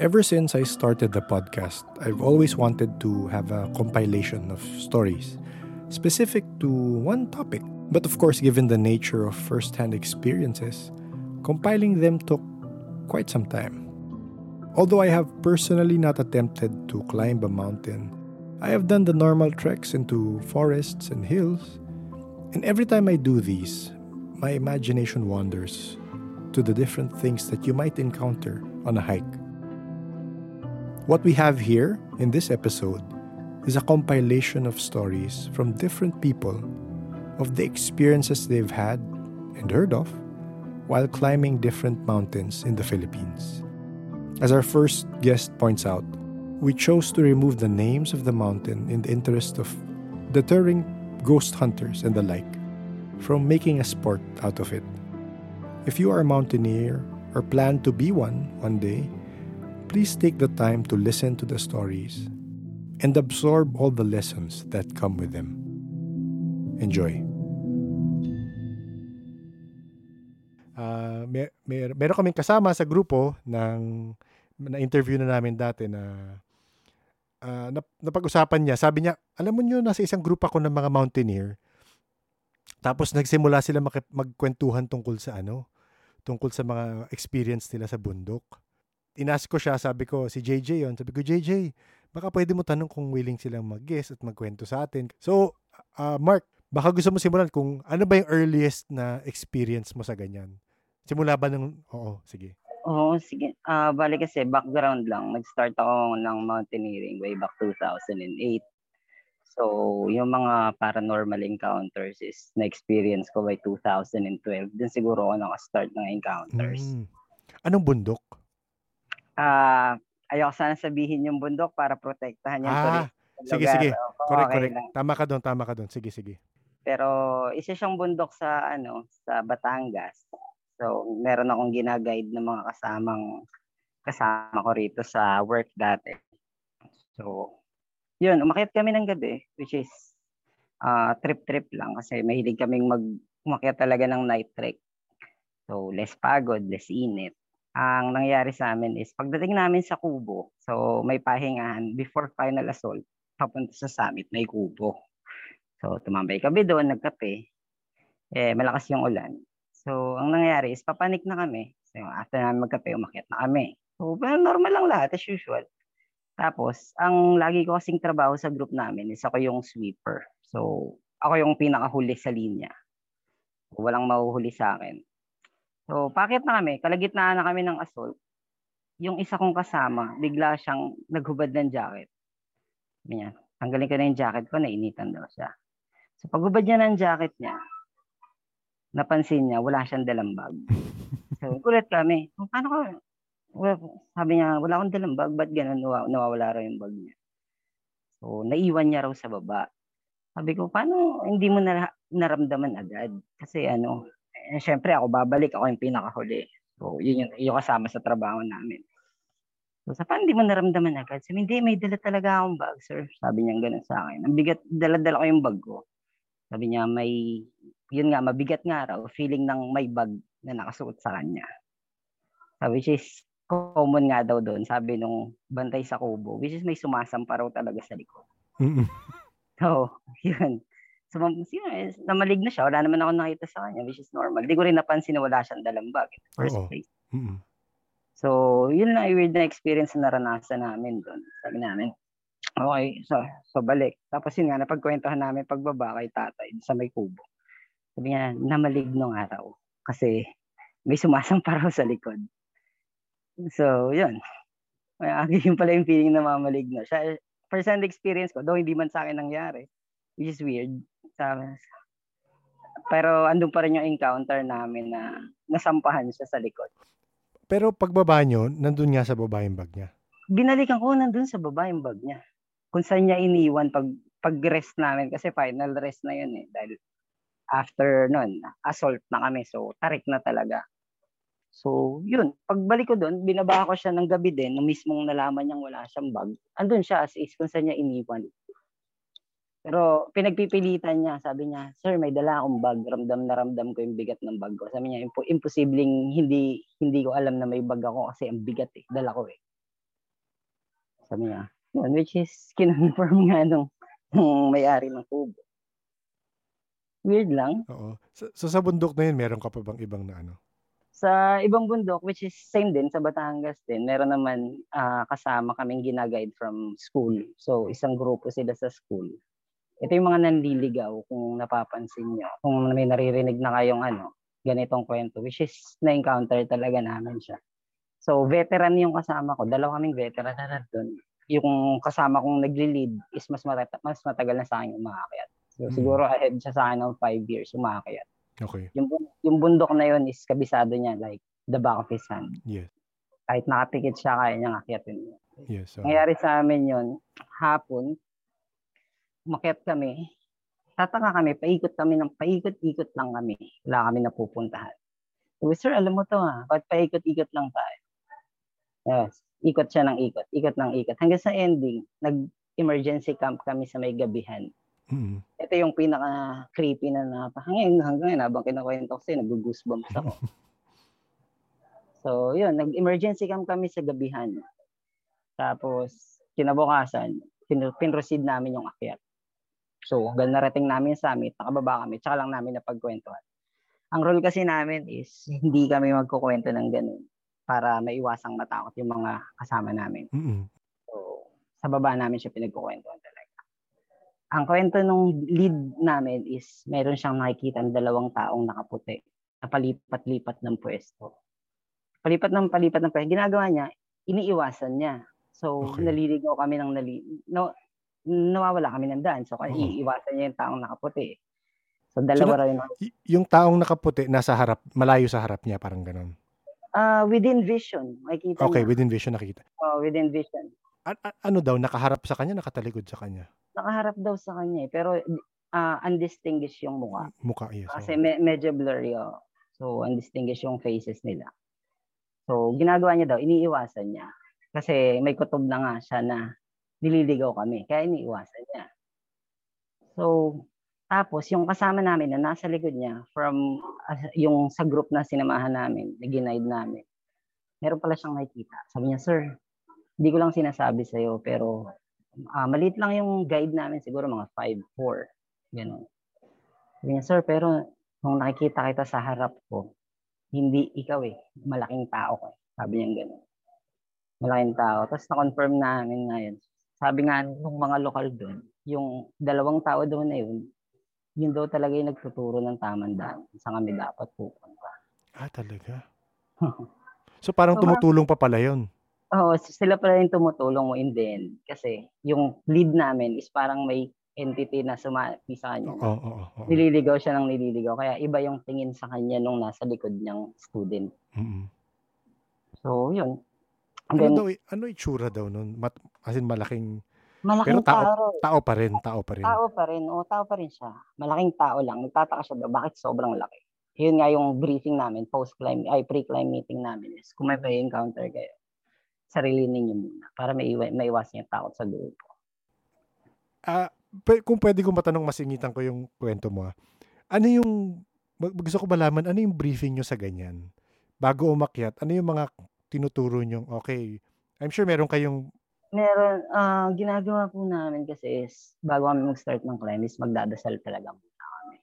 Ever since I started the podcast, I've always wanted to have a compilation of stories specific to one topic. But of course, given the nature of first hand experiences, compiling them took quite some time. Although I have personally not attempted to climb a mountain, I have done the normal treks into forests and hills. And every time I do these, my imagination wanders to the different things that you might encounter on a hike. What we have here in this episode is a compilation of stories from different people of the experiences they've had and heard of while climbing different mountains in the Philippines. As our first guest points out, we chose to remove the names of the mountain in the interest of deterring ghost hunters and the like from making a sport out of it. If you are a mountaineer or plan to be one one day, please take the time to listen to the stories and absorb all the lessons that come with them. Enjoy. Uh, may, may, meron kaming kasama sa grupo ng na-interview na namin dati na uh, napag-usapan niya. Sabi niya, alam mo niyo, nasa isang group ako ng mga mountaineer. Tapos nagsimula sila mag- magkwentuhan tungkol sa ano, tungkol sa mga experience nila sa bundok. Inas ko siya, sabi ko, si JJ yon Sabi ko, JJ, baka pwede mo tanong kung willing silang mag-guest at magkwento sa atin. So, uh, Mark, baka gusto mo simulan kung ano ba yung earliest na experience mo sa ganyan? Simula ba ng, oo, sige. Oo, sige. Ah, bale kasi background lang, nag-start ako ng mountaineering way back 2008. So, yung mga paranormal encounters is na-experience ko by 2012. Doon siguro ako naka-start ng encounters. Mm. Anong bundok? Ah, ayoko sana sabihin yung bundok para protektahan yung Ah, sige, sige. Correct, okay correct. lang. Tama ka doon, tama ka doon. Sige, sige. Pero isa siyang bundok sa ano, sa Batangas. So, meron akong gina-guide ng mga kasamang kasama ko rito sa work dati. So, yun, umakyat kami ng gabi, which is uh, trip-trip lang kasi mahilig kaming mag umakyat talaga ng night trek. So, less pagod, less init. Ang nangyari sa amin is pagdating namin sa kubo, so may pahingahan before final assault, papunta sa summit, may kubo. So, tumambay kami doon, nagkape. Eh, malakas yung ulan. So, ang nangyari is papanik na kami. So, after namin magkape, umakyat na kami. So, normal lang lahat as usual. Tapos, ang lagi ko kasing trabaho sa group namin is ako yung sweeper. So, ako yung pinakahuli sa linya. Walang mahuhuli sa akin. So, pakit na kami. Kalagitnaan na kami ng assault. Yung isa kong kasama, bigla siyang naghubad ng jacket. Niya, tanggalin ko na yung jacket ko, nainitan daw siya. So, paghubad niya ng jacket niya, napansin niya, wala siyang dalang bag. So, kulit kami. Paano ko? Well, sabi niya, wala akong dalang bag. Ba't ganun? Nawawala raw yung bag niya. So, naiwan niya raw sa baba. Sabi ko, paano hindi mo na, naramdaman agad? Kasi ano, eh, syempre ako babalik, ako yung pinakahuli. So, yun yung, yung kasama sa trabaho namin. So, sa hindi mo naramdaman agad? Sabi, hindi, may dala talaga akong bag, sir. Sabi niya gano'n sa akin. Ang bigat, dala-dala ko yung bag ko. Sabi niya, may yun nga, mabigat nga raw, feeling ng may bag na nakasuot sa kanya. Uh, which is common nga daw doon, sabi nung bantay sa kubo, which is may sumasampa raw talaga sa likod. Mm-mm. So, yun. So, yun, eh, namalig na siya. Wala naman ako nakita sa kanya, which is normal. Di ko rin napansin na wala siyang dalang bag in the first Oo. place. Mm-mm. So, yun lang weird na experience na naranasan namin doon. Sabi namin, okay, so, so balik. Tapos yun nga, napagkwentuhan namin pagbaba kay tatay sa may kubo. Sabi niya, namaligno araw. Kasi may sumasampa raw sa likod. So, yun. Yun pala yung feeling na mamaligno. Siya, first hand experience ko, though hindi man sa akin nangyari, which is weird. Sa, pero andun pa rin yung encounter namin na nasampahan siya sa likod. Pero pagbaba nyo, nandun nga sa baba yung bag niya? Binalikan ko nandun sa baba yung bag niya. Kung saan niya iniwan pag, pag rest namin, kasi final rest na yun eh. Dahil after nun, assault na kami. So, tarik na talaga. So, yun. Pagbalik ko doon, binaba ko siya ng gabi din, nung mismong nalaman niyang wala siyang bag. Andun siya as is kung saan niya iniwan. Pero pinagpipilitan niya, sabi niya, Sir, may dala akong bag. Ramdam na ramdam ko yung bigat ng bag ko. Sabi niya, imposibleng hindi hindi ko alam na may bag ako kasi ang bigat eh. Dala ko eh. Sabi niya, yun, which is kinonfirm nga nung, nung may-ari ng kubo. Weird lang. Oo. So, so sa bundok na yun, meron ka pa bang ibang na ano? Sa ibang bundok, which is same din, sa Batangas din, meron naman ah, kasama kaming ginaguide from school. So, isang grupo sila sa school. Ito yung mga nanliligaw, kung napapansin nyo. Kung may naririnig na kayong ano, ganitong kwento, which is na-encounter talaga namin siya. So, veteran yung kasama ko. Dalawa kaming veteran na nandun. Yung kasama kong nagli-lead is mas, matata- mas matagal na sa akin umaakyat. So, Mm. siguro ahead siya sa akin ng five years umaakyat. Okay. Yung, yung bundok na yun is kabisado niya, like the back of his hand. Yes. Kahit nakapikit siya, kaya niyang akyatin. Yes. oo. Nangyari sa amin yun, hapon, umakyat kami, tataka kami, paikot kami ng paikot-ikot lang kami. Wala kami napupuntahan. Sabi, sir, alam mo to ha, ba't paikot-ikot lang tayo? Yes, ikot siya ng ikot, ikot ng ikot. Hanggang sa ending, nag-emergency camp kami sa may gabihan. Mm. Ito yung pinaka-creepy na napa. Hanggang, ngayon, habang kinukwento ko sa'yo, nag-goosebumps ako. so, yun, nag-emergency camp kami sa gabihan. Tapos, kinabukasan, pin- pinroceed namin yung akyat. So, hanggang narating namin sa summit, nakababa kami, tsaka lang namin napagkwentuhan. Ang role kasi namin is, hindi kami magkukwento ng ganun para maiwasang matakot yung mga kasama namin. Mm. So, sa baba namin siya pinagkukwentuhan talaga. Ang kwento nung lead namin is meron siyang nakikita ng dalawang taong nakaputi na palipat-lipat ng pwesto. Palipat ng palipat ng pwesto. Ginagawa niya, iniiwasan niya. So, Okay. naliligaw kami ng nali... No, nawawala kami ng daan. So, kaya Oo. iiwasan niya yung taong nakaputi. So, dalawa rin. Y- yung taong nakaputi nasa harap, malayo sa harap niya, parang ganun. Ah, within vision. Makikita Okay, niya. within vision nakita. Oh, within vision. A- a- ano daw, nakaharap sa kanya, nakatalikod sa kanya? Nakaharap daw sa kanya eh. Pero ah, undistinguished yung mukha. Mukha, yes. Kasi oo. me- medyo blurry, oh. So, undistinguished yung faces nila. So, ginagawa niya daw, iniiwasan niya. Kasi may kutob na nga siya na nililigaw kami. Kaya iniiwasan niya. So, tapos yung kasama namin na nasa likod niya from ah, yung sa group na sinamahan namin, na ginaid namin, meron pala siyang nakikita. Sabi niya, sir, hindi ko lang sinasabi sa'yo, pero ah, maliit lang yung guide namin, siguro mga 5'4". Ganun. Sabi niya, sir, pero nung nakikita kita sa harap ko, hindi ikaw eh, malaking tao ko eh. Sabi niya gano'n. Malaking tao. Tapos na-confirm namin ngayon. Sabi nga nung mga lokal doon, yung dalawang tao doon na yun, yun daw talaga yung nagtuturo ng tamang daan. Saan kami dapat pupunta. Ah, talaga? So parang So, tumutulong pa pala yun. Oo, s- sila pala yung tumutulong mo in the end. Kasi yung lead namin is parang may entity na sumapi sa kanya. Oo, oo, oo. Nililigaw siya ng nililigaw. Kaya iba yung tingin sa kanya nung nasa likod niyang student. Mm-mm. So, yun. And Ano then, daw, ano itsura daw nun? Mat, as in malaking, malaking pero tao- tao. tao pa rin, tao pa rin. Tao pa rin. O, tao pa rin siya. Malaking tao lang. Nagtataka siya daw, bakit sobrang laki? Yun nga yung briefing namin, post-climb, ay pre-climb meeting namin is kung may encounter kayo, sarili ninyo muna para may iwa, maiwasan yung takot sa grupo. Ah, pwe- kung pwede ko matanong, masingitan ko yung kwento mo. ah. Ano yung, mag- gusto ko malaman, ano yung briefing nyo sa ganyan? Bago umakyat, ano yung mga tinuturo nyo? Okay, I'm sure meron kayong, Meron, ah ginagawa po namin kasi is, bago kami mag-start ng climb is magdadasal talaga muna kami.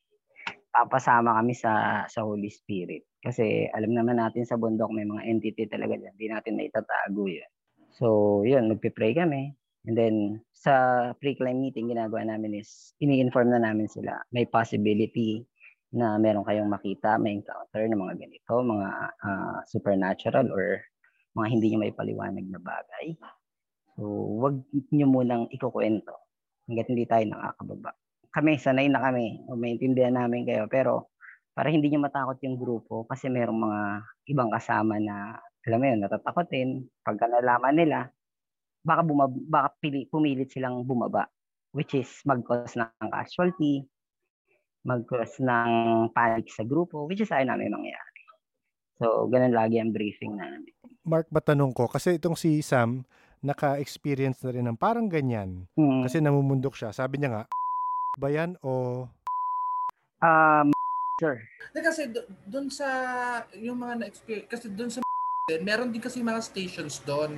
Papasama kami sa sa Holy Spirit. Kasi alam naman natin sa bundok may mga entity talaga dyan. Hindi natin naitatago yun. So, yun, magpipray kami. And then, sa pre-climb meeting, ginagawa namin is, ini-inform na namin sila. May possibility na meron kayong makita, may encounter ng mga ganito, mga ah, supernatural or mga hindi nyo may paliwanag na bagay. So, wag nyo munang ikukwento hanggat hindi tayo nakakababa. Kami, sanay na kami. O maintindihan namin kayo. Pero, para hindi nyo matakot yung grupo kasi merong mga ibang kasama na, alam mo yun, natatakotin. Pagka nalaman nila, baka, bumab baka pili, pumilit silang bumaba. Which is mag-cause ng casualty, mag-cause ng panic sa grupo, which is ayaw namin mangyari. So, ganun lagi ang briefing namin. Mark, matanong ko, kasi itong si Sam, naka-experience na rin ng parang ganyan. Hmm. Kasi namumundok siya. Sabi niya nga, ba yan o Um, sir, Hindi kasi do- doon sa yung mga na-experience kasi doon sa meron din kasi mga stations doon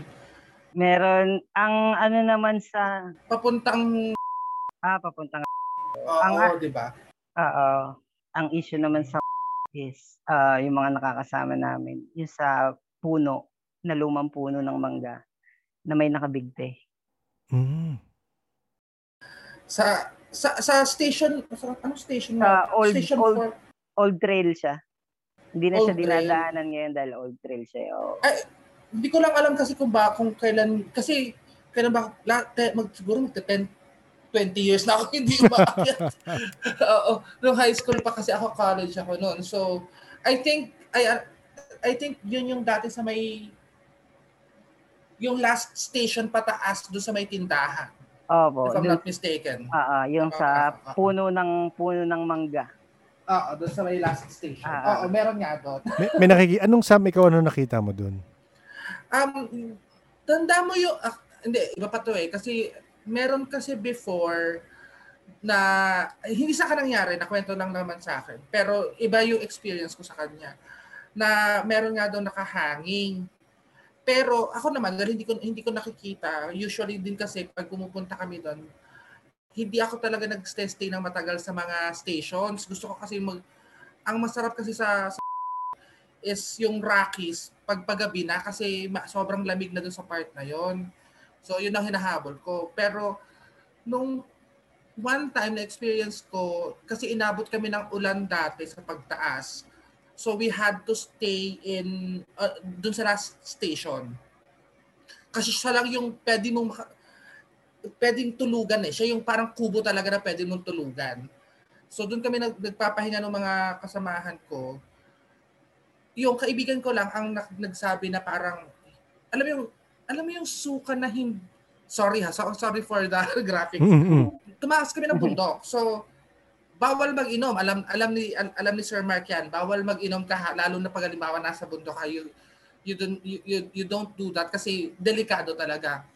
Meron, ang ano naman sa, Papuntang, ah, papuntang, oo, Ang- di ba? oo, ang issue naman sa is, ah, yung mga nakakasama namin, yung sa puno, na lumang puno ng mangga, na may nakabigte. Mm. Sa, sa, sa station, sa, anong station? Sa na? old- station old- four. Old trail siya. Hindi na Old siya trail. dinadaanan ngayon dahil old trail siya. eh. Oo. Hindi ko lang alam kasi kung ba, kung kailan, kasi, kailan ba, la, te, mag, siguro magte 10, 20 years na ako hindi umaakyat. Oo, nung high school pa kasi ako, college ako noon. So, I think, I, I think yun yung dati sa may, yung last station pataas doon sa may tindahan. Opo. if I'm not mistaken. Ah, ah, yung Ah, sa puno ng puno ng mangga. Oo, doon sa may last station. Ah, ah. Oo, meron nga doon. May, may nakiki anong Sam ikaw ano nakita mo doon? Um, tanda mo yung, ah, hindi, iba pa to eh. Kasi meron kasi before na hindi sa akin nangyari, nakwento lang naman sa akin. Pero iba yung experience ko sa kanya. Na meron nga daw nakahanging. Pero ako naman, dahil hindi ko, hindi ko nakikita, usually din kasi pag pumupunta kami doon, hindi ako talaga nag-stay ng matagal sa mga stations. Gusto ko kasi mag... Ang masarap kasi sa, sa is yung Rockies pag paggabi na kasi sobrang lamig na doon sa part na yon. So yun ang hinahabol ko. Pero nung one time na experience ko, kasi inabot kami ng ulan dati sa pagtaas. So we had to stay in uh, doon sa last station. Kasi siya lang yung pwede mong maka- pwedeng tulugan eh. Siya yung parang kubo talaga na pwede mong tulugan. So doon kami nag, nagpapahinga ng mga kasamahan ko yung kaibigan ko lang ang nag- nagsabi na parang alam mo yung alam mo yung suka na hindi sorry ha so, sorry for the graphic Mm-mm. tumakas kami ng bundok so bawal mag-inom alam alam ni al- alam ni Sir Mark yan bawal mag-inom ka lalo na pag halimbawa nasa bundok ka you, you don't you, you, you don't do that kasi delikado talaga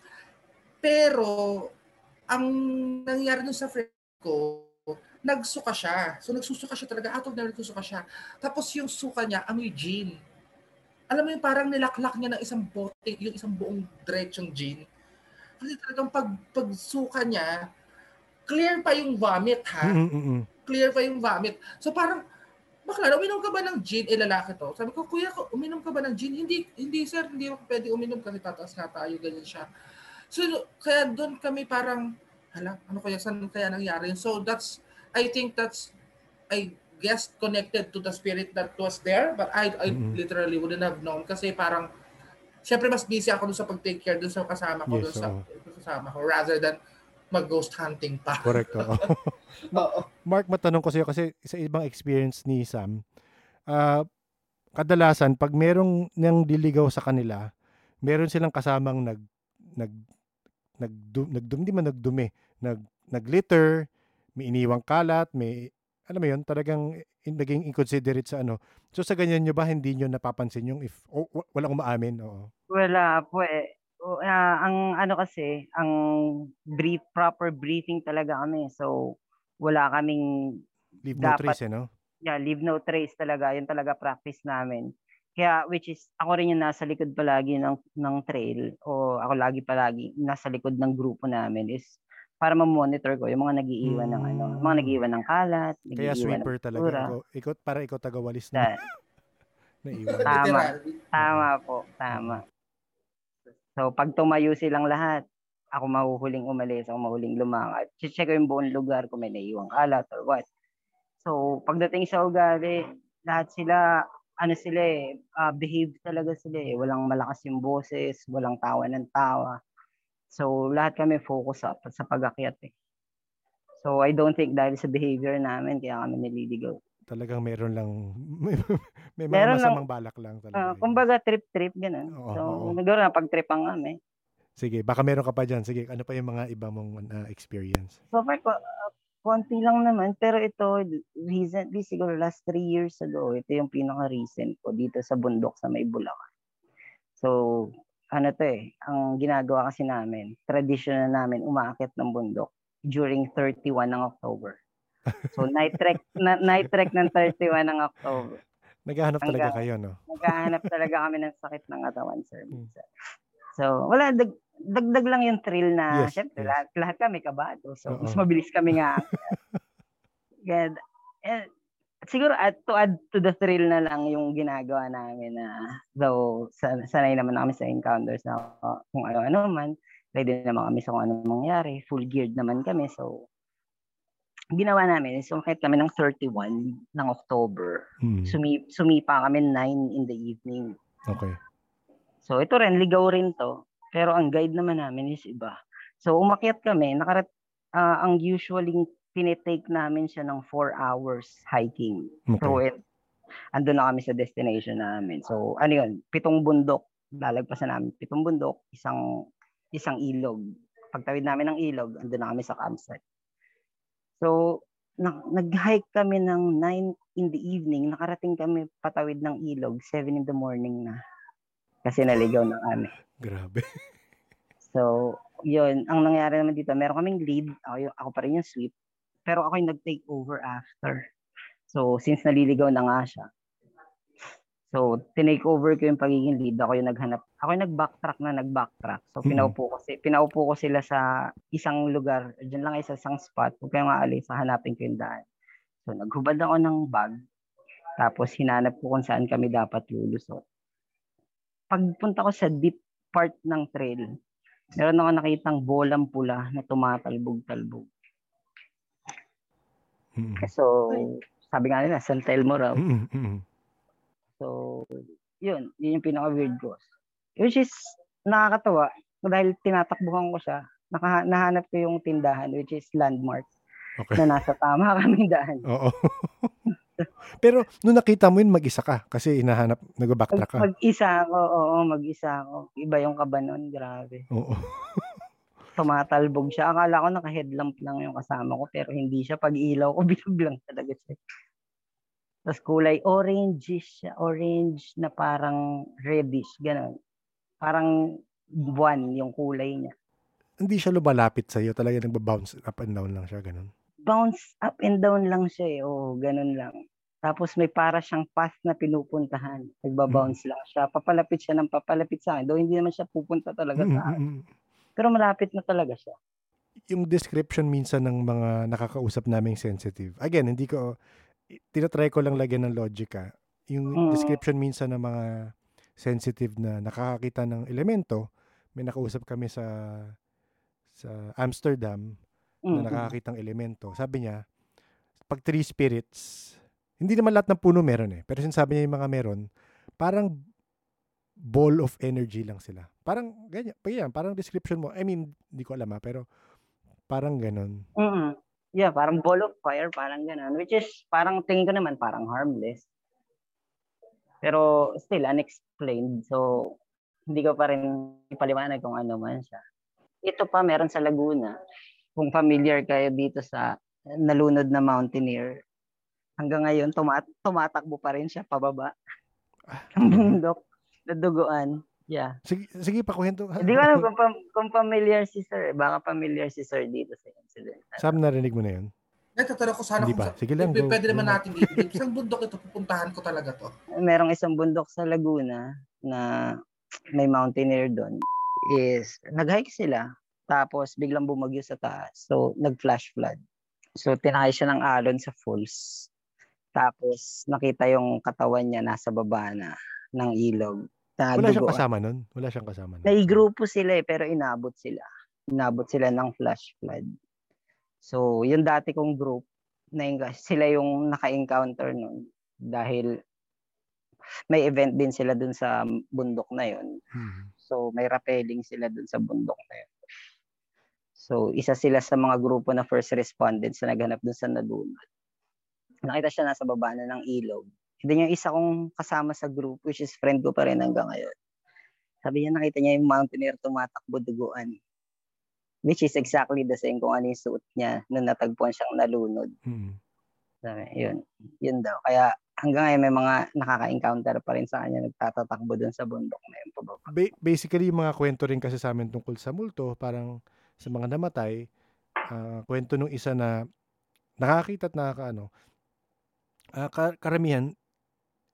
pero ang nangyari dun sa friend ko nagsuka siya. So nagsusuka siya talaga. Out of nowhere nagsusuka siya. Tapos yung suka niya, amoy gin. Alam mo yung parang nilaklak niya ng isang bote, yung isang buong diretsong gin. Kasi talagang pag, pag suka niya, clear pa yung vomit ha. Mm-mm. Clear pa yung vomit. So parang, bakla, uminom ka ba ng gin? Eh, lalaki to. Sabi ko, kuya, uminom ka ba ng gin? Hindi, hindi sir, hindi ako pwede uminom kasi tataas nga tayo, ganyan siya. So, kaya doon kami parang, hala, ano kaya, saan kaya nangyari? So, that's, I think that's, I guess, connected to the spirit that was there, but I, I Mhm. literally wouldn't have known kasi parang, syempre mas busy ako doon sa pag-take care doon sa kasama ko, Yes, doon sa oo. kasama ko, rather than mag-ghost hunting pa. Correct. oo. Oo. Mark, matanong ko sa'yo kasi sa ibang experience ni Sam, ah, kadalasan pag merong nang diligaw sa kanila, meron silang kasamang nag nag nag nagdum di man nagdumi, nag naglitter, may iniwang kalat, may alam mo 'yun, talagang in, naging inconsiderate sa ano. So sa ganyan nyo ba hindi nyo napapansin yung if o, wa- walang umaamin? Oo. Wala po eh. O, ah, ang ano kasi, ang brief, proper briefing talaga kami. So, wala kaming, Leave no Dapat- trace, eh, no? yeah, leave no trace talaga. Yun talaga practice namin. Kaya, which is, ako rin yung nasa likod palagi ng, ng trail o ako lagi palagi nasa likod ng grupo namin is para ma-monitor ko yung mga nagiiwan ng ano, mga nagiiwan ng kalat, Kaya nagiiwan ng sweeper talaga. Ikaw, ikaw, para ikaw tagawalis na naiwan. Tama. Tama po, tama. So, pag tumayo silang lahat, ako mahuhuling umalis, ako mahuhuling lumakad. Check ko yung buong lugar kung may naiwang kalat or what. So, pagdating sa ugali, lahat sila, ano sila eh, ah, behave talaga sila eh. Walang malakas yung boses, walang tawa ng tawa. So, lahat kami focus sa, sa pag-akyat eh. So, I don't think dahil sa behavior namin, kaya kami nililigaw. Talagang meron lang, may, may mga Meron lang- masamang balak lang talaga. Ah, yun. kumbaga, trip-trip, ganun. Oo, so, oo. nagkaroon na pag-tripan kami. Sige, baka meron ka pa dyan. Sige, ano pa yung mga iba mong uh, experience? So far, ko, uh, konti lang naman. Pero ito, recently, siguro last three years ago, ito yung pinaka-recent ko dito sa bundok sa may Bulacan. So, ano to eh, ang ginagawa kasi namin, traditional namin, umaakit ng bundok during 31 ng October. So, night trek, na, night trek ng 31 ng October. Naghahanap talaga Hanggang- kayo, no? Naghahanap talaga kami ng sakit ng katawan, sir. Hmm. minsan. So, wala, dag- dagdag lang yung thrill na, Yes, syempre, yes. lahat, lahat kami kabado. So, Oo. mas mabilis kami nga. Ganyan. And, siguro at to add to the thrill na lang yung ginagawa namin na though san- sanay naman kami sa encounters na kung ano-ano man, ready naman kami sa kung ano mangyari, full geared naman kami. So, ginawa namin is umakit kami ng 31 ng October. Mm. Sumi, sumipa kami 9 in the evening. Okay. So ito rin, ligaw rin to. Pero ang guide naman namin is iba. So umakyat kami, nakarat ah, ang usually tinitake namin siya ng 4 hours hiking. So Okay. it, andun na kami sa destination namin. So ano yun, pitong bundok, lalagpasan namin. Pitong bundok, isang isang ilog. Pagtawid namin ng ilog, andun na kami sa campsite. So na, nag-hike kami ng 9 in the evening, nakarating kami patawid ng ilog, 7 in the morning na. Kasi naligaw na kami. Grabe. So, yun, ang nangyari naman dito, meron kaming lead, ako, yung- ako pa rin yung sweep, pero ako yung nag-take over after. So, since naliligaw na nga siya. So, tinake over ko yung pagiging lead, ako yung naghanap, ako nag-backtrack na nag-backtrack. So, pinaupo ko, si, pinaupo ko sila sa isang lugar, dyan lang sa isang spot, huwag kayong aalis, hanapin ko yung daan. So, naghubad ako ng bag, tapos hinanap ko kung saan kami dapat lulusot. Pagpunta ko sa deep part ng trail, meron ako nakitang bolang pula na tumatalbog-talbog. Mm. So, sabi nga nila, San Telmo raw. Mm, mm, So, yun, yun yung pinaka-weird ko. Which is, nakakatawa, dahil tinatakbuhan ko siya, naka, nahanap ko yung tindahan, which is landmark, Okay. na nasa tama kaming daan. Oo. Pero nung nakita mo yun, mag-isa ka kasi hinahanap, nag-backtrack ka. Mag, mag-isa ako, oo, mag-isa ako. Iba yung kaba nun, grabe. Oo. Tumatalbog siya. Akala ko naka-headlamp lang yung kasama ko, pero hindi siya. Pag ilaw ko, bilog lang talaga siya. Tapos kulay orange siya, orange na parang reddish, gano'n. Parang buwan yung kulay niya. Hindi siya lumalapit sa'yo. Talaga nagbabounce up and down lang siya. Ganun. Bounce up and down lang siya eh. Oo, ganun lang. Tapos may para siyang path na pinupuntahan. Nagbabounce lang siya. Papalapit siya ng papalapit sa akin. Though hindi naman siya pupunta talaga Mm, sa akin. mm, mm. Pero malapit na talaga siya. Yung description minsan ng mga nakakausap naming sensitive. Again, hindi ko, tinatry ko lang lagyan ng logica. Yung Mm. description minsan ng mga sensitive na nakakakita ng elemento, may nakausap kami sa sa Amsterdam na Mm, mm. nakakakitang elemento. Sabi niya, pag three spirits, hindi naman lahat ng puno meron eh. Pero sinasabi niya yung mga meron, parang ball of energy lang sila. Parang ganyan, pa yan, parang description mo. I mean, hindi ko alam ha, pero parang ganun. mm Yeah, parang ball of fire, parang gano'n. Which is, parang tingin ko naman, parang harmless. Pero still, unexplained. So, hindi ko pa rin ipaliwanag kung ano man siya. Ito pa, meron sa Laguna. Kung familiar kayo dito sa nalunod na mountaineer, hanggang ngayon, tumat tumatakbo pa rin siya pababa. Ang bundok, naduguan. Yeah. Sige, sige pa kwento. Hindi ko alam kung, pam- kung familiar si Sir. Baka familiar si Sir dito sa incident. Sam, narinig mo na yun? Natatanong ko sana Hindi kung pa. Sige lang, go. pwede naman Go. natin dito. Isang bundok ito, pupuntahan ko talaga to. merong isang bundok sa Laguna na may mountaineer doon is nag-hike sila tapos biglang bumagyo sa taas. So nag-flash flood. So tinakay siya ng alon sa falls. Tapos nakita yung katawan niya nasa baba na ng ilog. Na Wala siyang kasama nun? Wala siyang kasama nun? Naigrupo sila eh, pero inabot sila. Inabot sila ng flash flood. So, yung dati kong group, na sila yung naka-encounter nun. Dahil may event din sila dun sa bundok na yun. Hmm. So, may rappelling sila dun sa bundok na yun. So, isa sila sa mga grupo na first respondents na naghanap dun sa nadunod. Nakita siya nasa baba na ng ilog. Hindi yung isa kong kasama sa group, which is friend ko pa rin hanggang ngayon. Sabi niya, nakita niya yung mountaineer tumatakbo duguan. Which is exactly the same kung ano yung suot niya nung natagpuan siyang nalunod. Hmm. Sabi, yun. Yun daw. Kaya hanggang ngayon may mga nakaka-encounter pa rin sa kanya nagtatatakbo dun sa bundok na yun pababa. Ba- basically, yung mga kwento rin kasi sa amin tungkol sa multo, parang sa mga namatay, ah, kwento nung isa na nakakita at nakakaano, ah, ka- karamihan,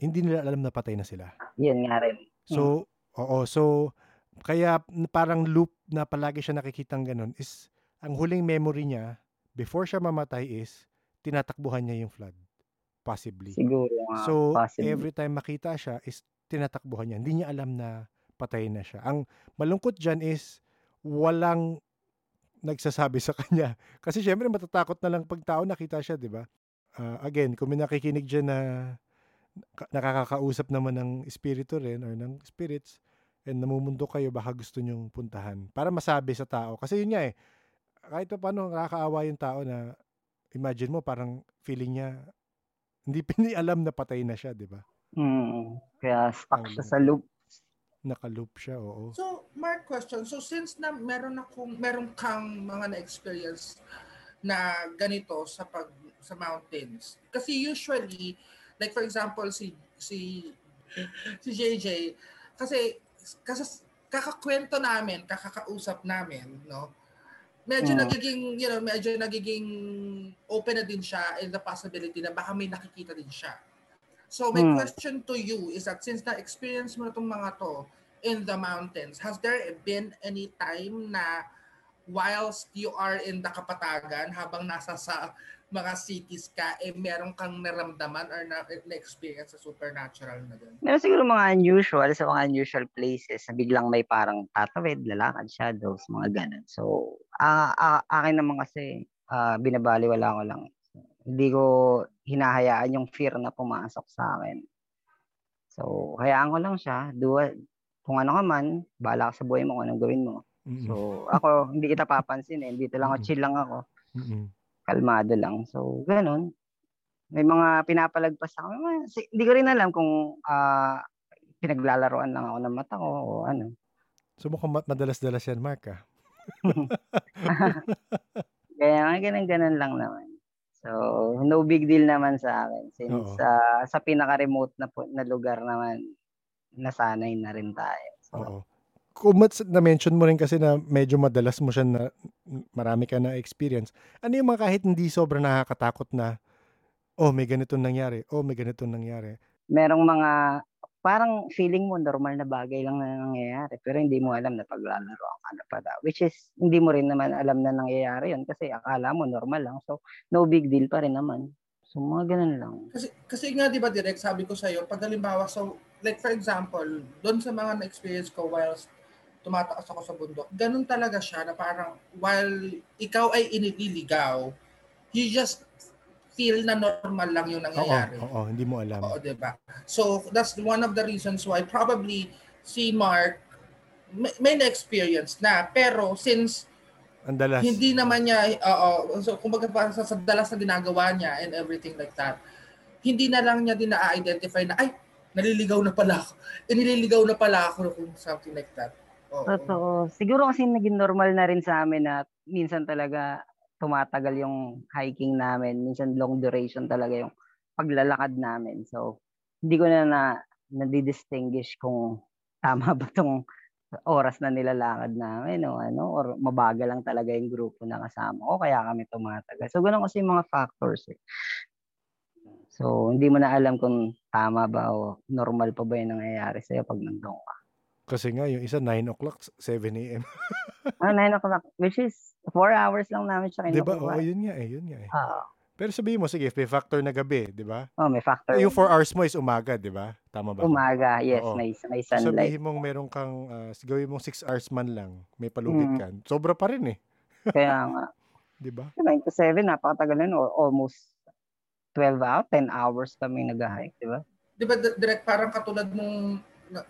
hindi nila alam na patay na sila. Yun nga rin. So, oo, so kaya parang loop na palagi siya nakikitang ganun is ang huling memory niya before siya mamatay is tinatakbuhan niya yung flood. Possibly. Siguro nga, So, possibly. every time makita siya is tinatakbuhan niya. Hindi niya alam na patay na siya. Ang malungkot dyan is walang nagsasabi sa kanya. Kasi syempre matatakot na lang pag tao nakita siya, di ba? Ah, again, kung may nakikinig dyan na ka- nakakakausap naman ng espiritu rin or ng spirits and namumundo kayo, baka gusto nyong puntahan para masabi sa tao. Kasi yun nga eh, kahit pa paano nakakaawa yung tao na imagine mo parang feeling niya hindi hindi alam na patay na siya, di ba? Mm, kaya stuck siya sa loop. Nakaloop siya, oo. So, Mark, question. So, since na meron akong, meron kang mga na-experience na ganito sa pag sa mountains. Kasi usually, like for example, si si si JJ, kasi kasi kakakwento namin, kakakausap namin, no? Medyo Mm. nagiging, you know, medyo nagiging open na din siya in the possibility na baka may nakikita din siya. So my Hmm. question to you is that since na-experience mo na itong mga to in the mountains, has there been any time na whilst you are in the kapatagan habang nasa sa mga cities ka, eh meron kang naramdaman or na, na-experience sa supernatural na din? Meron siguro mga unusual sa mga unusual places na biglang may parang tatawid, lalakad, shadows, mga ganun. So, ah ah, akin naman kasi, ah, binabaliwala ko lang. Hindi ko hinahayaan yung fear na pumasok sa akin. So, hayaan ko lang siya. Do. Kung ano ka man, bahala ka sa buhay mo kung anong gawin mo. Mm-mm. So, ako, hindi kita papansin eh. Dito lang ako, Mm. chill lang ako. Mm-mm. Kalmado lang. So, ganun. May mga pinapalagpas ako. Hindi ko rin alam kung ah, pinaglalaroan lang ako ng mata ko o ano. So mukhang ma- madalas-dalas yan, Mark, ah. Kaya nga, ganun-ganun lang naman. So, no big deal naman sa akin. Since Oo. ah, sa pinaka-remote na, pu- na lugar naman, nasanay na rin tayo. So, Oo. Kung mat- na-mention mo rin kasi na medyo madalas mo siya na marami ka na experience. Ano yung mga kahit hindi sobrang nakakatakot na oh, may ganitong nangyari. Oh, may ganitong nangyari. merong mga parang feeling mo normal na bagay lang na nangyayari pero hindi mo alam na paglalaroan ka na pala which is hindi mo rin naman alam na nangyayari yun kasi akala mo normal lang so no big deal pa rin naman so mga ganun lang Kasi, kasi nga, di ba, direct, sabi ko sa'yo, pag halimbawa, so, like for example, doon sa mga na-experience ko whilst tumataas ako sa bundok, ganun talaga siya na parang while ikaw ay inililigaw, you just feel na normal lang yung Oo, nangyayari. oo, hindi mo alam. Oo, di ba? So, that's one of the reasons why probably si Mark may, may na-experience na. Pero since Ang dalas. hindi naman niya, oo, so kumbaga pa sa, sa dalas na ginagawa niya and everything like that, hindi na lang niya din na-identify na, ay, naliligaw na pala ako. Eh, nililigaw na pala ako kung something like that. Oo. totoo siguro kasi naging normal na rin sa amin na minsan talaga tumatagal yung hiking namin minsan long duration talaga yung paglalakad namin so hindi ko na na nadidistinguish kung tama ba tong oras na nilalakad namin o ano or mabagal lang talaga yung grupo na kasama ko kaya kami tumatagal. So ganun kasi yung mga factors eh. So hindi mo na alam kung tama ba o normal pa ba yung nangyayari sa'yo pag nandun ka. Kasi nga, yung isa 9 o'clock, 7 a.m. Ah, 9 o'clock, which is 4 hours lang namin siya Di ba? kinukuha. Oo, yun nga eh, yun nga eh. Oo. Pero sabihin mo, sige, may factor na gabi, di ba? oh, may factor. Yung 4 hours mo is umaga, di ba? Tama ba? Umaga, yes, Oo. may may So, sunlight. sabihin mong meron kang, uh, gawin mong 6 hours man lang, may palugit Mm. ka. Sobra pa rin eh. Kaya nga, Di ba? 9 to 7, napakatagal na, or almost 12 hours, 10 hours kami nag-hike, di ba? Di ba, di- direct parang katulad mong na-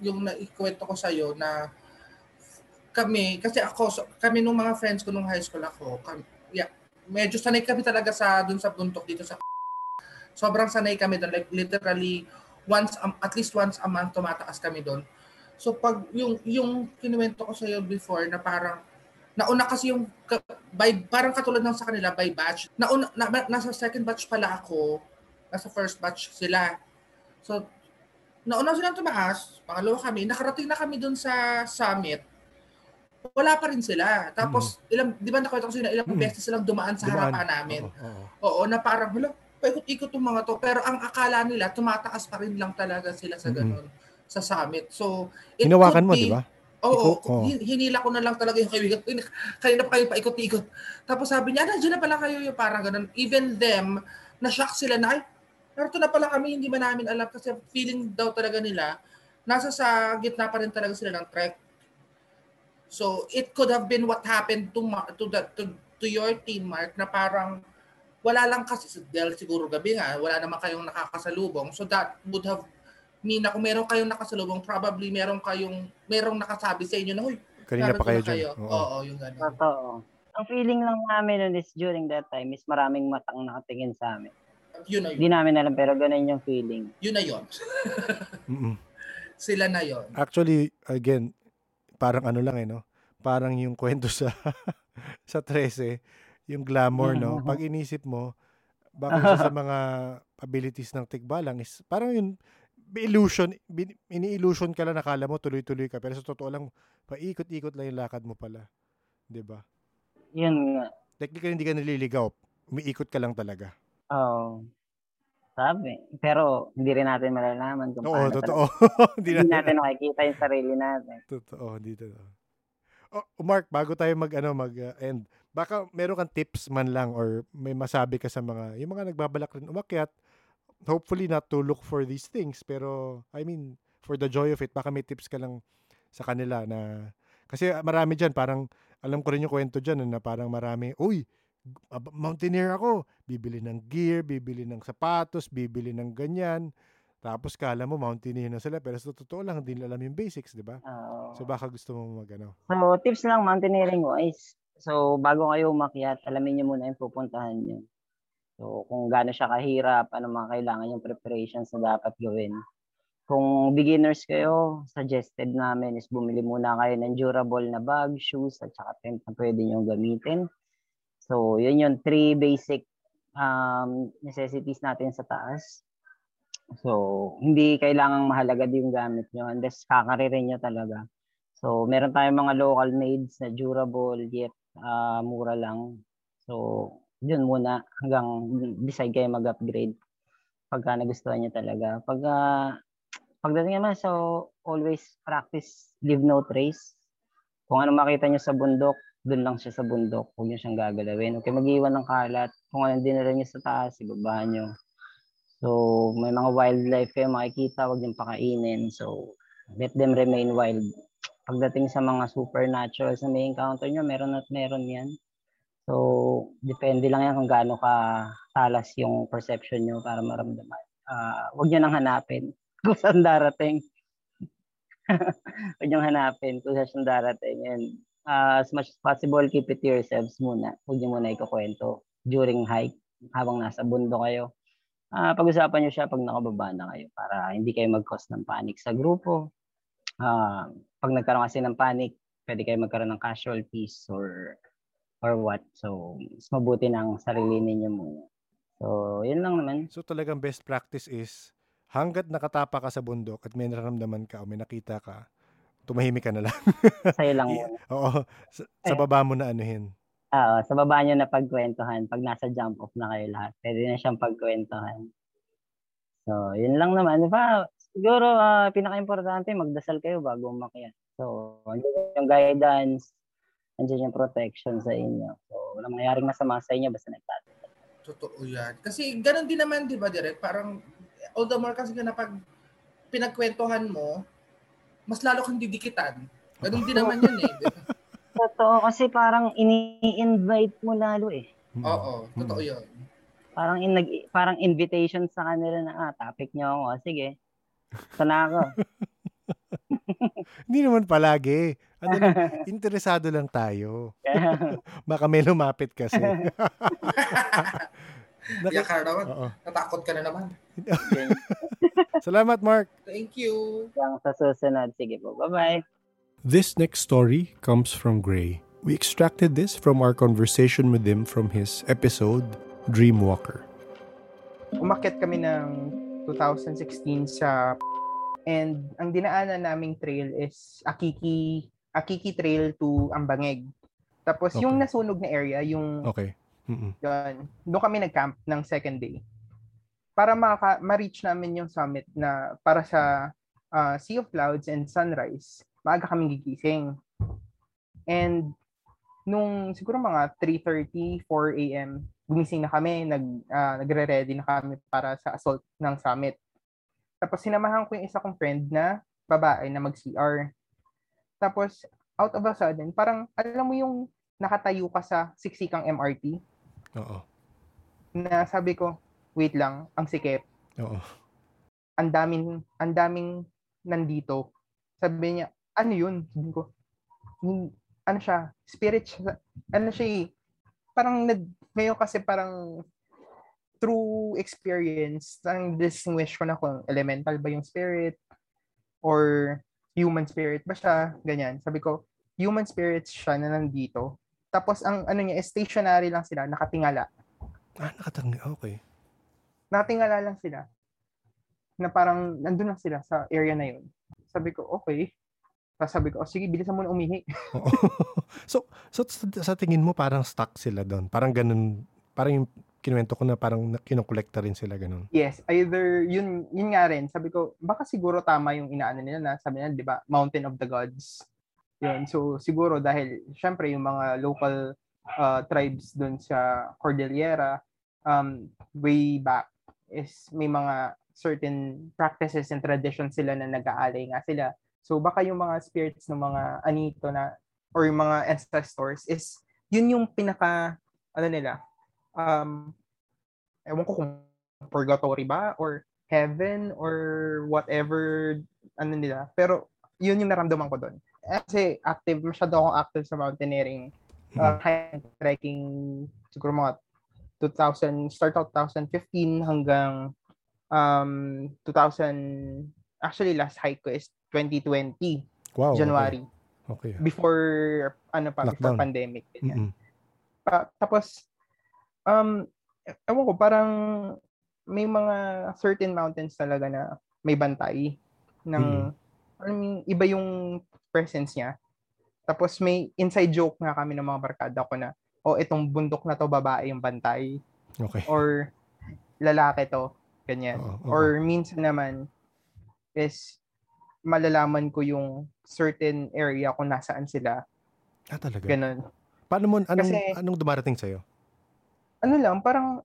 yung naikwento ko sa'yo na kami, kasi ako, so- kami nung mga friends ko nung high school ako, kami, yeah, medyo sanay kami talaga sa dun sa buntok dito sa sobrang sanay kami doon like literally once um, at least once a month tumataas kami doon so pag yung yung kinuwento ko sa iyo before na parang nauna kasi yung by parang katulad ng sa kanila by batch. Nauna na, na- nasa second batch pala ako nasa first batch sila. So nauna silang tumaas pangalawa kami nakarating na kami doon sa summit wala pa rin sila. Tapos, ilang, di ba nakwento ko sila, ilang Mm. beses silang dumaan sa Dumaan. harapan namin. Oo, oo. Oo, na parang, hala, paikot-ikot yung mga to. Pero ang akala nila, tumataas pa rin lang talaga sila sa ganun, sa summit. So, it Hinawakan mo, di ba? Oo, oh. hin- hinila ko na lang talaga yung kaibigan. Kanina pa kayo paikot-ikot. Tapos sabi niya, nandiyan na pala kayo yung parang ganun. Even them, na-shock sila na, ay, narito na pala kami, hindi man namin alam kasi feeling daw talaga nila, nasa sa gitna pa rin talaga sila ng trek. So, it could have been what happened to Ma- to the to, to your team, Mark, na parang wala lang kasi, dahil siguro gabi nga, wala naman kayong nakakasalubong. So, that would have mean na kung meron kayong nakasalubong, probably meron kayong, merong nakasabi sa inyo na, huy, Kanina pa kayo na dyan. Oo, Oo. yung gano'n. Totoo. Ang feeling lang namin nun is during that time is maraming matang nakatingin sa amin. Yun na yun. Hindi namin alam pero ganun yung feeling. Yun na yun. Mm-mm. Sila na yun. Actually, again, parang ano lang eh, no? Parang yung kwento sa sa 13, yung glamour, no? Pag inisip mo, baka sa mga abilities ng tigbalang is parang yun, illusion, bin- ini-illusion ka lang, nakala mo tuloy-tuloy ka, pero sa totoo lang, paikot-ikot lang yung lakad mo pala. 'Di ba? Yun nga. Technically, hindi ka naliligaw. Umiikot ka lang talaga. Oo. Sabi. Pero hindi rin natin malalaman kung Oo, paano totoo. hindi natin natin nakikita yung sarili natin. Totoo, hindi totoo. Oh, Mark, bago tayo mag ano mag uh, end, baka meron kang tips man lang or may masabi ka sa mga yung mga nagbabalak rin umakyat. Hopefully not to look for these things, pero I mean, for the joy of it, baka may tips ka lang sa kanila na kasi marami diyan parang alam ko rin yung kwento diyan na parang marami, uy, mountaineer ako, bibili ng gear, bibili ng sapatos, bibili ng ganyan. Tapos kala mo mountaineer na sila pero sa totoo lang hindi nila alam yung basics, di ba? Oo. So baka gusto mo magano. So, tips lang mountaineering wise. So, bago kayo umakyat, alamin niyo muna yung pupuntahan niyo. So, kung gaano siya kahirap, ano mga kailangan yung preparations na dapat gawin. Kung beginners kayo, suggested namin is bumili muna kayo ng durable na bag, shoes, at saka tent na pwede nyo gamitin. So, yun yung three basic um, necessities natin sa taas. So, hindi kailangang mahalagad yung gamit nyo unless kakaririn nyo talaga. So, meron tayong mga local mades na durable yet ah, mura lang. So, yun muna hanggang decide kayo mag-upgrade pagka nagustuhan nyo talaga. Pag ah, pagdating naman, so always practice leave no trace. Kung ano makita nyo sa bundok, dun lang siya sa bundok. Huwag nyo siyang gagalawin. Okay, mag-iwan ng kalat. Kung ano dinala nyo sa taas, ibaba nyo. So, may mga wildlife kayo makikita, huwag nyo pakainin. So, let them remain wild pagdating sa mga supernatural na may encounter nyo, meron at meron yan. So, depende lang yan kung gaano ka talas yung perception nyo para maramdaman. Ah, huwag nyo nang hanapin kung saan darating. huwag nyo hanapin kung saan darating. And ah, as much as possible, keep it to yourselves muna. Huwag nyo muna ikukwento during hike habang nasa bundo kayo. Ah, pag-usapan nyo siya pag nakababa na kayo para hindi kayo mag-cause ng panic sa grupo. Ah, pag nagkaroon kasi ng panic, pwede kayo magkaroon ng casualties or or what. So, mas mabuti ng sarili ninyo muna. So, yun lang naman. So talagang best practice is hanggat nakatapa ka sa bundok at may nararamdaman ka o may nakita ka, tumahimik ka na lang. Sa'yo lang muna. Oo, sa, sa baba mo na anuhin. Oo, sa baba nyo na pagkwentuhan. Pag nasa jump off na kayo lahat, pwede na siyang pagkwentuhan. So, yun lang naman. Di ba? Siguro, ah, pinaka-importante, magdasal kayo bago umakyat. So, andyan yung guidance, andyan yung protection sa inyo. So, walang mangyaring masama sa inyo basta nagtatapos. Totoo yan. Kasi ganun din naman, di ba, Direk? Parang, all the more kasi na pag pinagkwentuhan mo, mas lalo kang didikitan. Ganun din naman yun eh. Totoo, kasi parang ini-invite mo lalo eh. Oo, totoo yun. Parang in, parang invitation sa kanila na, ah, topic niyo ako. Sige, ito na ako. Hindi naman palagi. Ano interesado lang tayo. Baka may lumapit kasi. Naki- Kaya ka naman, Oo. natakot ka na naman. Salamat, Mark. Thank you. lang sa susunod. Sige po, bye-bye. This next story comes from Gray. We extracted this from our conversation with him from his episode, Dreamwalker. umakyat kami ng 2016 sa and ang dinaanan naming trail is Akiki Akiki Trail to Ambangeg. Tapos yung Okay. nasunog na area, yung Okay. Mm-mm. yun, doon kami nag-camp ng second day. Para maka- ma-reach namin yung summit na para sa ah, Sea of Clouds and Sunrise, maaga kaming gigising. And nung siguro mga 3.30, 4 a.m., gumising na kami, nag, uh, nagre-ready na kami para sa assault ng summit. Tapos sinamahan ko yung isa kong friend na babae na mag-CR. Tapos, out of a sudden, parang, alam mo yung nakatayo ka sa siksikang MRT? Oo. Na sabi ko, wait lang, ang sikip. Oo. Ang daming, ang daming nandito. Sabi niya, ano yun? Sabi ko, ano siya, spirit siya, ano siya eh, parang nag, ngayon kasi parang through experience, ang distinguish ko na kung elemental ba yung spirit or human spirit ba siya, ganyan. Sabi ko, human spirit siya na nandito. Tapos ang ano niya, stationary lang sila, nakatingala. Ah, nakatingala, okay. Nakatingala lang sila. Na parang nandun lang sila sa area na yun. Sabi ko, okay. Tapos sabi ko, oh, sige, bilisan mo na umihi. so, so sa tingin mo parang stuck sila doon? Parang ganun, parang yung kinuwento ko na parang kinokolekta rin sila ganun. Yes, either yun yun nga rin. Sabi ko, baka siguro tama yung inaano nila na sabi nila, 'di ba, Mountain of the Gods. Yun. So siguro dahil syempre yung mga local uh, tribes doon sa Cordillera um way back is may mga certain practices and traditions sila na nag-aalay nga sila. So baka yung mga spirits ng mga anito na or yung mga ancestors is yun yung pinaka ano nila um ewan ko kung purgatory ba or heaven or whatever ano nila. Pero yun yung naramdaman ko doon kasi active masyado akong active sa mountaineering uh, high trekking siguro mga 2000 start out 2015 hanggang um 2000 actually last hike ko is 2020. Wow. January. Okay. okay. Before ano pa, Lockdown. before pandemic. Mm-hmm. Uh, tapos um ewan ko parang may mga certain mountains talaga na may bantay ng mm-hmm. I mean, iba yung presence niya. Tapos may inside joke nga kami ng mga barkada ko na oh itong bundok na to babae yung bantay. Okay. Or lalaki to, ganyan. Uh, uh, Or minsan naman is malalaman ko yung certain area kung nasaan sila. Ah, talaga? Ganun. Paano mo, anong, Kasi, anong dumarating sa'yo? Ano lang, parang,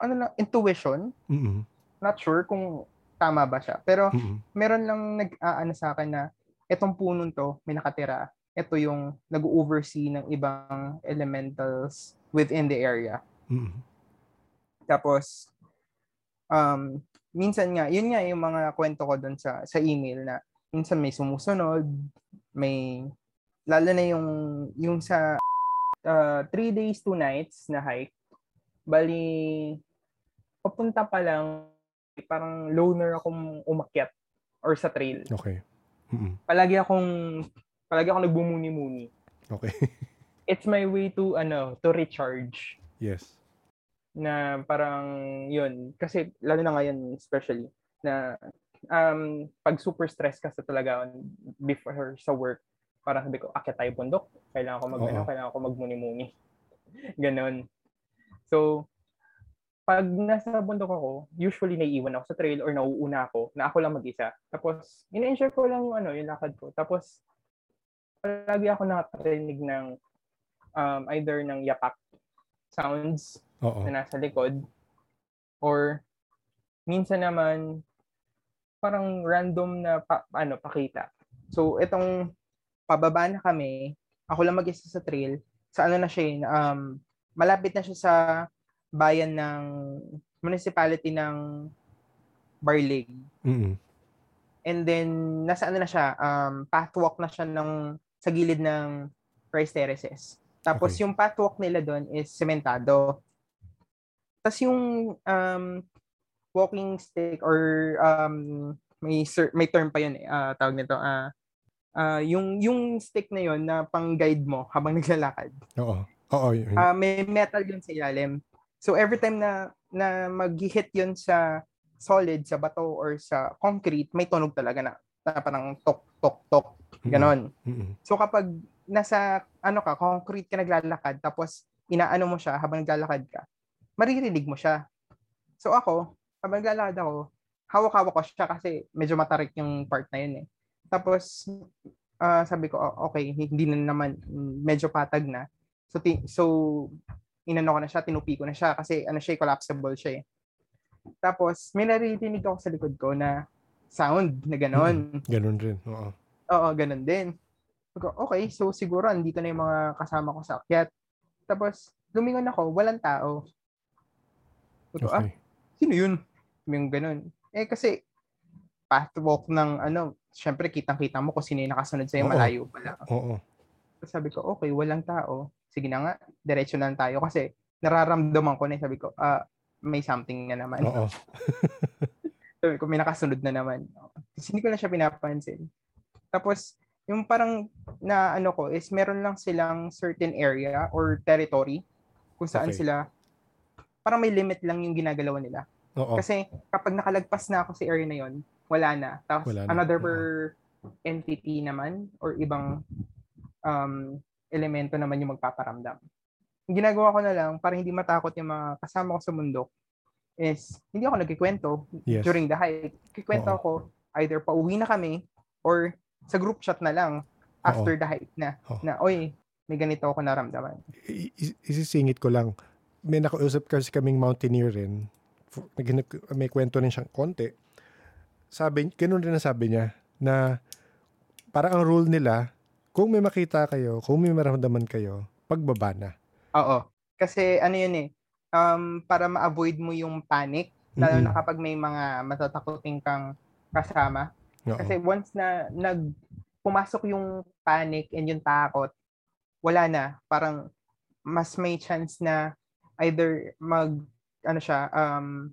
ano lang, intuition. Mm-hmm. Not sure kung tama ba siya. Pero, mm-hmm. meron lang nag-aano sa akin na, etong punong to, may nakatira. Ito yung nag-oversee ng ibang elementals within the area. Mm-hmm. Tapos, um, minsan nga, yun nga yung mga kwento ko doon sa, sa email na minsan may sumusunod, may, lalo na yung, yung sa uh, three days, two nights na hike, bali, papunta pa lang, parang loner akong umakyat or sa trail. Okay. Mm-hmm. Palagi akong, palagi akong nagbumuni-muni. Okay. It's my way to, ano, to recharge. Yes. Na parang yun. Kasi lalo na ngayon especially na um pag super stress ka sa talaga before sa work parang sabi ko akit tayo bundok. Kailangan ko mag ano, kailangan ko magmuni-muni. Ganon. So pag nasa bundok ako usually naiiwan ako sa trail or nauuna ako na ako lang mag-isa. Tapos ina-ensure ko lang yung ano yung lakad ko. Tapos palagi ako nakarinig ng um, either ng yapak sounds Oo. na nasa likod. Or minsan naman parang random na pa, ano pakita. So itong pababa na kami, ako lang mag-isa sa trail. Sa ano na siya, eh, um, malapit na siya sa bayan ng municipality ng Barlig. Mm-hmm. And then nasa ano na siya, um, pathwalk na siya ng sa gilid ng Rice Terraces. Tapos okay. yung pathwalk nila doon is sementado. Tapos yung um, walking stick or um, may may term pa yun eh, uh, tawag nito, uh, uh, yung yung stick na yon na pang-guide mo habang naglalakad. Oo. Oo. Yun. Uh, may metal yun sa ilalim. So every time na na mag-hit yun sa solid, sa bato or sa concrete, may tunog talaga na, na parang tok tok tok ganon. Mm-hmm. So kapag nasa ano ka, concrete ka naglalakad tapos inaano mo siya habang naglalakad ka, maririnig mo siya. So ako, habang naglalakad ako, hawak-hawak ko siya kasi medyo matarik yung part na yun eh. Tapos, ah, sabi ko, "Oh, okay, hindi na naman, mm, medyo patag na. So, ti- so inano ko na siya, tinupi ko na siya kasi ano siya, eh, collapsible siya eh. Tapos, may naririnig ako sa likod ko na sound na ganon. Ganun rin. Oo. Oo, ganun din. Okay, so siguro andito na yung mga kasama ko sa akyat. Tapos, lumingon ako, walang tao. Ko, ah, Okay. sino yun? Yung ganun. Eh, kasi, pathwalk ng ano, syempre kitang-kita mo kung sino yung nakasunod sa'yo, Oo. malayo pala. Oo. So, sabi ko, okay, walang tao. Sige na nga, diretso na lang tayo kasi nararamdaman ko na, sabi ko, ah, may something na naman. Oo. Sabi ko, may nakasunod na naman. Tapos hindi ko na siya pinapansin. Tapos, yung parang na ano ko is meron lang silang certain area or territory kung saan Okay. sila parang may limit lang yung ginagalawan nila. Oo. Kasi kapag nakalagpas na ako sa area na yon, wala na. Tapos Wala na. another Oo. entity naman or ibang um, elemento naman yung magpaparamdam. Yung ginagawa ko na lang para hindi matakot yung mga kasama ko sa mundo is hindi ako nagkikwento Yes. during the hike. Kikwento Oo. ako either pauwi na kami or sa group chat na lang after the hike na. Oo. Na, oy, may ganito ako naramdaman. I- i- isisingit ko lang. May nakausap kasi kaming mountaineer rin. Fu- nag- May kwento rin siyang konti. Sabi, ganun rin ang sabi niya na parang ang rule nila, kung may makita kayo, kung may maramdaman kayo, pagbaba na. Oo. Kasi ano yun eh, um, para ma-avoid mo yung panic, lalo Mm-mm. na kapag may mga matatakuting kang kasama. Oo. Kasi once na nag pumasok yung panic and yung takot, wala na. Parang mas may chance na either mag ano siya, um,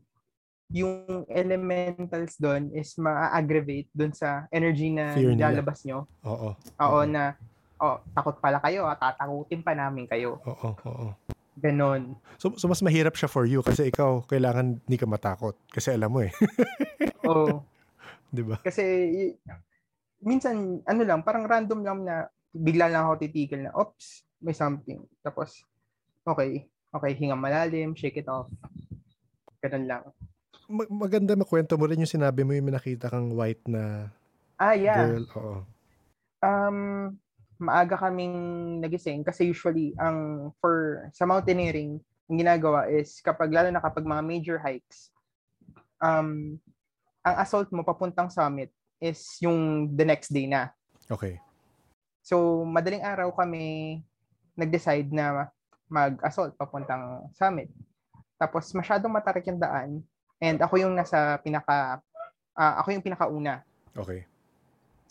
yung elementals doon is ma-aggravate doon sa energy na Fear lalabas nyo. Oo. Oo, Oo. na, oh, takot pala kayo, ah, tatakutin pa namin kayo. Oo. Oo. Ganon. So, so mas mahirap siya for you kasi ikaw kailangan hindi ka matakot kasi alam mo eh, Oo. 'di ba? Kasi minsan ano lang, parang random lang na bigla lang ako titigil na, oops, may something. Tapos okay, okay, hinga malalim, shake it off. Ganun lang. Ma- maganda makwento mo rin yung sinabi mo yung nakita kang white na Ah, yeah. girl. Oo. Um maaga kaming nagising kasi usually ang for sa mountaineering, ang ginagawa is kapag lalo na kapag mga major hikes, um ang assault mo papuntang summit is yung the next day na. Okay. So, madaling araw kami nag-decide na mag-assault papuntang summit. Tapos masyadong matarik yung daan and ako yung nasa pinaka ah, ako yung pinakauna. Okay.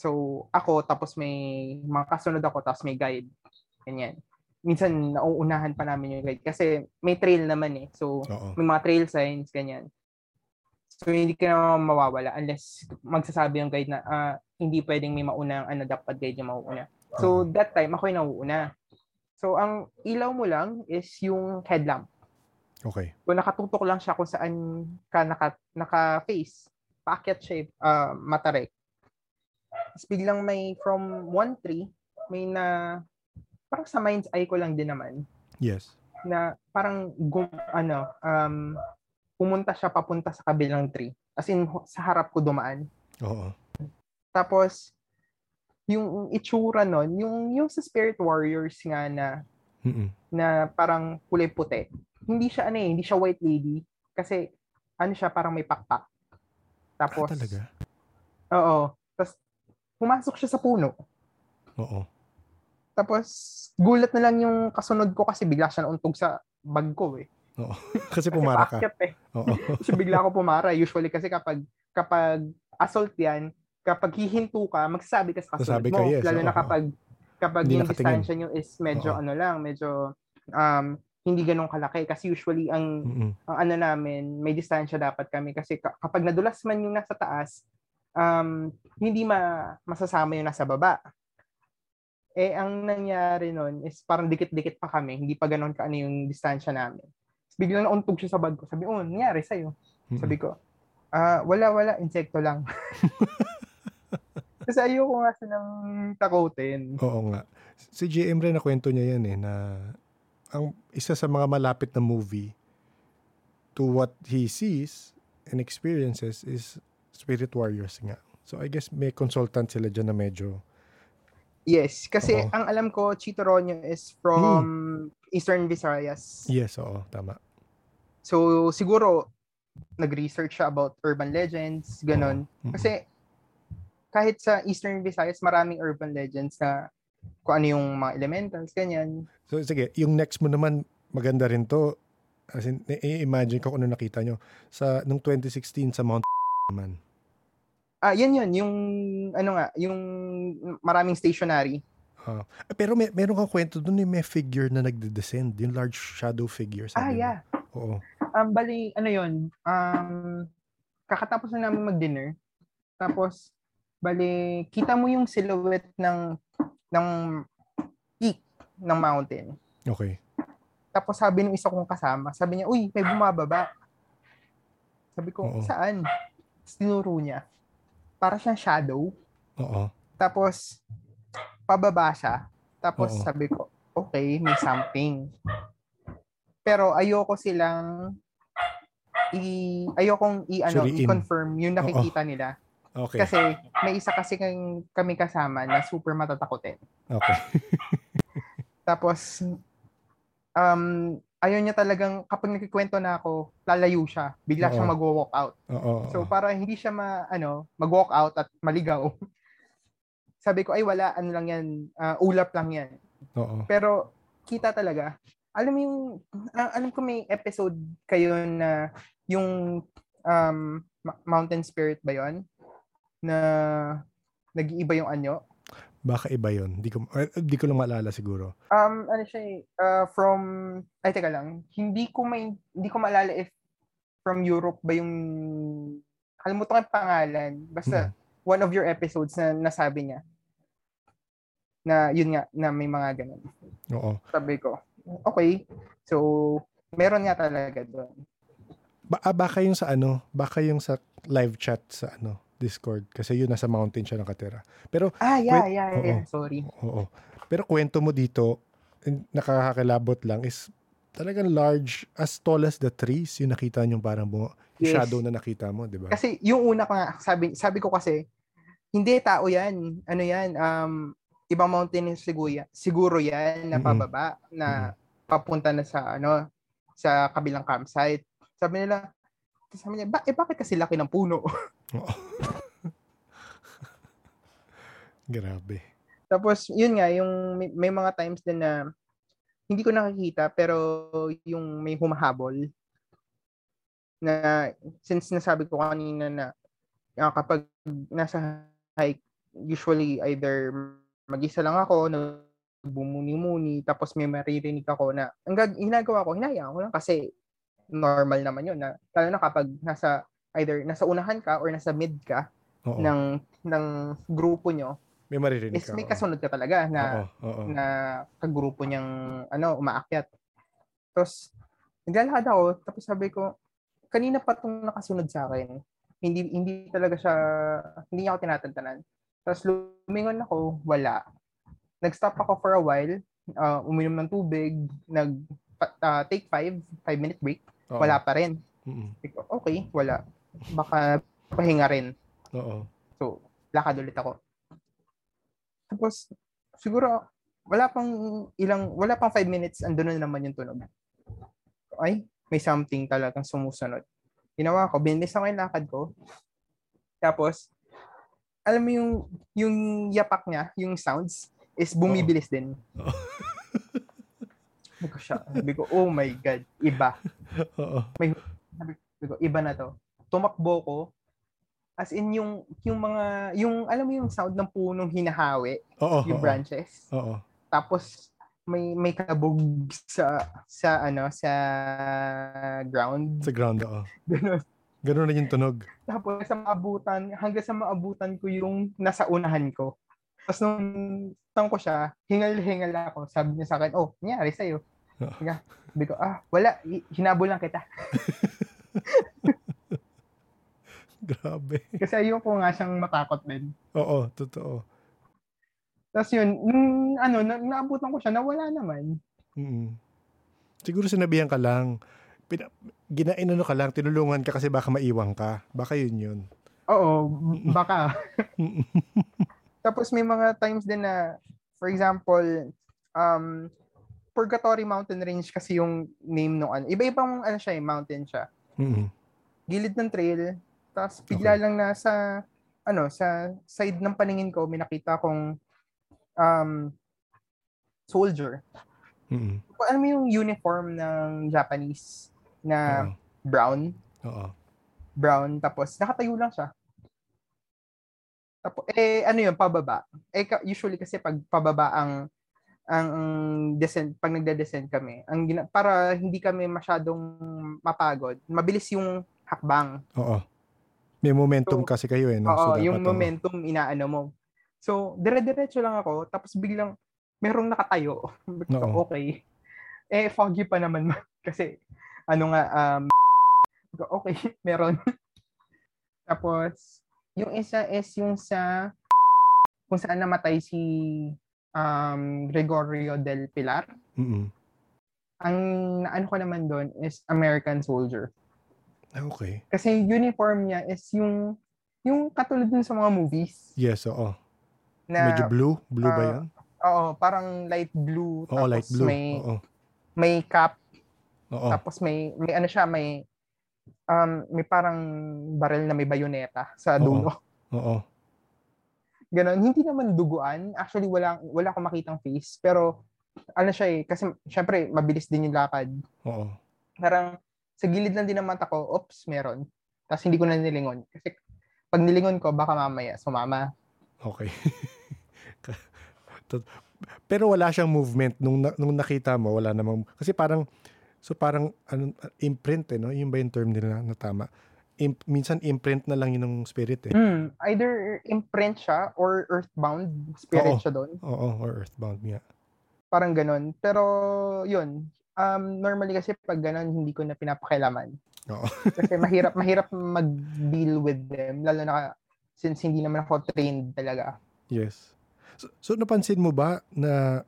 So, ako tapos may mga kasunod ako tapos may guide. Ganyan. Minsan nauunahan pa namin yung guide kasi may trail naman eh. So, Oo. may mga trail signs ganyan. So, hindi ka naman mawawala unless magsasabi yung guide na ah, hindi pwedeng may mauna ang ano dapat guide yung mauuna. So, that time, ako yung nauuna. So, ang ilaw mo lang is yung headlamp. Okay. Kung nakatutok lang siya kung saan ka naka, naka-face, paakyat siya, ah, matarik. Tapos biglang may from one tree, may na, parang sa mind's eye ko lang din naman, Yes. na parang gum, ano, um, pumunta siya papunta sa kabilang tree. As in, sa harap ko dumaan. Oo. Tapos, yung itsura nun, yung, yung sa Spirit Warriors nga na, Mm-mm. na parang kulay puti, hindi siya ano eh, hindi siya white lady. Kasi, ano siya, parang may pakpak. Tapos, ah, talaga? oo. Tapos, pumasok siya sa puno. Oo. Tapos, gulat na lang yung kasunod ko kasi bigla siya nauntog sa bag ko eh. Kasi Kasi pumara ka. paakyat eh. Oo. Kasi bigla ako pumara. Usually kasi kapag kapag assault yan, kapag hihinto ka, magsasabi ka sa kasunod Sasabi mo. ka, yes, Lalo na oo. kapag kapag Hindi yung nakatingin. distansya nyo is medyo Oo. ano lang, medyo um, hindi ganun kalaki. Kasi usually ang, Mm-mm. ang ano namin, may distansya dapat kami. Kasi ka- kapag nadulas man yung nasa taas, um, hindi ma masasama yung nasa baba. Eh, ang nangyari nun is parang dikit-dikit pa kami. Hindi pa ganun ka ano yung distansya namin. Biglang nauntog siya sa bag ko. Sabi, oh, nangyari sa'yo. Mm-mm. Sabi ko, ah, wala, wala, insekto lang. Kasi ayoko nga silang takutin. Oo nga. Si JM rin nakwento niya yan eh na ang isa sa mga malapit na movie to what he sees and experiences is Spirit Warriors nga. So I guess may consultant sila dyan na medyo Yes, kasi Oo. ang alam ko, Chitoronio is from Eastern Visayas. Yes, oo, tama. So, siguro, nag-research siya about urban legends, ganon. Mm-mm. Kasi, kahit sa Eastern Visayas, maraming urban legends na kung ano yung mga elementals, ganyan. So sige, yung next mo naman maganda rin to. As in, i-imagine ko kung ano nakita nyo. Sa, nung 2016 sa Mount naman. Ah, yan yun, yung, ano nga, yung maraming stationary. Ah, pero may, meron kang kwento doon, may figure na nagde-descend. Yung large shadow figure. Ah, sabi mo. Oo. Um, bali, ano yun, um, kakatapos na namin mag-dinner. Tapos, bali, kita mo yung silhouette ng, ng peak ng mountain. Okay. Tapos sabi ng isa kong kasama, sabi niya, uy, may bumababa. Sabi ko, Oo. saan? Tinuro niya. Para siyang shadow. Oo. Tapos, pababa siya. Tapos Oo. sabi ko, okay, may something. Pero ayoko silang i ayokong i ano Suriin. i-confirm yung nakikita nila Okay. kasi may isa kasi kami kasama na super matatakotin. Okay. Tapos, um, ayaw niya talagang, kapag nagkikwento na ako, lalayo siya. Bigla Oo. siyang mag-walk out. Oo. So, para hindi siya ma, ano, mag-walk out at maligaw, sabi ko, ay wala, ano lang yan, ah, ulap lang yan. Oo. Pero, kita talaga. Alam mo yung, ah, alam ko may episode kayo na yung um, Mountain Spirit ba yon Na nag-iiba yung anyo. Baka iba yun. Di ko, eh, di ko lang maalala siguro. Um, ano siya eh, uh, from, ay teka lang, hindi ko may, hindi ko maalala if from Europe ba yung, kalimutan ko yung pangalan, basta Mm. one of your episodes na nasabi niya, na yun nga, na may mga ganun. Oo. Sabi ko, okay, so, meron nga talaga doon. Ba- ah, baka yung sa ano, baka yung sa live chat sa ano, Discord. Kasi yun, nasa mountain siya nakatira. Pero, Ah, yeah, Wait, yeah, oo. yeah, sorry. oo. Pero kwento mo dito, in- nakakakilabot lang, is talagang large, as tall as the trees, yung nakita nyo parang yung Yes. shadow na nakita mo, di ba? Kasi yung una ko nga, sabi, sabi ko kasi, hindi tao yan. Ano yan, um, ibang mountain siguro, siguro yan na pababa, na papunta na sa, ano, sa kabilang campsite. Sabi nila, sabi niya, ba, eh bakit kasi laki ng puno? Grabe. Tapos, yun nga, yung may, may mga times din na hindi ko nakikita, pero yung may humahabol na since nasabi ko kanina na ah, kapag nasa hike, usually either mag-isa lang ako, nagbumuni-muni, tapos may maririnig ako na, ang gag- ginagawa ko, hinayaan ko lang kasi normal naman yun. Na, lalo na kapag nasa, either nasa unahan ka or nasa mid ka Oo. ng, ng grupo nyo, may maririnig is ka. may kasunod ka talaga na Oo, oo. na kagrupo niyang ano umaakyat. Tapos naglalakad ako tapos sabi ko kanina pa tong nakasunod sa akin. Hindi hindi talaga siya hindi niya ako tinatantanan. Tapos lumingon ako, wala. Nag-stop ako for a while, uh, uminom ng tubig, nag uh, take 5, 5 minute break. Oo. Wala pa rin. Mm-mm. Okay, wala. Baka pahinga rin. Oo. So, lakad ulit ako. Tapos, siguro, wala pang ilang, wala pang five minutes, andun na naman yung tunog. Ay, may something talagang sumusunod. Ginawa ko, binis ako yung lakad ko. Tapos, alam mo yung, yung yapak niya, yung sounds, is bumibilis din. Oo. Sabi ko siya, sabi ko, oh my God, iba. Oo. Sabi ko, iba na to. Tumakbo ko, as in yung, yung mga, yung, alam mo yung sound ng punong hinahawi, Oo. yung oo. branches. Oo. Tapos may may kabog sa sa ano sa ground. Sa ground, oo. Ganun. Ganun na yung tunog. Tapos sa maabutan, hanggang sa maabutan ko yung nasa unahan ko. Tapos nung tang ko siya, hingal-hingal ako. Sabi niya sa akin, oh, nangyari sa'yo. Oo. Sabi ko- ah, wala, hi- hinabol lang kita. Grabe. Kasi ayoko nga siyang matakot din. Oo, totoo. Tapos yun, nung ano, na, naabutan ko siya, nawala naman. Mm. Siguro sinabihan ka lang. Pina, ginainano ka lang, tinulungan ka kasi baka maiwang ka. Baka yun yun. Oo, baka. Tapos may mga times din na For example, um, Purgatory Mountain Range kasi yung name nung ano. Iba-ibang ano siya, eh, mountain siya. Mm-mm. Gilid ng trail. Tapos bigla lang nasa ano, sa side ng paningin ko, may nakita kong um, soldier. Mm-mm. Ano mo yung uniform ng Japanese na Oo. brown? Oo. brown tapos nakatayo lang siya. Tapos eh ano yun pababa. Eh usually kasi pag pababa ang ang descent pag nagde-descend kami, ang gina- para hindi kami masyadong mapagod, mabilis yung hakbang. Oo. May momentum So, kasi kayo eh. No? Oo, So, yung oo. momentum inaano mo. So, dire-diretso lang ako tapos biglang merong nakatayo. Oo. okay. Eh foggy pa naman kasi ano nga um okay, meron. Tapos yung isa is yung sa kung saan namatay si um Gregorio del Pilar. Mm-mm. Ang ano ko naman doon is American Soldier. Ah, Okay. Kasi uniform niya is yung yung katulad dun sa mga movies Yes, oo. na Medyo blue? Blue ba ah, yan? Oo, parang light blue Oo, light blue. may Oo. may cap Oo. tapos may may ano siya may um may parang barrel na may bayoneta sa Oo. dulo. Oo. Ganon. Hindi naman duguan. Actually wala wala akong makitang face pero ano siya eh kasi syempre mabilis din yung lakad. Oo. Parang sa gilid lang din ng mata ko, oops, meron. Tapos hindi ko na nilingon. Kasi pag nilingon ko, baka mamaya sumama. Okay. Pero wala siyang movement nung nung nakita mo, wala namang kasi parang so parang ano imprint eh, no? Yung ba yung term nila na tama? Im- minsan imprint na lang yun ng spirit eh. Hmm, either imprint siya or earthbound spirit Oo. siya doon. Oo, or earthbound nga. Parang ganon. Pero, yun. Um, normally kasi pag ganon, hindi ko na pinapakailaman. Oo. Kasi mahirap, mahirap mag-deal with them. Lalo na since hindi naman ako trained talaga. Yes. So, so napansin mo ba na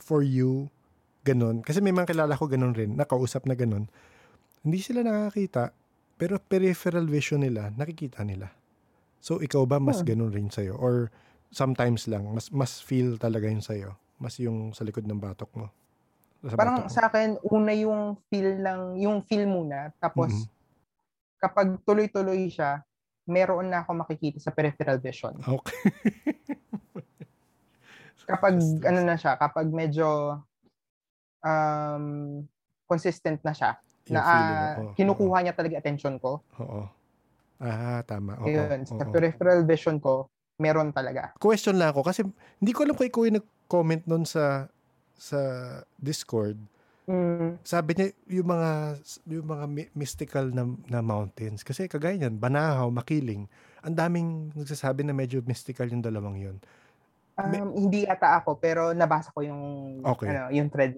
for you ganun? Kasi may mga kilala ko ganun rin, nakausap na ganun. Hindi sila nakakita, pero peripheral vision nila, nakikita nila. So ikaw ba mas Hmm. ganun rin sa'yo? Or sometimes lang, mas mas feel talaga yun sa'yo? Mas yung sa likod ng batok mo? Sa Parang batok mo? sa akin, una yung feel lang, yung feel muna. Tapos, Mhm. kapag tuloy-tuloy siya, meron na ako makikita sa peripheral vision. Okay. Kapag, ano na siya, kapag medyo um, consistent na siya, Yung na ah, oo, kinukuha niya talaga attention ko. Oo. oo. Ah, tama. Oo, Ayun, sa oo. peripheral vision ko, meron talaga. question lang ako kasi hindi ko alam kung ikaw yung nag-comment nun sa sa Discord. Mm, Sabi niya yung mga yung mga mystical na, na mountains kasi kagaya niyan, Banahaw, Makiling. Ang daming nagsasabi na medyo mystical yung dalawang yun. May- um, hindi ata ako, pero nabasa ko yung, Okay. ano, yung thread.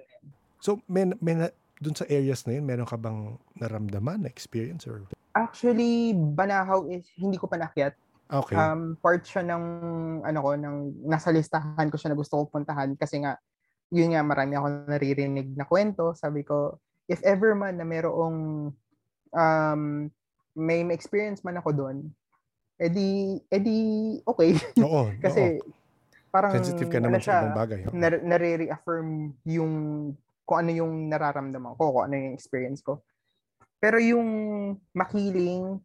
So may, may na, dun sa areas na yun, meron ka bang naramdaman na experience or Actually, Banahaw is, hindi ko pa nakyat. Okay. Um, part siya ng, ano ko, ng, nasa listahan ko siya na gusto ko puntahan kasi nga, yun nga, marami ako naririnig na kwento. Sabi ko, if ever man na merong, um, may, may experience man ako doon, edi, edi, okay. oo. kasi, oo. parang, sensitive ka ano naman siya, sa ibang bagay. oo. nar- nare-reaffirm yung kung ano yung nararamdaman ko, kung ano yung experience ko. Pero yung makiling,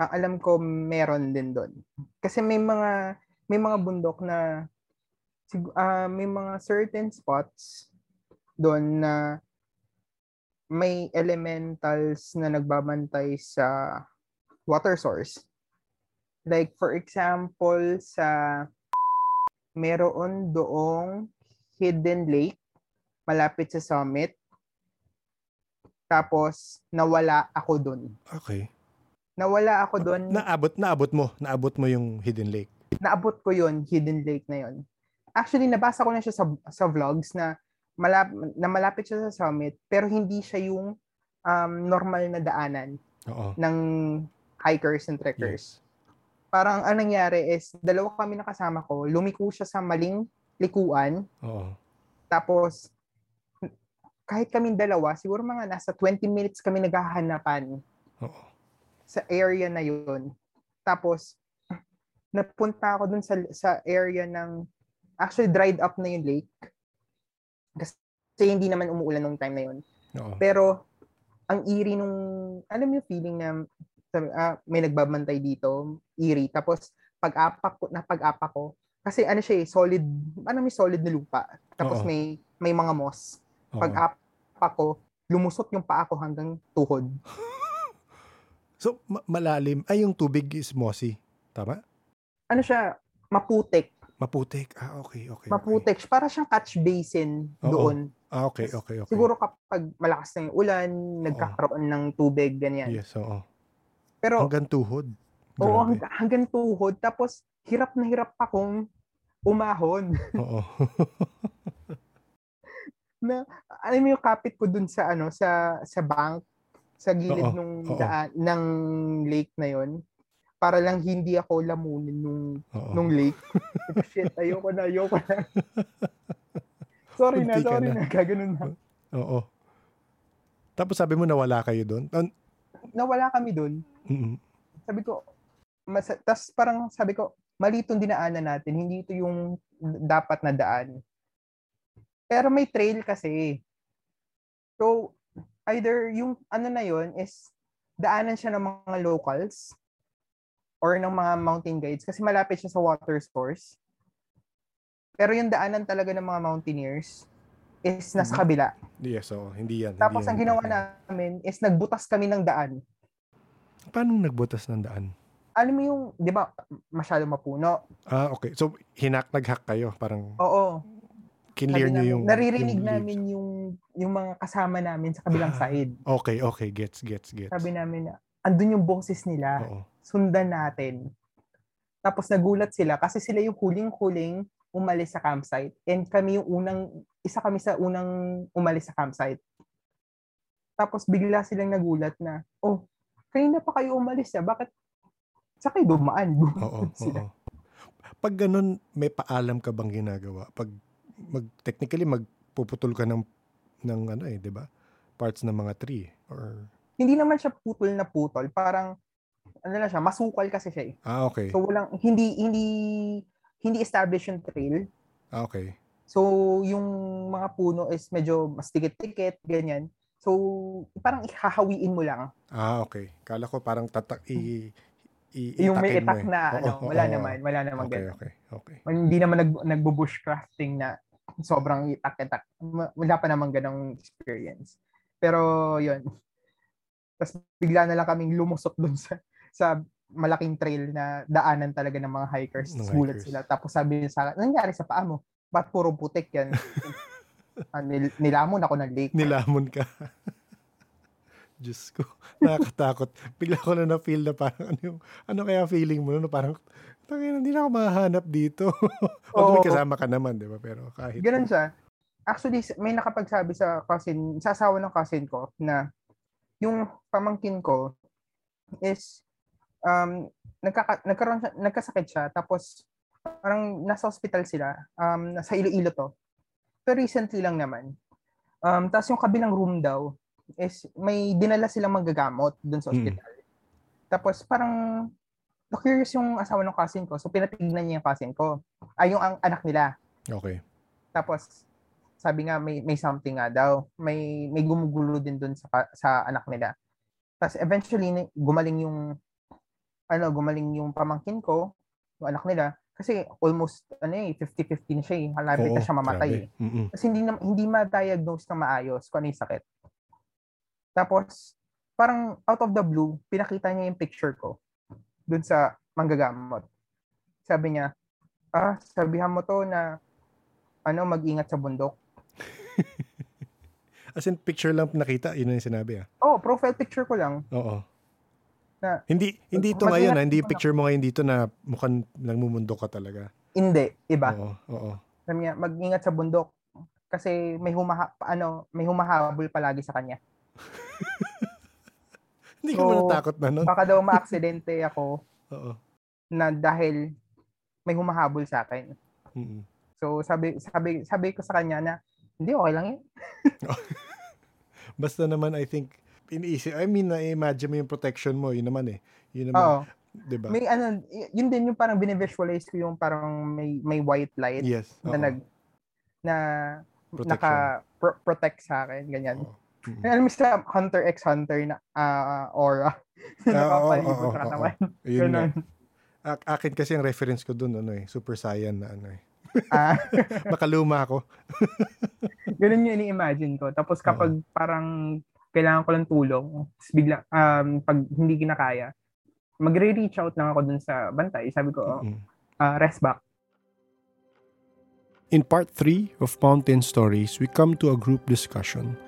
ang alam ko meron din doon. Kasi may mga may mga bundok na ah, may mga certain spots doon na may elementals na nagbabantay sa water source. Like for example sa meron doong hidden lake malapit sa summit. Tapos nawala ako doon. Okay. Nawala ako doon. Naabot naabot mo, naabot mo yung Hidden Lake. naabot ko yon hidden lake na yon. Actually, nabasa ko na siya sa, sa vlogs na, malap, na malapit siya sa summit, pero hindi siya yung um, normal na daanan Oo. ng hikers and trekkers. Yes. Parang ang nangyari is, dalawa kami nakasama ko, lumiko siya sa maling likuan, Oo. tapos kahit kaming dalawa, siguro mga nasa 20 minutes kami naghahanapan Oo. sa area na yun. Tapos, napunta ako dun sa, sa area ng actually dried up na yung lake. Kasi hindi naman umuulan nung time na yun. Oo. Pero, ang eerie nung, alam mo yung feeling na ah, may nagbabantay dito, eerie. Tapos, pag-apak ko, na pag-apak ko, kasi ano siya eh, solid, ano may solid na lupa. Tapos Oo. may may mga moss. Oo. Pag-apak ko, lumusot yung paa ko hanggang tuhod. So, ma- malalim. Ay, yung tubig is mossy. Tama? Ano siya, maputik. Maputik. Ah, okay, okay. okay. Maputik. Para siyang catch basin Oo. doon. Ah, okay, okay, okay. Siguro kapag malakas na yung ulan, nagkakaroon ng tubig, ganyan. Yes, oo. Pero, Hanggang tuhod. oo, Grabe. hanggang, hanggang tuhod. Tapos, hirap na hirap akong umahon. Oo. na alam mo yung kapit ko dun sa ano sa sa bank sa gilid Oo, nung oo. daan ng lake na yon para lang hindi ako lamunin nung Oo. nung lake. Shit, ayoko na, ayoko na. sorry na, sorry na. na. Gaganon na. Oo. Tapos sabi mo nawala kayo doon? An- Nawala kami dun. Mm-mm. Sabi ko, mas, tas parang sabi ko, mali itong dinaanan natin. Hindi ito yung dapat na daan. Pero may trail kasi. So, either yung ano na yon is daanan siya ng mga locals or ng mga mountain guides kasi malapit siya sa water source. Pero yung daanan talaga ng mga mountaineers is nasa Mhm. kabila. Yes, oo. Hindi yan. Tapos hindi ang yan. ginawa namin is nagbutas kami ng daan. Paano nagbutas ng daan? Alam mo yung, di ba, masyado mapuno. Ah, okay. So, hinak, nag-hack kayo. Parang Oo. Kinlear nyo yung... naririnig yung namin leaves. yung yung mga kasama namin sa kabilang Ah. side. Okay, okay. Gets, gets, gets. Sabi namin na andun yung boses nila. Oo. Sundan natin. Tapos nagulat sila kasi sila yung huling-huling umalis sa campsite. And kami yung unang, isa kami sa unang umalis sa campsite. Tapos bigla silang nagulat na, oh, kanina pa kayo umalis ah. Bakit? Sa kayo dumaan. Oo, oo. Pag ganun, may paalam ka bang ginagawa? Pag mag technically magpuputol ka ng ng ano eh, 'di ba? Parts ng mga tree or Hindi naman siya putol na putol. Parang, ano na siya, masukal kasi siya eh. Ah, okay. So walang hindi hindi hindi established yung trail. Ah, okay. So yung mga puno is medyo mas tikit-tikit ganyan. So parang ihahawiin mo lang. Ah, okay. Kala ko parang tatak i, i yung may mo itak eh. na Oo, ano, oo, wala oo. naman, wala naman Okay, ganun. okay. Okay. Hindi naman nag nagbo-bushcrafting na sobrang itak-itak. Wala pa naman ganong experience. Pero yun. Tapos bigla na lang kaming lumusot dun sa sa malaking trail na daanan talaga ng mga hikers. Ng gulat hikers. sila. Tapos sabi niya sa akin, "Anong nangyari sa paa mo? Ba't puro putik yan? Ah, nil- nilamon ako ng lake. Nilamon ka. Diyos ko. Nakakatakot. Bigla ko na na-feel na parang ano yung, ano kaya feeling mo no? Parang, tangina, hindi na ako mahanap dito. Although may kasama ka naman, di ba? Pero kahit. Ganun siya. Actually, may nakapagsabi sa cousin, sa asawa ng cousin ko na yung pamangkin ko is um nagkaka, nagkaroon siya, nagkasakit siya tapos parang nasa hospital sila um nasa Iloilo to. Pero recently lang naman. Um tapos yung kabilang room daw is may dinala silang manggagamot dun sa Mm. hospital. Tapos parang na-curious yung asawa ng cousin ko. So pinatignan niya yung cousin ko. Ay yung ang anak nila. Okay. Tapos sabi nga may may something nga daw. May may gumugulo din doon sa sa anak nila. Tapos eventually gumaling yung ano, gumaling yung pamangkin ko, yung anak nila kasi almost ano eh 50-50 na siya eh. Malapit na siya mamatay. eh. Mm-mm. Kasi hindi na, hindi ma-diagnose ng maayos kung ano yung sakit. Tapos parang out of the blue, pinakita niya yung picture ko doon sa manggagamot. Sabi niya, ah, sabihan mo to na ano, mag-ingat sa bundok. As in, picture lang nakita, yun ang sinabi ah. Oh, profile picture ko lang. Oo. Na- hindi hindi ito ngayon, ah. hindi picture mo ngayon dito na mukhang nagmumundo ka talaga. Hindi, iba. Oo, oo. Sabi niya, mag-ingat sa bundok kasi may humaha ano, may humahabol palagi sa kanya. Hindi ka So, ba natakot na nun? Baka daw maaksidente ako Oo. na dahil may humahabol sa akin. Mm-mm. So sabi sabi sabi ko sa kanya na hindi okay lang 'yan. Basta naman, I think, iniisip, I mean, na-imagine mo yung protection mo, yun naman eh. Yun naman. Oo. 'Di ba? May ano, yun din yung parang binivisualize ko yung parang may may white light Yes. na oo. nag na Protection. naka pro- protect sa akin ganyan. Oo. Mm. May alam mo sa Hunter x Hunter na ah, aura. Ah, Nakapalibot oo, sa oo, katawan. Yun nga. Ganun. A- akin kasi ang reference ko dun, ano eh, Super Saiyan na ano eh. Ah, Makaluma ako. ganun yung ini-imagine ko. Tapos kapag parang kailangan ko lang tulong, bigla, um, pag hindi kinakaya, magre-reach out lang ako dun sa bantay. Sabi ko, Mm. ah, rest back. In part 3 of Mountain Stories, we come to a group discussion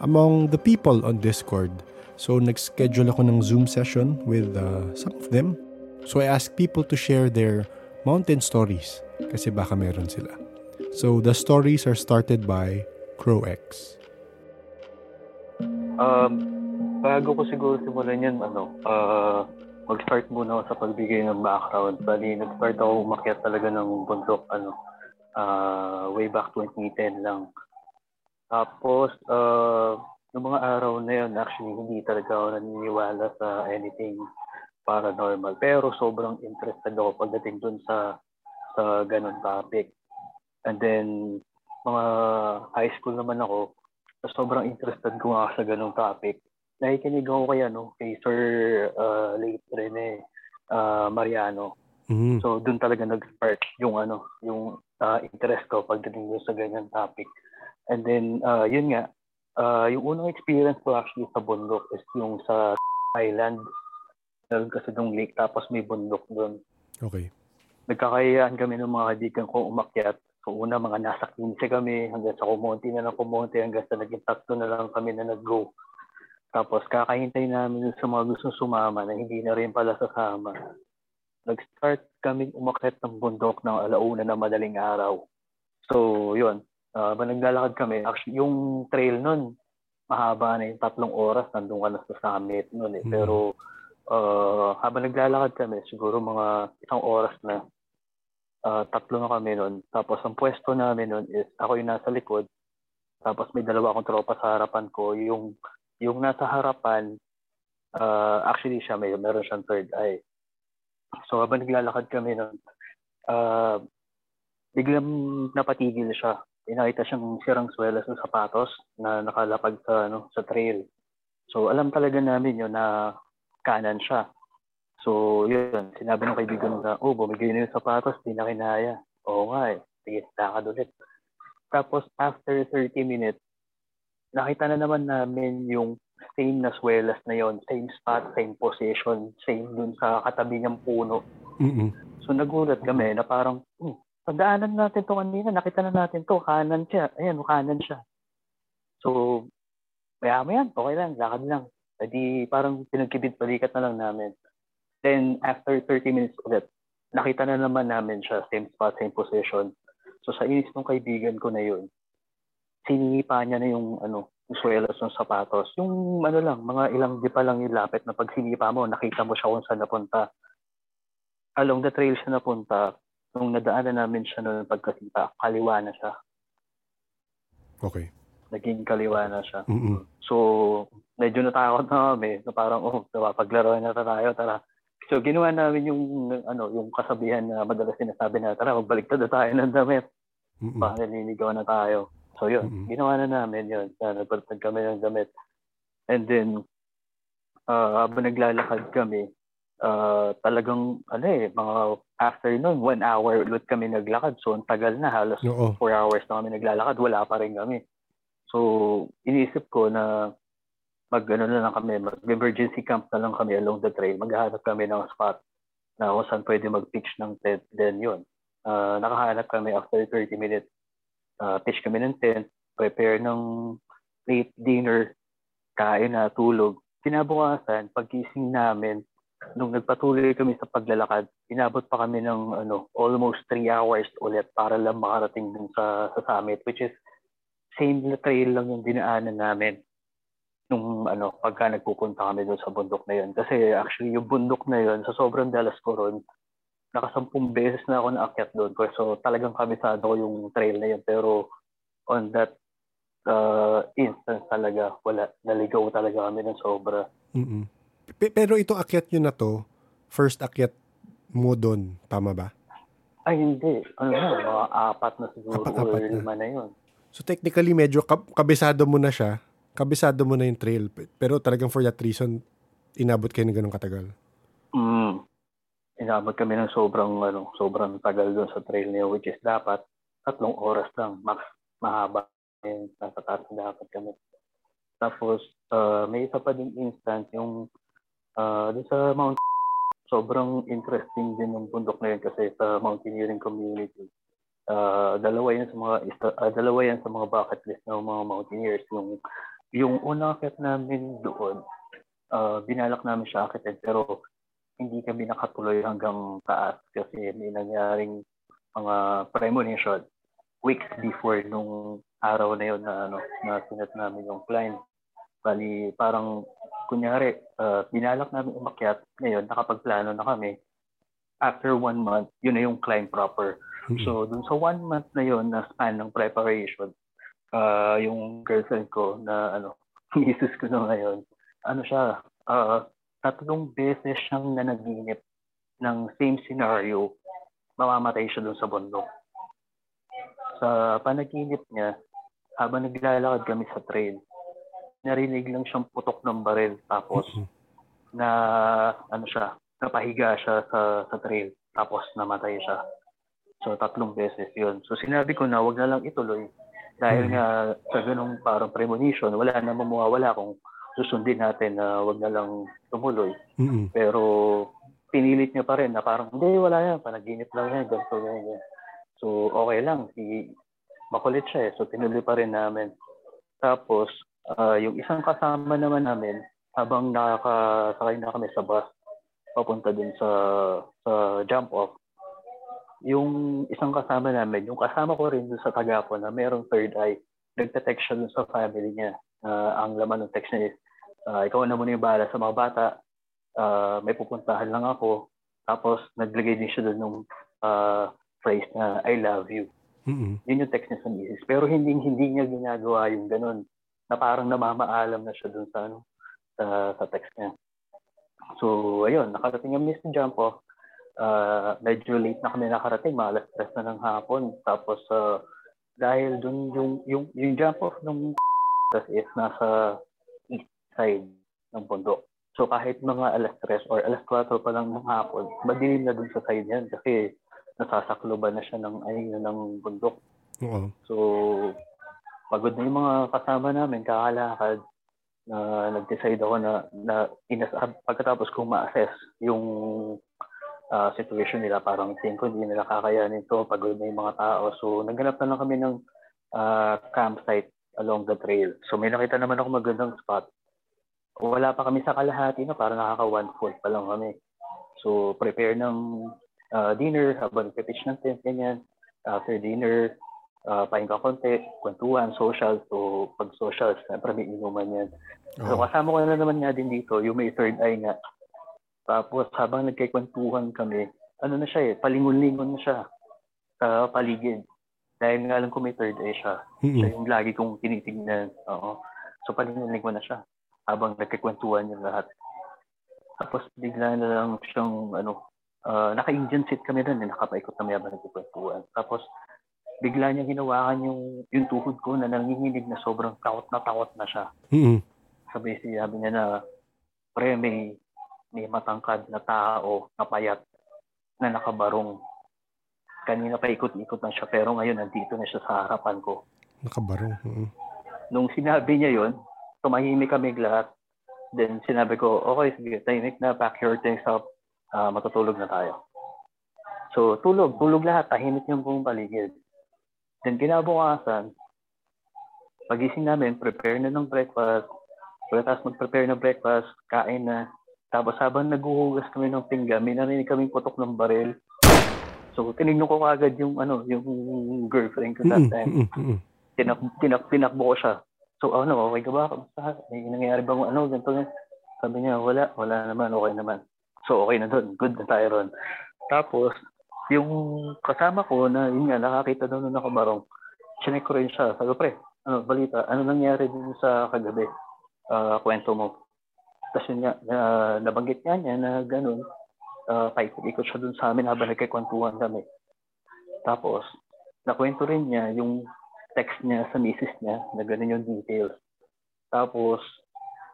among the people on Discord. So, nag-schedule ako ng Zoom session with uh, some of them. So, I asked people to share their mountain stories kasi baka meron sila. So, the stories are started by CrowX. Um, bago ko siguro simulan yan, ano, uh, mag-start muna ako sa pagbigay ng background. Bali, nag-start ako umakyat talaga ng bundok, ano, uh, way back 2010 lang. Tapos, uh, noong mga araw na yun, actually, hindi talaga ako naniniwala sa anything paranormal. Pero sobrang interested ako pagdating dun sa sa ganun topic. And then, mga high school naman ako, sobrang interested ko nga sa ganung topic. Nakikinig ako kay, ano, kay Sir uh, late Rene uh, Mariano. Mm. So, doon talaga nag-spark yung, ano, yung uh, interest ko pagdating dun sa ganyan topic. And then, uh, yun nga, uh, yung unang experience ko actually sa bundok is yung sa island. Meron kasi dong lake tapos may bundok doon. Okay. Nagkakayaan kami ng mga kaibigan ko umakyat. So una, mga nasa 15 kami hanggang sa kumonti na lang kumonti hanggang sa naging tatlo na lang kami na nag-go. Tapos kakahintay namin sa mga gusto sumama na hindi na rin pala sasama. Nag-start kami umakyat ng bundok ng alauna na madaling araw. So yun, uh, naglalakad kami. Actually, yung trail nun, mahaba na yung tatlong oras, nandun ka na sa summit nun eh. Mm. Pero uh, habang naglalakad kami, siguro mga isang oras na, uh, tatlo na kami nun. Tapos ang pwesto namin nun is ako yung nasa likod. Tapos may dalawa akong tropa sa harapan ko. Yung, yung nasa harapan, uh, actually siya, may, meron siyang third eye. So habang naglalakad kami nun, uh, biglang napatigil siya. Pinakita siyang sirang swela sa sapatos na nakalapag sa ano sa trail. So alam talaga namin yun na kanan siya. So yun, sinabi ng kaibigan na, oh, bumigay na yung sapatos, di na kinaya. Oo nga eh, sige, lakad ulit. Tapos after 30 minutes, nakita na naman namin yung same na swelas na yon, same spot, same position, same dun sa katabi niyang puno. Mm-mm. So nagulat kami na parang, hmm, pagdaanan natin to kanina, nakita na natin to, kanan siya. Ayan, kanan siya. So, maya mo yan, okay lang, lakad lang. Edi parang pinagkibit balikat na lang namin. Then, after 30 minutes ulit, nakita na naman namin siya, same spot, same position. So, sa inis ng kaibigan ko na yun, sinipa niya na yung, ano, yung swelas ng sapatos. Yung, ano lang, mga ilang di pa lang yung na pag sinipa mo, nakita mo siya kung saan napunta. Along the trail siya napunta, nung nadaanan namin siya noong pagkasita, kaliwa na siya. Okay. Naging kaliwa na siya. Mm-mm. So, medyo natakot na kami na parang, oh, paglaro na tayo, tara. So, ginawa namin yung, ano, yung kasabihan na madalas sinasabi na, tara, magbaliktad na tayo ng damit. Mm-mm. Baka na tayo. So, yun, Mm-mm. ginawa na namin yun. Na, nagbaliktad kami ng damit. And then, uh, habang naglalakad kami, uh, talagang, ano eh, mga afternoon, one hour ulit kami naglakad. So, ang tagal na, halos Oo. four hours na kami naglalakad, wala pa rin kami. So, iniisip ko na mag ano na lang kami, mag-emergency camp na lang kami along the trail. Maghahanap kami ng spot na kung saan pwede mag-pitch ng tent. Then yun, uh, nakahanap kami after 30 minutes. Uh, pitch kami ng tent, prepare ng late dinner, kain na, tulog. Kinabukasan, pagkising namin, nung nagpatuloy kami sa paglalakad, inabot pa kami ng ano, almost 3 hours ulit para lang makarating dun sa, sa summit, which is same na trail lang yung dinaanan namin nung ano, pagka nagpupunta kami doon sa bundok na yun. Kasi actually yung bundok na yun, sa sobrang dalas ko ron, nakasampung beses na ako naakyat doon. So talagang kabisado ko yung trail na yun. Pero on that uh, instance talaga, wala, naligaw talaga kami ng sobra. Mm-mm. Pe- Pero ito akyat nyo na to, first akyat mo doon. Tama ba? Ay, hindi. Ano na, mga apat na siguro Apat-apat or na. lima na yun. So technically, medyo kab- kabisado mo na siya. Kabisado mo na yung trail. Pero talagang for that reason, inabot kayo ng ganun katagal. Mm. Inabot kami ng sobrang, ano, sobrang tagal doon sa trail niya, which is dapat tatlong oras lang, max mahaba yung nasa dapat kami. Tapos, uh, may isa pa ding instant, yung uh, sa Mount sobrang interesting din yung bundok na yun kasi sa mountaineering community. Uh, dalawa yan sa mga uh, dalawa yan sa mga bucket list ng mga mountaineers. Yung yung unang akit namin doon, uh, binalak namin siya akitin pero hindi kami nakatuloy hanggang taas kasi may nangyaring mga premonition weeks before nung araw na yun na ano na sinat namin yung climb. Bali, parang kunyari, uh, binalak namin umakyat, ngayon nakapagplano na kami. After one month, yun na yung climb proper. Mm-mm. So, dun sa one month na yun na span ng preparation, uh, yung girlfriend ko na ano, misis ko na ngayon, ano siya, uh, tatlong beses siyang nanaginip ng same scenario, mamamatay siya dun sa bundok. Sa panaginip niya, habang naglalakad kami sa trail, narinig lang siyang putok ng baril tapos na ano siya, napahiga siya sa sa trail tapos namatay siya. So tatlong beses 'yun. So sinabi ko na wag na lang ituloy dahil Mhm. nga sa ganung parang premonition, wala na mawawala kung susundin natin na wag na lang tumuloy. Mm-mm. Pero pinilit niya pa rin na parang hindi wala yan, panaginip lang yan, ganito ganyan. So okay lang, si makulit siya eh. So tinuloy pa rin namin. Tapos ah, yung isang kasama naman namin habang nakakasakay na kami sa bus papunta dun sa sa jump off yung isang kasama namin, yung kasama ko rin sa Tagapo na merong third eye, nagte-text siya dun sa family niya. Ah, ang laman ng text niya is, ah, ikaw na muna yung bahala sa mga bata, Ah, may pupuntahan lang ako. Tapos naglagay din siya dun ng ah, phrase na I love you Mm-mm. yun yung text niya sa misis. Pero hindi hindi niya ginagawa yung ganun. Na parang namamaalam na siya dun sa ano sa, sa text niya. So, ayun, nakarating yung Miss Jump off. Uh, medyo late na kami nakarating, mga alas tres na ng hapon. Tapos, uh, dahil dun yung, yung, yung jump off ng is nasa east side ng bundok. So, kahit mga alas tres or alas 4 pa lang ng hapon, madilim na dun sa side yan kasi nasasakloban na siya ng ay ng bundok. Oo. So, pagod na yung mga kasama namin, kakalakad, na nag-decide ako na, na inas, pagkatapos kong ma-assess yung ah, situation nila, parang tingin ko hindi nila kakayanin to, pagod na yung mga tao. So, naghanap na lang kami ng ah, campsite along the trail. So, may nakita naman ako magandang spot. Wala pa kami sa kalahati na, parang nakaka one foot pa lang kami. So, prepare ng ah, dinner, habang nagpipitch ng tent, ganyan. After dinner, uh, pahinga konti, kwentuhan, social. So, pag social, siyempre may inuman yan. So, Oo. kasama ko na naman nga din dito, yung may third eye nga. Tapos, habang nagkikwentuhan kami, ano na siya eh, palingon-lingon na siya sa paligid. Dahil nga alam ko may third eye siya. Mm-mm. Siya yung lagi kong tinitignan. Oo. So, palingon-lingon na siya habang nagkikwentuhan yung lahat. Tapos, bigla na lang siyang, ano, ah, naka-Indian seat kami doon, eh, nakapaikot kami habang nagkikwentuhan. Tapos, bigla niya hinawakan yung, yung tuhod ko na nanginginig na sobrang takot na takot na siya. Mm-mm. Sabi sabi niya na, pre, may, may matangkad na tao na payat na nakabarong. Kanina pa ikot-ikot na siya, pero ngayon nandito na siya sa harapan ko. Nakabarong. Mm-mm. Nung sinabi niya yon tumahimik kami lahat. Then sinabi ko, okay, sige, tahimik na, pack your things up, Ah, matutulog na tayo. So, tulog, tulog lahat, tahimik yung buong paligid. Then kinabukasan, pagising namin, prepare na ng breakfast. Pagkatapos mag-prepare ng breakfast, kain na. Tapos habang naghuhugas kami ng pinggan, may narinig kaming putok ng baril. So, tinignan ko kagad yung, ano, yung girlfriend ko that time tinak, tinak, tinakbo ko siya. So, ano, okay ka ba? Kamusta? May nangyayari bang ano, ganito na? Sabi niya, wala, wala naman, okay naman. So, okay na doon. Good na tayo ron. Tapos, yung kasama ko na, yun nga, nakakita daw nung nakabarong, chinek ko rin siya. Sabi pre, ano, balita, ano nangyari din sa kagabi? Ah, kwento mo. Tapos yun nga, na, nabanggit nga niya na ganun, uh, paikot-ikot siya dun sa amin habang nagkikwentuhan kami. Tapos, nakwento rin niya yung text niya sa misis niya na ganun yung details. Tapos,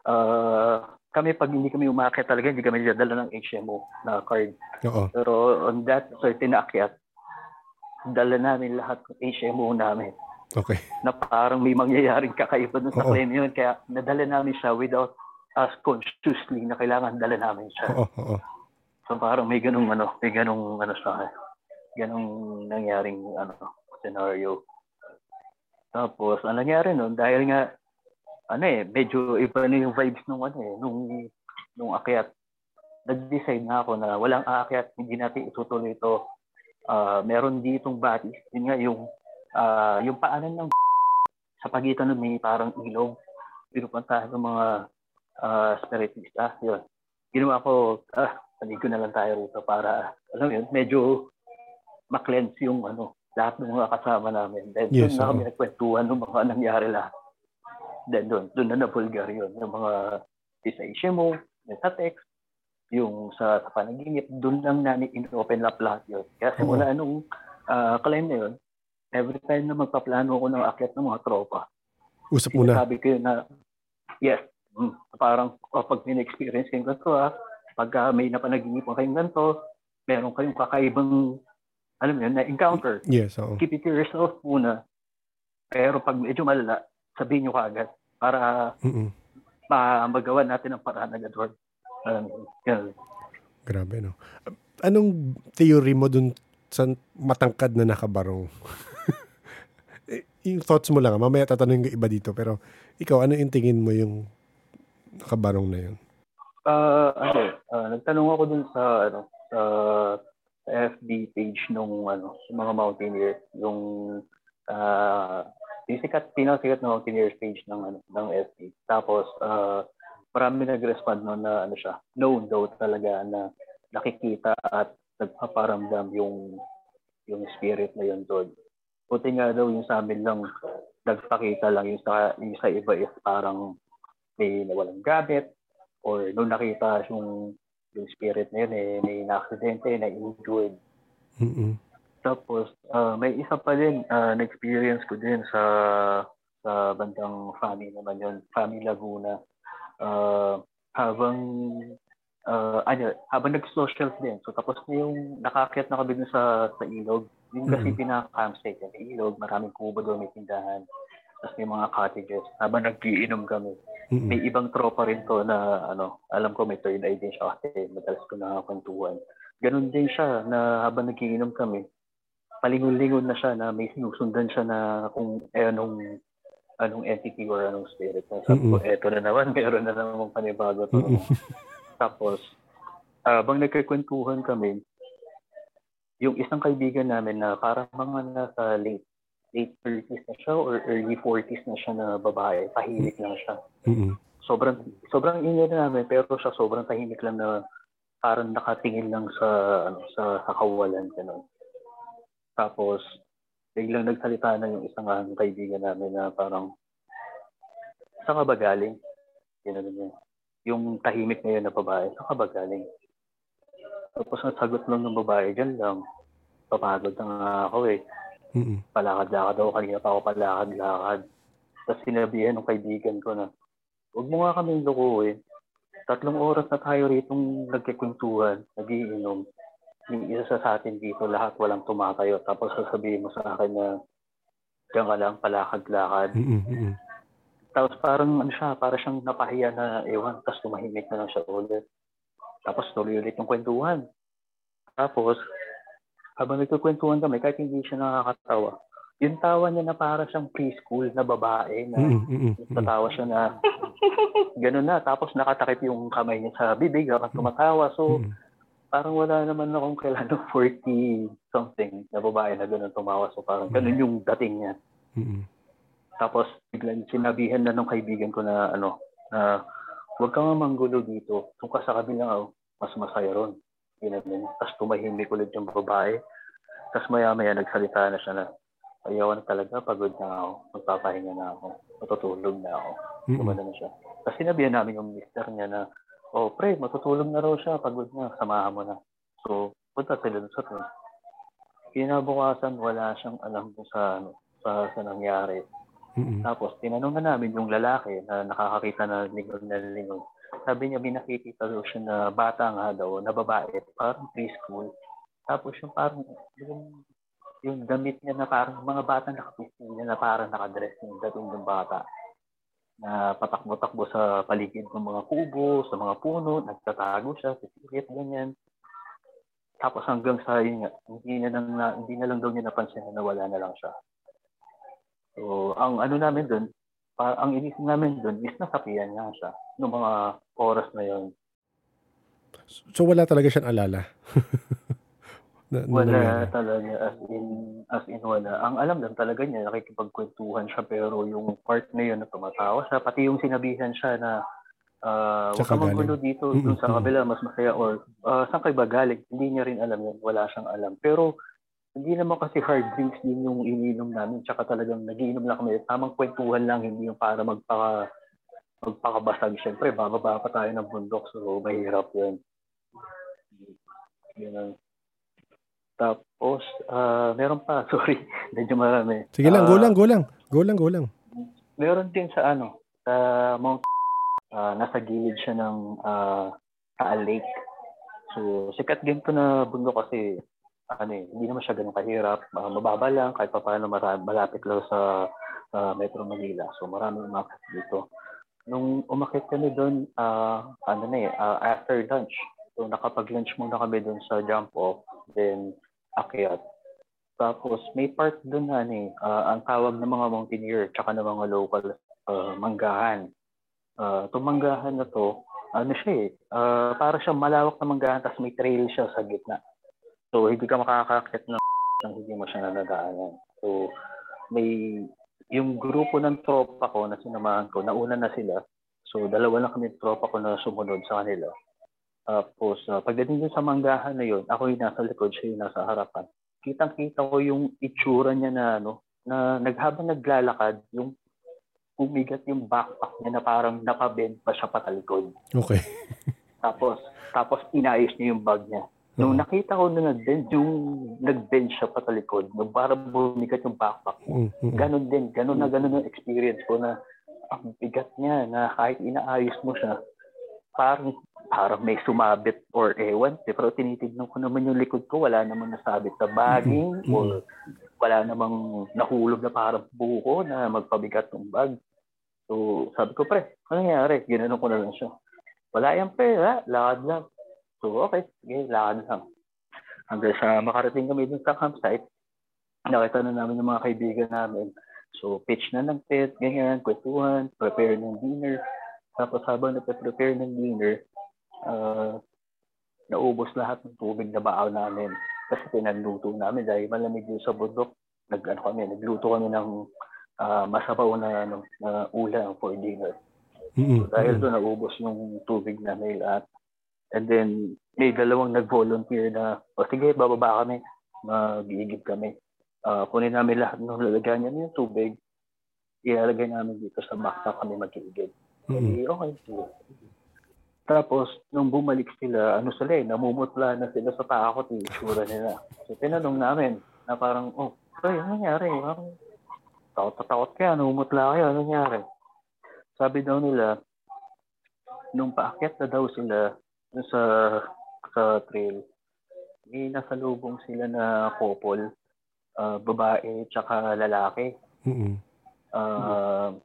uh, kami pag hindi kami umakyat talaga, hindi kami dadala ng HMO na card. Oo. Pero on that certain akyat, dala namin lahat ng HMO namin. Okay. Na parang may mangyayaring kakaiba dun sa Oo. claim yun. Kaya nadala namin siya without us consciously na kailangan dala namin siya. Oo, oo. So parang may ganung ano, may ganung ano sa akin. Ganung nangyaring ano, scenario. Tapos, ang nangyari nun, dahil nga, ano eh, medyo iba na yung vibes nung ano eh, nung, nung akyat. Nag-decide na ako na walang aakyat, hindi natin itutuloy ito. Ah, meron ditong batis. Yun nga, yung, ah, yung paanan ng sa pagitan ng may parang ilog. Pinupuntahan ng mga uh, spiritista. Yun. Ginawa ko, ah, Paligo na lang tayo rito para, alam mo yun, medyo maklense yung ano, lahat ng mga kasama namin. Then Yes, doon na kami nagkwentuhan ng mga nangyari lahat. Then doon, doon na na-vulgar yun. Yung mga isa mo, yung sa text, yung sa, sa panaginip, doon lang namin in-open up lahat yun. Kaya simula nung uh, claim na yun, every time na magpaplano ako ng akyat ng mga tropa, Usap muna. sinasabi ko yun na, yes, mm, parang kapag may-experience kayong ganito ah, pagka may napanaginipan kayong ganito, meron kayong kakaibang, alam mo yun, na-encounter. Yes, oo. Keep it to yourself muna. Pero pag medyo malala, sabihin nyo kaagad para Mm-mm. ma- magawa natin ang paraan agad. Or, um, yun. Grabe, no? Anong theory mo dun sa matangkad na nakabarong? Eh, yung thoughts mo lang, ah. mamaya tatanungin ko iba dito, pero ikaw, ano yung tingin mo yung nakabarong na yun? Ah, ano, ah, nagtanong ako dun sa ano, sa FB page nung ano, mga mountaineers, yung ah yung sikat, pinakasikat na mountaineers page ng ano, ng FB. Tapos ah marami nag-respond no na ano siya, known daw talaga na nakikita at nagpaparamdam yung yung spirit na yun doon. Buti nga daw yung sa amin lang nagpakita lang yung sa yung sa iba is parang may nawalang gamit or nung nakita yung yung spirit na yun eh, may na-aksidente, na-injured. Mm-mm. Tapos, ah, may isa pa din, ah, na-experience ko din sa sa bandang Fami naman yun, Fami Laguna. Ah, habang ah, ano, habang nag-social din. So tapos na yung nakaakyat na kami dun sa sa ilog. Yung kasi Mhm. pinaka-campsite yung ilog, maraming kubo doon, may tindahan. Tapos may mga cottages. Habang nag-iinom kami, Mm-mm. may ibang tropa rin to na ano, alam ko may third eye din siya kasi madalas ko nakakwentuhan. Ganon din siya na habang nagiinom kami, palingon-lingon na siya na may sinusundan siya na kung eh, anong anong entity or anong spirit. Sabi ko, eto na naman, meron na naman panibago to. Tapos, habang nagkikwentuhan kami, yung isang kaibigan namin na parang mga nasa late late 30s na siya or early 40s na siya na babae, tahimik lang siya Mm-mm. sobrang sobrang ingay na namin pero siya sobrang tahimik lang na parang nakatingin lang sa ano sa, sa kawalan ganun. Tapos biglang nagsalita na yung isang ang kaibigan namin na parang saan ka ba galing? Ganun niya. Yung tahimik na yun na babae, saan ka ba galing? Tapos ang sagot lang ng babae, dyan lang. Papagod na nga ako eh Mm-mm. palakad-lakad ako. Kanina pa ako palakad-lakad. Tapos sinabihan ng kaibigan ko na, huwag mo nga kaming lukuhin. Tatlong oras na tayo rito nagkikwentuhan, nagiinom. Yung isa sa atin dito, lahat walang tumatayo. Tapos sasabihin mo sa akin na, diyan ka lang, palakad-lakad. Mm-mm. Tapos parang ano siya, para siyang napahiya na ewan, tapos tumahimik na lang siya ulit. Tapos tuloy ulit yung kwentuhan. Tapos, habang nagkukwentuhan kami, kahit hindi siya nakakatawa, yung tawa niya na para siyang preschool na babae na. Mm-mm. natawa siya na gano'n na. Tapos nakatakip yung kamay niya sa bibig habang tumatawa. So, Mm-mm. Parang wala naman akong kailan 40 something na babae na gano'n tumawa. So, parang gano'n yung dating niya. Mm-mm. Tapos biglang sinabihan na ng kaibigan ko na ano, na huwag kang manggulo dito. Kung ka sa kabilang oh, mas masaya ron. Ginanin. Tapos tumahimik ulit yung babae. Tapos maya-maya nagsalita na siya na, ayaw na talaga, pagod na ako. Magpapahinga na ako. Matutulog na ako. Gumano na siya. Tapos sinabihan namin yung mister niya na, oh pre, matutulog na raw siya, pagod na, samahan mo na. So, punta sila sa trail. Kinabukasan, wala siyang alam kung sa, ano, sa, sa nangyari. Mm-mm. Tapos, tinanong na namin yung lalaki na nakakakita na lingon na lingon. Sabi niya, may nakikita daw siya na bata nga daw, na babae, parang preschool. Tapos yung parang, yung, yung damit niya na parang mga bata nakapising niya na parang nakadress yung dating ng bata. Na patakbo-takbo sa paligid ng mga kubo, sa mga puno, nagtatago siya, sisikit, ganyan. Tapos hanggang sa yun nga, hindi na lang, na, hindi na lang daw niya napansin na nawala na lang siya. So, ang ano namin doon, ang inisip namin doon is nasapian niya siya noong mga oras na yun. So wala talaga siyang alala. na, na Wala nangyari. talaga as in as in wala. Ang alam lang talaga niya nakikipagkwentuhan siya pero yung part na yun na tumatawa siya pati yung sinabihan siya na uh, huwag ka galing. dito dun sa kabila mas masaya or uh, saan kayo ba galing? Hindi niya rin alam yun. Wala siyang alam. Pero hindi naman kasi hard drinks din yung ininom namin tsaka talagang nagiinom lang kami. Tamang kwentuhan lang hindi yung para magpaka magpakabasag. Siyempre, bababa pa tayo ng bundok so mahirap yun. Yun ang tapos, ah meron pa, sorry, medyo marami. Sige lang, Ah, go lang, go lang. Go lang, go lang. Meron din sa ano, sa Mount ah, nasa gilid siya ng ah, Taal Lake. So, sikat din to na bundok kasi ano eh, hindi naman siya ganun kahirap. Ah, mababa lang, kahit pa paano mara- malapit lang sa sa Metro Manila. So, maraming umakit dito. Nung umakit kami doon, ah, ano na eh, ah, after lunch. So, nakapag-lunch muna kami doon sa jump off. Then, akyat. Tapos, may part doon ano eh, ah, ang tawag ng mga mountaineer tsaka ng mga local ah, manggahan. Ah, itong manggahan na to, ano siya eh, ah, para siya malawak na manggahan tapos may trail siya sa gitna. So, hindi ka makakakit ng ng hindi mo siya nadadaanan. So, may yung grupo ng tropa ko na sinamahan ko, nauna na sila. So, dalawa lang kami tropa ko na sumunod sa kanila. Tapos, ah, pagdating dun sa manggahan na yun, ako yung nasa likod, siya yung nasa harapan. Kitang-kita ko yung itsura niya na, ano, na naghabang naglalakad, yung umigat yung backpack niya na parang nakabend pa siya patalikod. Okay. Tapos, tapos inayos niya yung bag niya. Nung Oo. nakita ko na nag-bend, yung nag-bend siya patalikod, nung parang bumigat yung backpack. Mm, mm, Ganon din, ganon na ganon yung experience ko na ang bigat niya na kahit inaayos mo siya, parang parang may sumabit or ewan. eh, Pero tinitignan ko naman yung likod ko, wala namang nasabit sa bagging Mhm. or wala namang nahulog na parang buko na magpabigat ng bag. So sabi ko, pre, ano nangyari? Ginanon ko na lang siya. Wala yan, pre, ha? lakad lang. So okay, sige, lakad lang. Hanggang sa makarating kami dun sa campsite, nakita na namin yung mga kaibigan namin. So, pitch na ng tent, ganyan, kwentuhan, prepare ng dinner. Tapos habang nagpe-prepare ng dinner, ah, naubos lahat ng tubig na baaw namin. Kasi pinanluto namin dahil malamig yung sa bundok. Nag, ano kami, nagluto kami ng ah, masabaw na, ano, na ulam for dinner. mm, So, dahil doon naubos yung tubig namin lahat. And then, may dalawang nag-volunteer na, o sige, bababa kami, mag-iigib kami. Ah, kunin namin lahat ng lalagyan niya yung tubig, ilalagay namin dito sa backpack kami mag-iigib. Mm, Eh, okay, sige. Tapos, nung bumalik sila, ano sila eh, namumutla na sila sa takot eh, itsura nila. So, tinanong namin na parang, oh, ay, ano nangyari? Parang, takot na takot kaya, namumutla kayo, ano nangyari? Sabi daw nila, nung paakyat na daw sila sa, sa trail, may nasa lubong sila na couple, ah, babae tsaka lalaki. mm, Ah,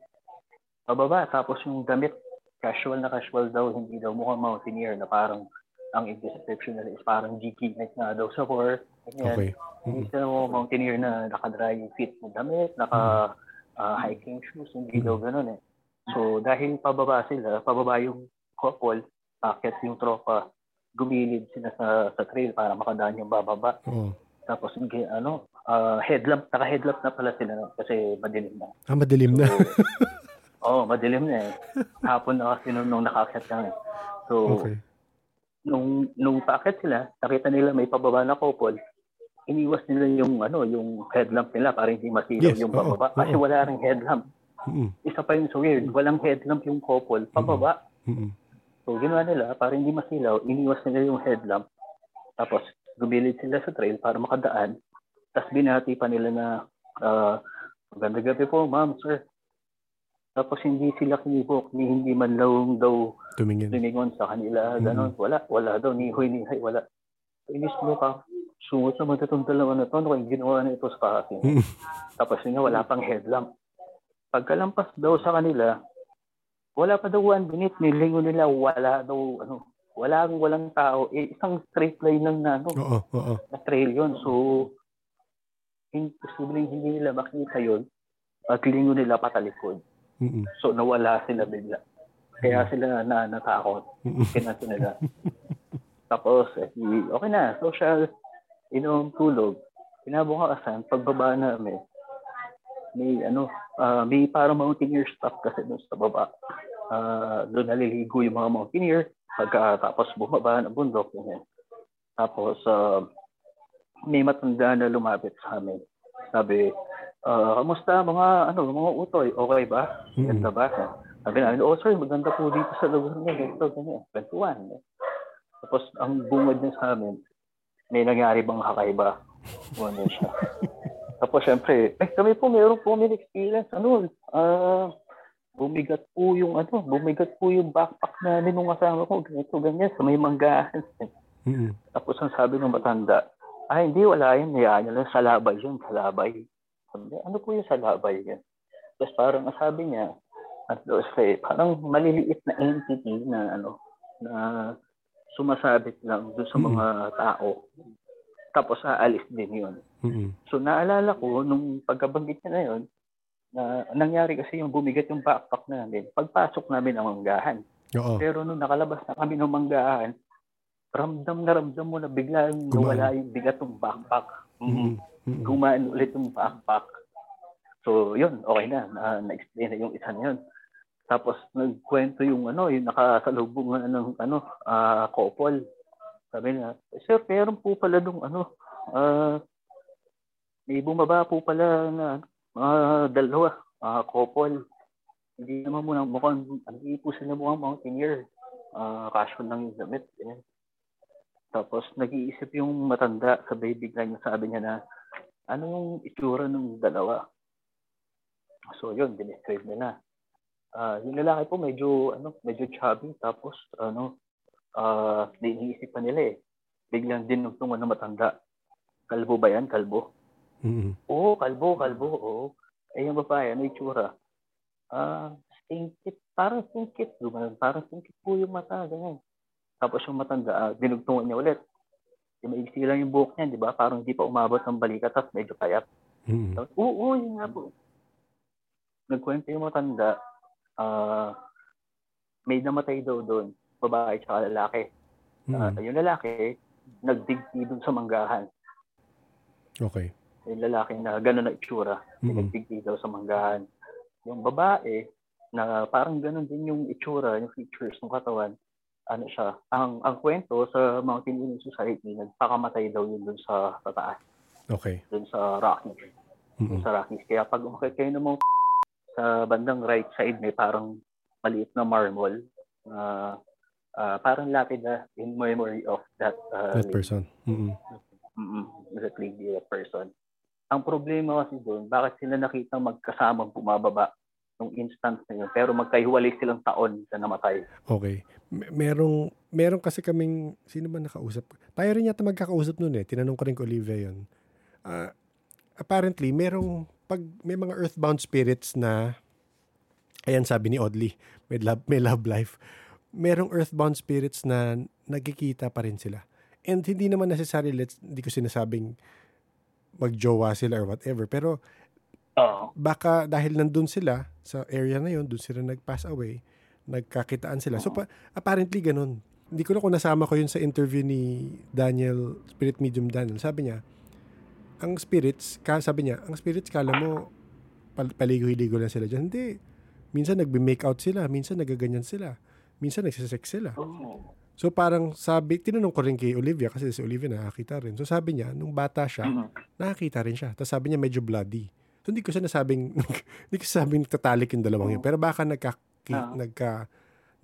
pababa. Tapos yung damit, casual na casual daw, hindi daw mukhang mountaineer na parang ang description nila is parang GK night na daw sa war. Ganyan. Okay. Hindi Mm, sila mukhang mountaineer na naka-dry fit na damit, naka ah, hiking shoes, hindi daw ganun eh. So dahil pababa sila, pababa yung couple, akit yung tropa, gumilid sila sa, sa trail para makadaan yung bababa. Oo. Tapos ano, ah, headlamp, naka-headlamp na pala sila kasi madilim na. Ah, madilim na. Oo, oh, madilim na eh. Hapon na kasi nung, nung nakakit kami. So, Okay. nung, nung paakit sila, nakita nila may pababa na couple, iniwas nila yung ano yung headlamp nila para hindi masilaw Yes, yung oo, pababa kasi oo. wala ring headlamp. Mm, Isa pa yung so weird, walang headlamp yung couple pababa. mm, So ginawa nila para hindi masilaw, iniwas nila yung headlamp. Tapos, gumilid sila sa trail para makadaan. Tapos, binati pa nila na, uh, maganda gabi po, ma'am, sir. Tapos, hindi sila kinibok, ni hindi man lang daw Tumingin. lumingon sa kanila, gano'n. Wala, wala daw, ni huy, ni hay, wala. Inis mo ka, sungot sa mga itong dalawa na to, ano kayong ginawa na ito sa akin? Mm. Tapos nga, wala pang headlamp. Pagkalampas daw sa kanila, wala pa daw one minute, nilingo nila, wala daw, ano, wala walang tao. Eh, isang straight line lang na, ano, Oo, oo. na trail yun. So, imposible hindi nila makita yun. Paglingo nila patalikod. Mm-mm. So, nawala sila bigla. Kaya sila na natakot. Pinansin nila. Tapos, eh, okay na. Social, inom, tulog. Kinabukasan, pagbaba namin, may ano, ah, may parang mountaineer stuff kasi doon sa baba. Ah, doon naliligo yung mga mountaineer. Pagkatapos bumaba ng bundok. Ganyan. Tapos, ah, may matanda na lumapit sa amin. Sabi, ah, kamusta mga ano mga utoy? Okay ba? Ganda ba? Sabi namin, oh sir, maganda po dito sa lugar niya. Ganito, ganyan. Kwentuhan. Tapos, ang bungad niya sa amin, may nangyari bang kakaiba? Ano siya. Tapos, syempre, eh, kami po, meron po kami experience. Ano, ah, bumigat po yung, ano, bumigat po yung backpack namin nung kasama ko. Ganito, ganyan, sa may manggahan. Tapos, ang sabi ng matanda, ay, hindi, wala yun. Hayaan niya lang, salabay yun, salabay. Sabi, ano po yung salabay yan? Tapos parang ang sabi niya, at say, parang maliliit na entity na ano, na sumasabit lang doon sa mga tao. Tapos aalis din yun. Mm-mm. So naalala ko, nung pagkabanggit niya na yun, na nangyari kasi yung bumigat yung backpack namin, pagpasok namin ng manggahan. Oo. Pero nung nakalabas na kami ng manggahan, ramdam na ramdam mo na biglang Gumaan. nawala yung bigat ng backpack. Mm-mm. Mm-mm. Gumaan ulit yung backpack. So, yun, okay na. na na-explain na yung isa na yun. Tapos, nagkwento yung ano, yung nakasalubong na ng ano, ah couple. Sabi na, Sir, meron po pala nung ano, ah may bumaba po pala na mga dalawa, ah couple. Hindi naman muna mukhang, hindi po sila mukhang mountaineer. Ah casual lang yung damit. Ganyan. Tapos nag-iisip yung matanda, sabay bigla niya sabi niya na, ano yung itsura ng dalawa? So yun, dinescribe nila. Ah, yung lalaki po medyo ano, medyo chubby tapos ano, uh, iniisip pa nila eh. Biglang dinugtungan ng matanda. Kalbo ba yan? Kalbo? Mm-mm. Oo, kalbo, kalbo, oo. Eh, yung babae, ano itsura? Ah, stingkit. Parang stingkit. Gumanon, parang stingkit po yung mata, ganyan. Tapos yung matanda, ah, dinugtungan niya ulit. Yung maigsi lang yung buhok niya, di ba? Parang hindi pa umabot ng balikat, tapos medyo payat. Mm-mm. Tapos, Oo, oo, yun nga po. Nagkwento yung matanda, ah, may namatay daw doon, babae at lalaki. Ah, Mm-mm. yung lalaki, nagdigti doon sa manggahan. Okay. Yung lalaki na gano'n na itsura, Mm-mm. nagdigti daw sa manggahan. Yung babae, na parang gano'n din yung itsura, yung features ng katawan, ano siya, ang ang kwento sa Mountaineering Society, nagpakamatay daw yun doon sa tataas, Okay. doon sa Rockies. Mm-mm. sa Rockies. Kaya pag umakit kayo ng Mount sa bandang right side may parang maliit na marble na ah, parang lapida in memory of that uh, That person. Mm-mm. Mm-mm, that lady, that person. Ang problema kasi doon, bakit sila nakita magkasamang bumababa nung instance na yun, pero magkahiwalay silang taon na namatay. Okay. Merong, merong kasi kaming, sino ba nakausap? Tayo rin yata magkakausap nun eh. Tinanong ko rin ko Olivia yun. Ah, apparently, merong, pag may mga earthbound spirits na, ayan sabi ni Audley, may love, may love life. Merong earthbound spirits na nagkikita pa rin sila. And hindi naman necessarily, let's, hindi ko sinasabing magjowa sila or whatever. Pero Oo. baka dahil nandun sila sa area na yun, dun sila nag-pass away, nagkakitaan sila. So, pa- apparently ganun. Hindi ko na kung nasama ko yun sa interview ni Daniel, Spirit Medium Daniel. Sabi niya, ang spirits, ka, sabi niya, ang spirits, kala mo, pal- paligo-hiligo lang sila dyan. Hindi. Minsan nagbe-make out sila, minsan nagaganyan sila, minsan nagsisex sila. Oo. So parang sabi, tinanong ko rin kay Olivia kasi si Olivia nakakita rin. So sabi niya, nung bata siya, Mm. nakakita rin siya. Tapos sabi niya medyo bloody. So hindi ko siya nasabing, hindi ko sabing tatalik yung dalawang yun. Pero baka nagka, Ah. nagka,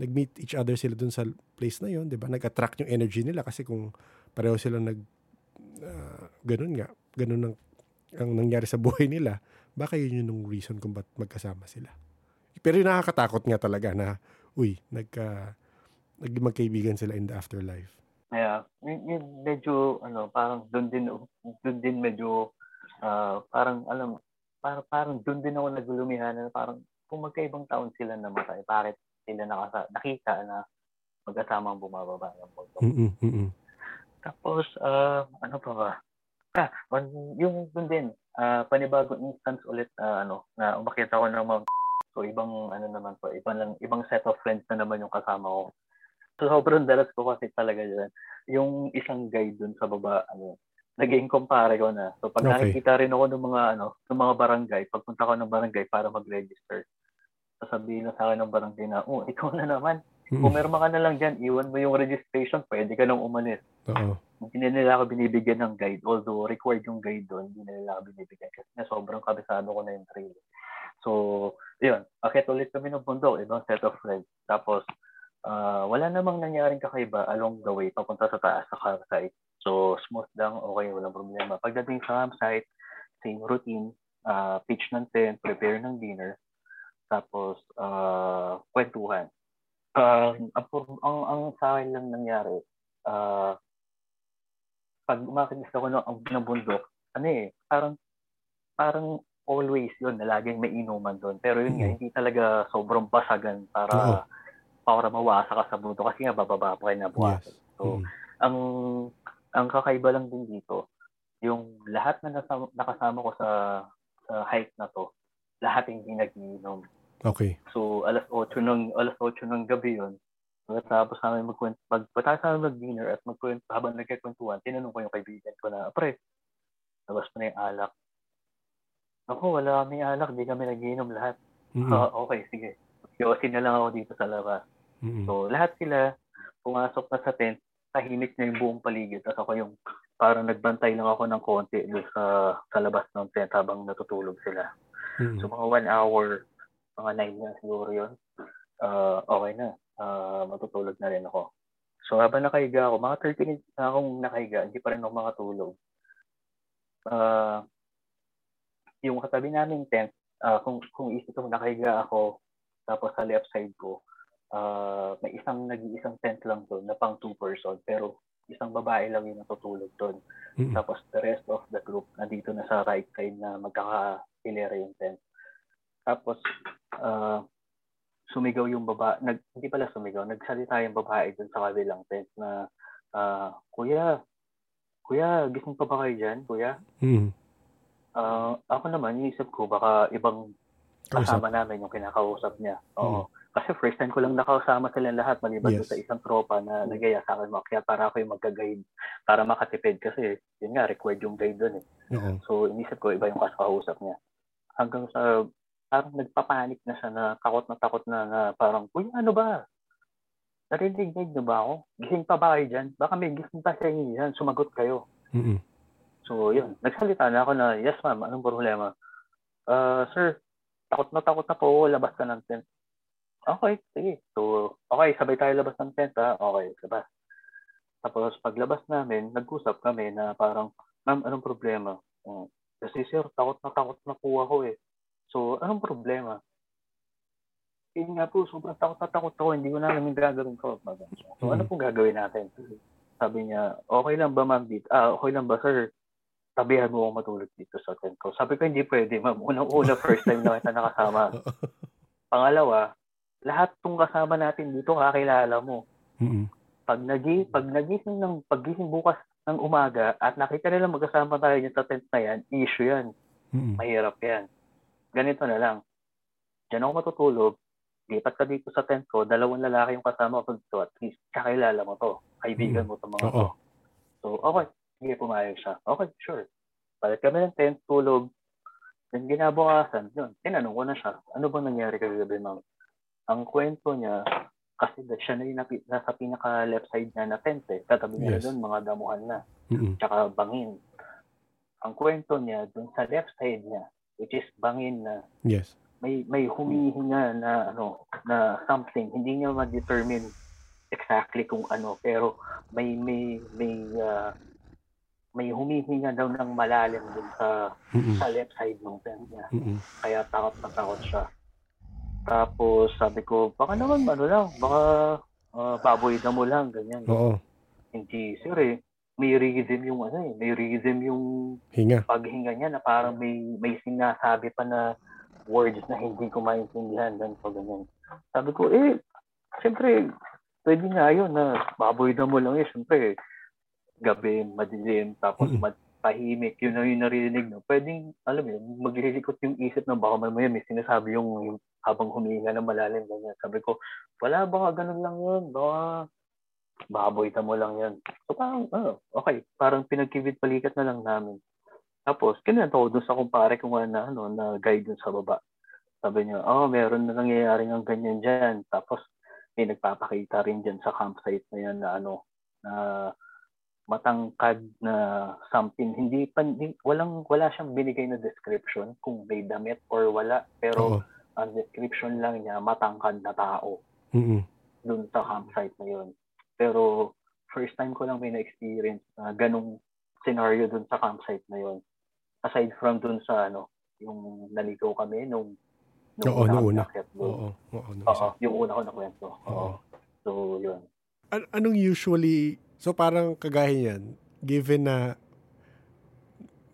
nag-meet each other sila dun sa place na yun, di ba? Nag-attract yung energy nila kasi kung pareho sila nag uh, ganun nga, ganun ang, ang nangyari sa buhay nila, baka yun yung reason kung ba't magkasama sila. Pero yung nakakatakot nga talaga na, uy, nagka, naging magkaibigan sila in the afterlife. Yeah, medyo ano, parang doon din doon din medyo uh, parang alam parang parang doon din ako nagulumihan na parang kung magkaibang taon sila namatay, bakit sila nakasa, nakita na magkasama ang bumababa ng mundo. Mm-mm, Tapos, uh, ano pa ba? Ah, on, yung doon din, uh, panibagong instance ulit uh, ano, na umakyat ako ng Mount So, ibang ano naman po, ibang, lang, ibang set of friends na naman yung kasama ko. So, sobrang dalas ko kasi talaga dyan. Yung isang guide dun sa baba, ano, naging kumpare ko na. So, pag okay. nakikita rin ako ng mga, ano, ng mga barangay, pagpunta ko ng barangay para mag-register, sasabihin na sa akin ng barangay na, oh, ikaw na naman. Mm-hmm. Pumirma ka na lang dyan, iwan mo yung registration, pwede ka nang umalis. Oo. Hindi nila ako binibigyan ng guide, although required yung guide doon, hindi nila ako binibigyan kasi na sobrang kabisado ko na yung trail. So, yun, akit ulit kami ng bundok, ibang set of friends. Tapos, uh, wala namang nangyaring kakaiba along the way papunta sa taas sa campsite. So, smooth lang, okay, walang problema. Pagdating sa campsite, same routine, uh, pitch ng tent, prepare ng dinner, tapos uh, kwentuhan. Uh, ang, ang, ang sa akin lang nangyari, uh, pag umakinis ako ng, ng bundok, ano eh, parang parang always yun na laging may inuman doon. Pero yun mm-hmm. nga, hindi talaga sobrang basagan para Oo. para mawasa ka sa buto kasi nga bababa pa kayo na buwasan. Yes. So, mm-hmm. ang ang kakaiba lang din dito, yung lahat na nasama, nakasama ko sa sa hike na to, lahat hindi nag-iinom. Okay. So, alas 8 ng alas 8 ng gabi yun. Pagkatapos namin magkwento, pag patapos namin mag-dinner at magkwento, habang nagkikwentuhan, tinanong ko yung kaibigan ko na, pre, labas mo na yung alak. Ako, wala kami alak, di kami nagiinom lahat. Mm-hmm. Uh, okay, sige. Yosin na lang ako dito sa labas. Mm-hmm. So, lahat sila, pumasok na sa tent, tahimik na yung buong paligid. Tapos ako yung parang nagbantay lang ako ng konti doon sa, sa labas ng tent habang natutulog sila. Mm-hmm. So, mga one hour, mga nine na siguro yun. Uh, okay na. Uh, matutulog na rin ako. So, habang nakahiga ako, mga 30 minutes na akong nakahiga, hindi pa rin ako makatulog. Uh, yung katabi naming tent, uh, kung, kung isip ko nakahiga ako, tapos sa left side ko, uh, may isang nag-iisang tent lang doon na pang two person, pero isang babae lang yung natutulog doon. Mm-hmm. Tapos the rest of the group nandito na sa right side na magkakahilera yung tent. Tapos uh, sumigaw yung baba, nag, hindi pala sumigaw, nagsalita yung babae doon sa kabilang tent na uh, Kuya, Kuya, gising pa ba kayo dyan, Kuya? Mm-hmm. Uh, ako naman, inisip ko baka ibang kasama namin yung kinakausap niya. Oo. Hmm. Kasi first time ko lang nakasama sila lahat maliban yes. sa isang tropa na nagaya sa akin kaya para ako yung magka-guide para makatipid kasi yun nga required yung guide doon eh. Uh-huh. So inisip ko iba yung kausap niya. Hanggang sa parang nagpapanik na siya na takot na takot na, na parang, uy, ano ba? Narinig niyo ba ako? Gising pa ba kayo dyan? Baka may gising pa sa inyo. Sumagot kayo. Mm-hmm. So, yun. Nagsalita na ako na, yes ma'am, anong problema? Uh, sir, takot na takot na po, labas ka ng tent. Okay, sige. So, okay, sabay tayo labas ng tent ha. Okay, labas. Tapos, paglabas namin, nag-usap kami na parang, ma'am, anong problema? Um, kasi sir, takot na takot na po ako eh. So, anong problema? Yun nga po, sobrang takot na takot ako. Hindi ko na yung gagawin ko. So, ano pong gagawin natin? Sabi niya, okay lang ba ma'am dito? Ah, okay lang ba sir? tabihan mo ako matulog dito sa tent ko. Sabi ko, hindi pwede, ma'am. Unang-una, first time na kita nakasama. Pangalawa, lahat tong kasama natin dito, kakilala mo. Mm-hmm. Pag, nagi, pag nagising ng pagising bukas ng umaga at nakita nila magkasama tayo sa tent na yan, issue yan. Mm-hmm. Mahirap yan. Ganito na lang. Diyan ako matutulog, lipat ka dito sa tent ko, dalawang lalaki yung kasama ko dito, at least kakilala mo to, kaibigan mm-hmm. mo to mga to. So, okay, Sige, pumayag siya. Okay, sure. Balik kami ng tent, tulog. Then ginabukasan, yun, tinanong ko na siya, ano bang nangyari kagabi, ma'am? Ang kwento niya, kasi siya na yung napi, nasa pinaka left side niya na tent eh. Katabi niya doon, mga damuhan na. Mm-hmm. Tsaka bangin. Ang kwento niya, doon sa left side niya, which is bangin na yes. may may humihinga na ano na something hindi niya ma-determine exactly kung ano pero may may may uh, may humihinga daw ng malalim dun sa Mm-mm. sa left side ng tent niya. Mm-mm. Kaya takot na takot siya. Tapos sabi ko, baka naman ano lang, baka uh, baboy na mo lang, ganyan. Oo. Hindi, sir eh. May rhythm yung ano eh, may rhythm yung Hinga. paghinga niya na parang may may sinasabi pa na words na hindi ko maintindihan ganito ganyan. Sabi ko, eh, siyempre, pwede nga yun na baboy na mo lang eh. Siyempre, gabi, madilim, tapos Mm-mm. mat- tahimik, yun na yung naririnig no. Pwedeng, alam mo yun, maglilikot yung isip na baka mamaya may sinasabi yung, yung habang humihinga na malalim, ganyan. Sabi ko, wala, baka ganun lang yun. Baka baboy mo lang yan. So parang, oh, okay, parang pinagkibit palikat na lang namin. Tapos, kinento ko dun sa kumpare ko na, ano, na guide dun sa baba. Sabi niya, oh, meron na nangyayari ng ganyan dyan. Tapos, may nagpapakita rin dyan sa campsite na yan na ano, na matangkad na something. Hindi pa, walang, wala siyang binigay na description kung may damit or wala. Pero, Oo. Ang description lang niya, matangkad na tao Mm-mm. dun sa campsite na yun. Pero first time ko lang may na-experience na ganong scenario dun sa campsite na yun. Aside from dun sa ano, yung naligaw kami nung Oo, una nung kami una. doon. Oo. Oo. nung Oo, yung una ko na kwento. Oo. Oo. So, yun. An- anong usually, so parang kagaya yan, given na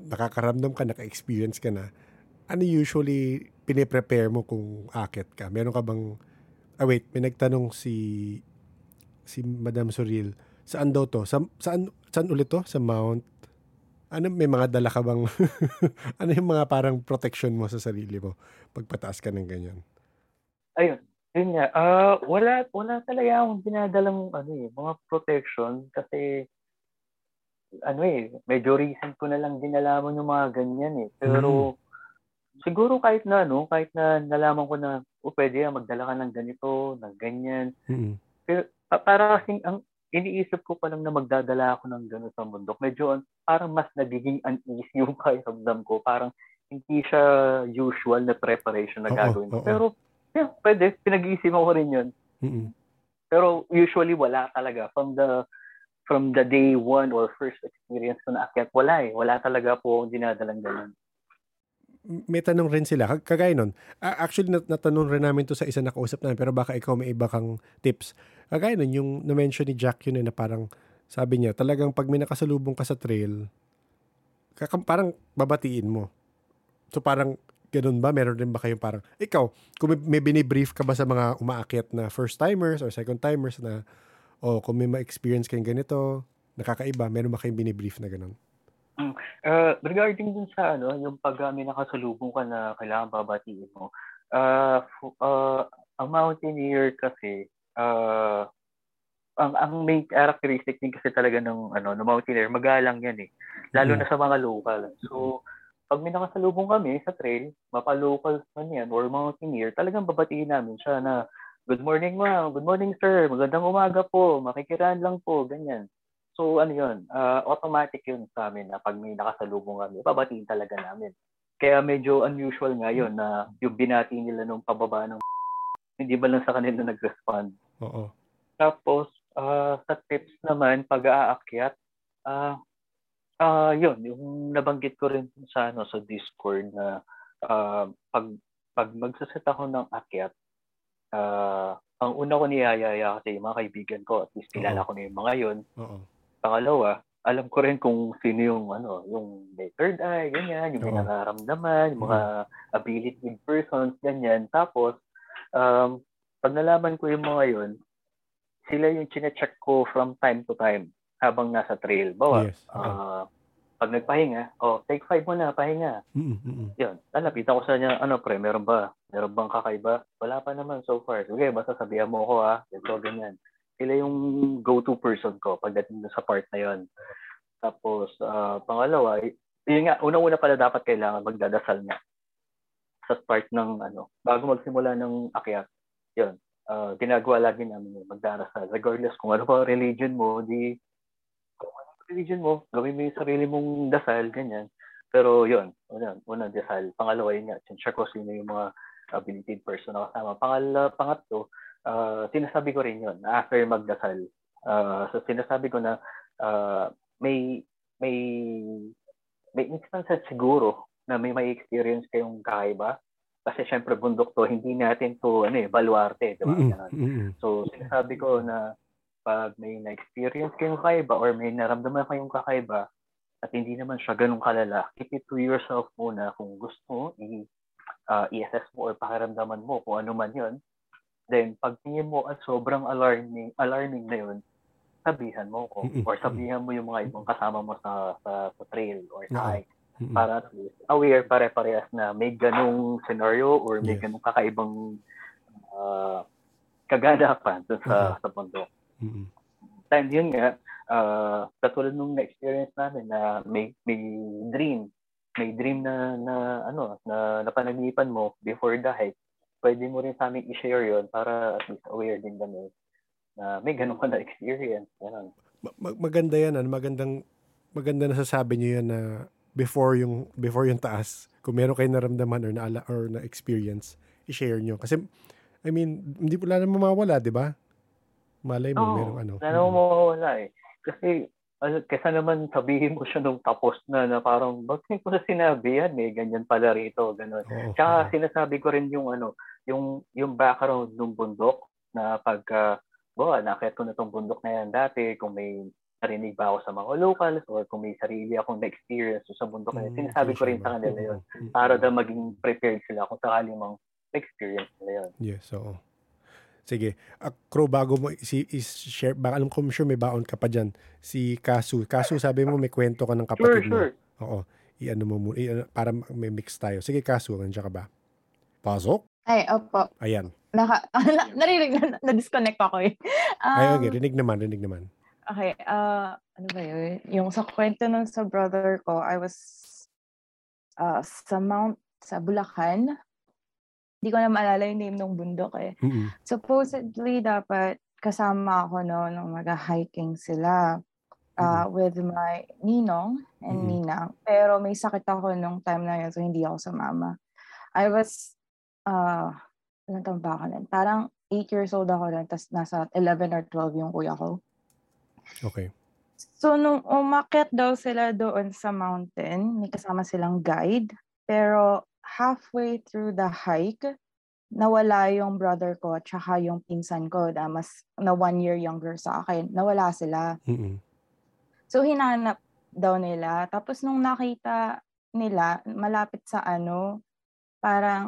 nakakaramdam ka, naka-experience ka na, ano usually piniprepare mo kung akit ka? Meron ka bang, ah wait, may nagtanong si, si Madam Suril, saan daw to? Sa, saan, saan ulit to? Sa Mount? Ano, may mga dala ka bang, ano yung mga parang protection mo sa sarili mo pagpataas ka ng ganyan? Ayun. Yun nga. Ah, wala, wala talaga akong dinadalang ano eh, mga protection kasi ano eh, medyo recent ko na lang dinalaman yung mga ganyan eh. Pero siguro kahit na ano, kahit na nalaman ko na o pwede yan, magdala ka ng ganito, ng ganyan. Mm-mm. Pa- para kasing ang iniisip ko pa lang na magdadala ako ng gano'n sa bundok. Medyo an- parang mas nagiging uneasy yung pakiramdam ko. Parang hindi siya usual na preparation na gagawin ko. oo. Pero yeah, pwede. Pinag-iisipan ko rin yun. Mm-mm. Pero usually wala talaga. From the from the day one or first experience ko na akyat, wala eh. Wala talaga po akong dinadalang ganun. May tanong rin sila. Kag- Kagaya nun, actually nat- natanong rin namin to sa isa na kausap namin, pero baka ikaw may iba kang tips. Kagaya nun, yung na-mention ni Jack yun eh, na parang sabi niya, talagang pag may nakasalubong ka sa trail, kakam, parang babatiin mo. So parang ganun ba? Meron rin ba kayong parang, ikaw, kung may, may binibrief ka ba sa mga umaakyat na first timers or second timers na, o kung may ma-experience kayong ganito, nakakaiba, meron ba kayong binibrief na ganun? Uh, regarding dun sa ano, yung pag uh, may nakasalubong ka na kailangan babatiin mo, uh, uh, ang mountaineer kasi, uh, ang ang main characteristic din kasi talaga ng ano ng mountaineer magalang yan eh. Lalo Mhm. na sa mga local. So pag may nakasalubong kami sa trail mapa-local man yan or mountaineer talagang babatiin namin siya na good morning ma'am. Good morning sir. Magandang umaga po. Makikiraan lang po. Ganyan so ano yun uh, automatic yun sa amin na pag may nakasalubong kami babatiin talaga namin kaya medyo unusual nga yun na yung binati nila nung pababa ng hindi ba lang sa kanila nag-respond Oo. tapos, ah, sa tips naman, pag aakyat, ah, ah, yun, yung nabanggit ko rin sa, ano, sa Discord na ah, pag, pag magsaset ako ng akyat, ah, ang una ko niyayaya kasi yung mga kaibigan ko, at least kilala ko na yung mga yun. Oo. Pangalawa, alam ko rin kung sino yung ano, yung may third eye, ganyan, yung may nararamdaman, yung mga ability persons, ganyan. Tapos, um, pag nalaman ko yung mga yun, sila yung chinecheck ko from time to time habang nasa trail. Bawa, Yes. Ah, pag nagpahinga, oh, take five mo na, pahinga. Mm-mm. Yun, lalapitan ko sa kanya, ano pre, meron ba? Meron bang kakaiba? Wala pa naman so far. Sige, basta sabihan mo ako ha. Ito, ganyan. Sila yung go-to person ko pagdating sa part na yon. Tapos, ah, pangalawa, yun nga, unang-una pala dapat kailangan magdadasal na sa start ng ano, bago magsimula ng akyat. Yun, ah, ginagawa lagi namin yun, magdarasal. Regardless kung ano pa religion mo, di kung ano religion mo, gawin mo yung sarili mong dasal, ganyan. Pero yun, una, una dasal. Pangalawa yun nga, sinsure ko sino yung mga ability person na kasama. Pangala, pangatlo, ah, sinasabi ko rin yun, after magdasal, Uh, so sinasabi ko na uh, may may may instances siguro na may may experience kayong kakaiba. Kasi syempre bundok to hindi natin to ano eh baluarte di ba? Mm-hmm. so sinasabi ko na pag may na-experience kayong kakaiba or may naramdaman kayong kakaiba at hindi naman siya ganun kalala keep it to yourself muna kung gusto mo i uh, i-assess mo or pakiramdaman mo kung ano man yon then pag tingin mo at sobrang alarming alarming na yun sabihan mo ko or sabihan mo yung mga ibang kasama mo sa sa, sa trail or sa hike mm-hmm. para at least aware pare-parehas na may ganung scenario or may yes. ganung kakaibang uh, kaganapan sa mm-hmm. sa bundok. Mm-hmm. And yun nga, uh, katulad nung na-experience namin na may may dream, may dream na na ano na napanaginipan mo before the hike, pwede mo rin sa amin i-share yon para at least aware din kami na may ganun ka na experience. Ganun. Mag- maganda yan. Ano? Magandang, maganda na sasabi niyo yan na before yung before yung taas kung meron kayo naramdaman or na or na experience i-share niyo kasi I mean hindi po na mawawala di ba malay mo oh, merong ano wala namang mawawala eh kasi ano, kesa naman sabihin mo siya nung tapos na na parang bakit ko sa sinabi yan eh ganyan pala rito ganun oh, tsaka oh. sinasabi ko rin yung ano yung yung background ng bundok na pagka bo, nakit ko na tong bundok na yan dati, kung may narinig ba ako sa mga locals or kung may sarili akong na-experience sa bundok na yun, mm, sinasabi ko rin sa kanila yun mm, mm, para daw maging prepared sila kung sakaling mang experience nila yun. Yes, oo. Sige. Uh, Crow, bago mo si is-share, baka alam ko sure may baon ka pa dyan. Si Kasu. Kasu, sabi mo may kwento ka ng kapatid sure, sure. mo. Oo. I-ano mo muna. para may mix tayo. Sige, Kasu. Nandiyan ka ba? Pasok? Ay, opo. Ayan. Naka, na, narinig na, na-disconnect ako eh. Um, Ay, okay. Rinig naman, rinig naman. Okay. Uh, ano ba yun? Yung sa kwento nun sa brother ko, I was uh, sa Mount, sa Bulacan. Hindi ko na maalala yung name ng bundok eh. Mm-hmm. Supposedly, dapat kasama ako no, nung mag-hiking sila uh, mm-hmm. with my ninong and mm-hmm. ninang. Pero may sakit ako nung time na yun, so hindi ako sumama. I was, uh, ilang taon ba ako nun? Parang 8 years old ako nun, tapos nasa 11 or 12 yung kuya ko. Okay. So, nung umakit daw sila doon sa mountain, may kasama silang guide. Pero halfway through the hike, nawala yung brother ko at saka yung pinsan ko na mas na one year younger sa akin. Nawala sila. Mm-mm. So, hinanap daw nila. Tapos nung nakita nila, malapit sa ano, parang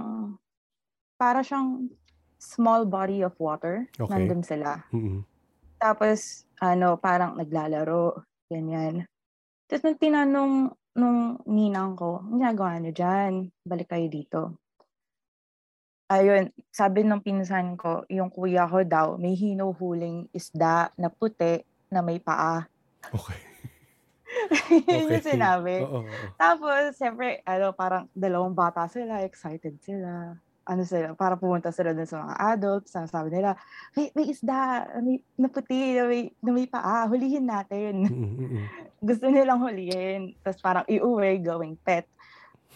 para siyang small body of water. Okay. Nandun sila. Mm-hmm. Tapos, ano, parang naglalaro. Ganyan. Tapos nung tinanong nung ninang ko, ginagawa niyo dyan? Balik kayo dito. Ayun, sabi nung pinsan ko, yung kuya ko daw, may hinuhuling isda na puti na may paa. Okay. Yun okay. yung sinabi. Oo, oo. Tapos, siyempre, ano, parang dalawang bata sila, excited sila ano sila, para pumunta sila dun sa mga adults, sabi nila, may, may isda, may, na puti, na may, na may paa, hulihin natin. Mm-hmm. Gusto nilang hulihin. Tapos parang iuwi, going pet.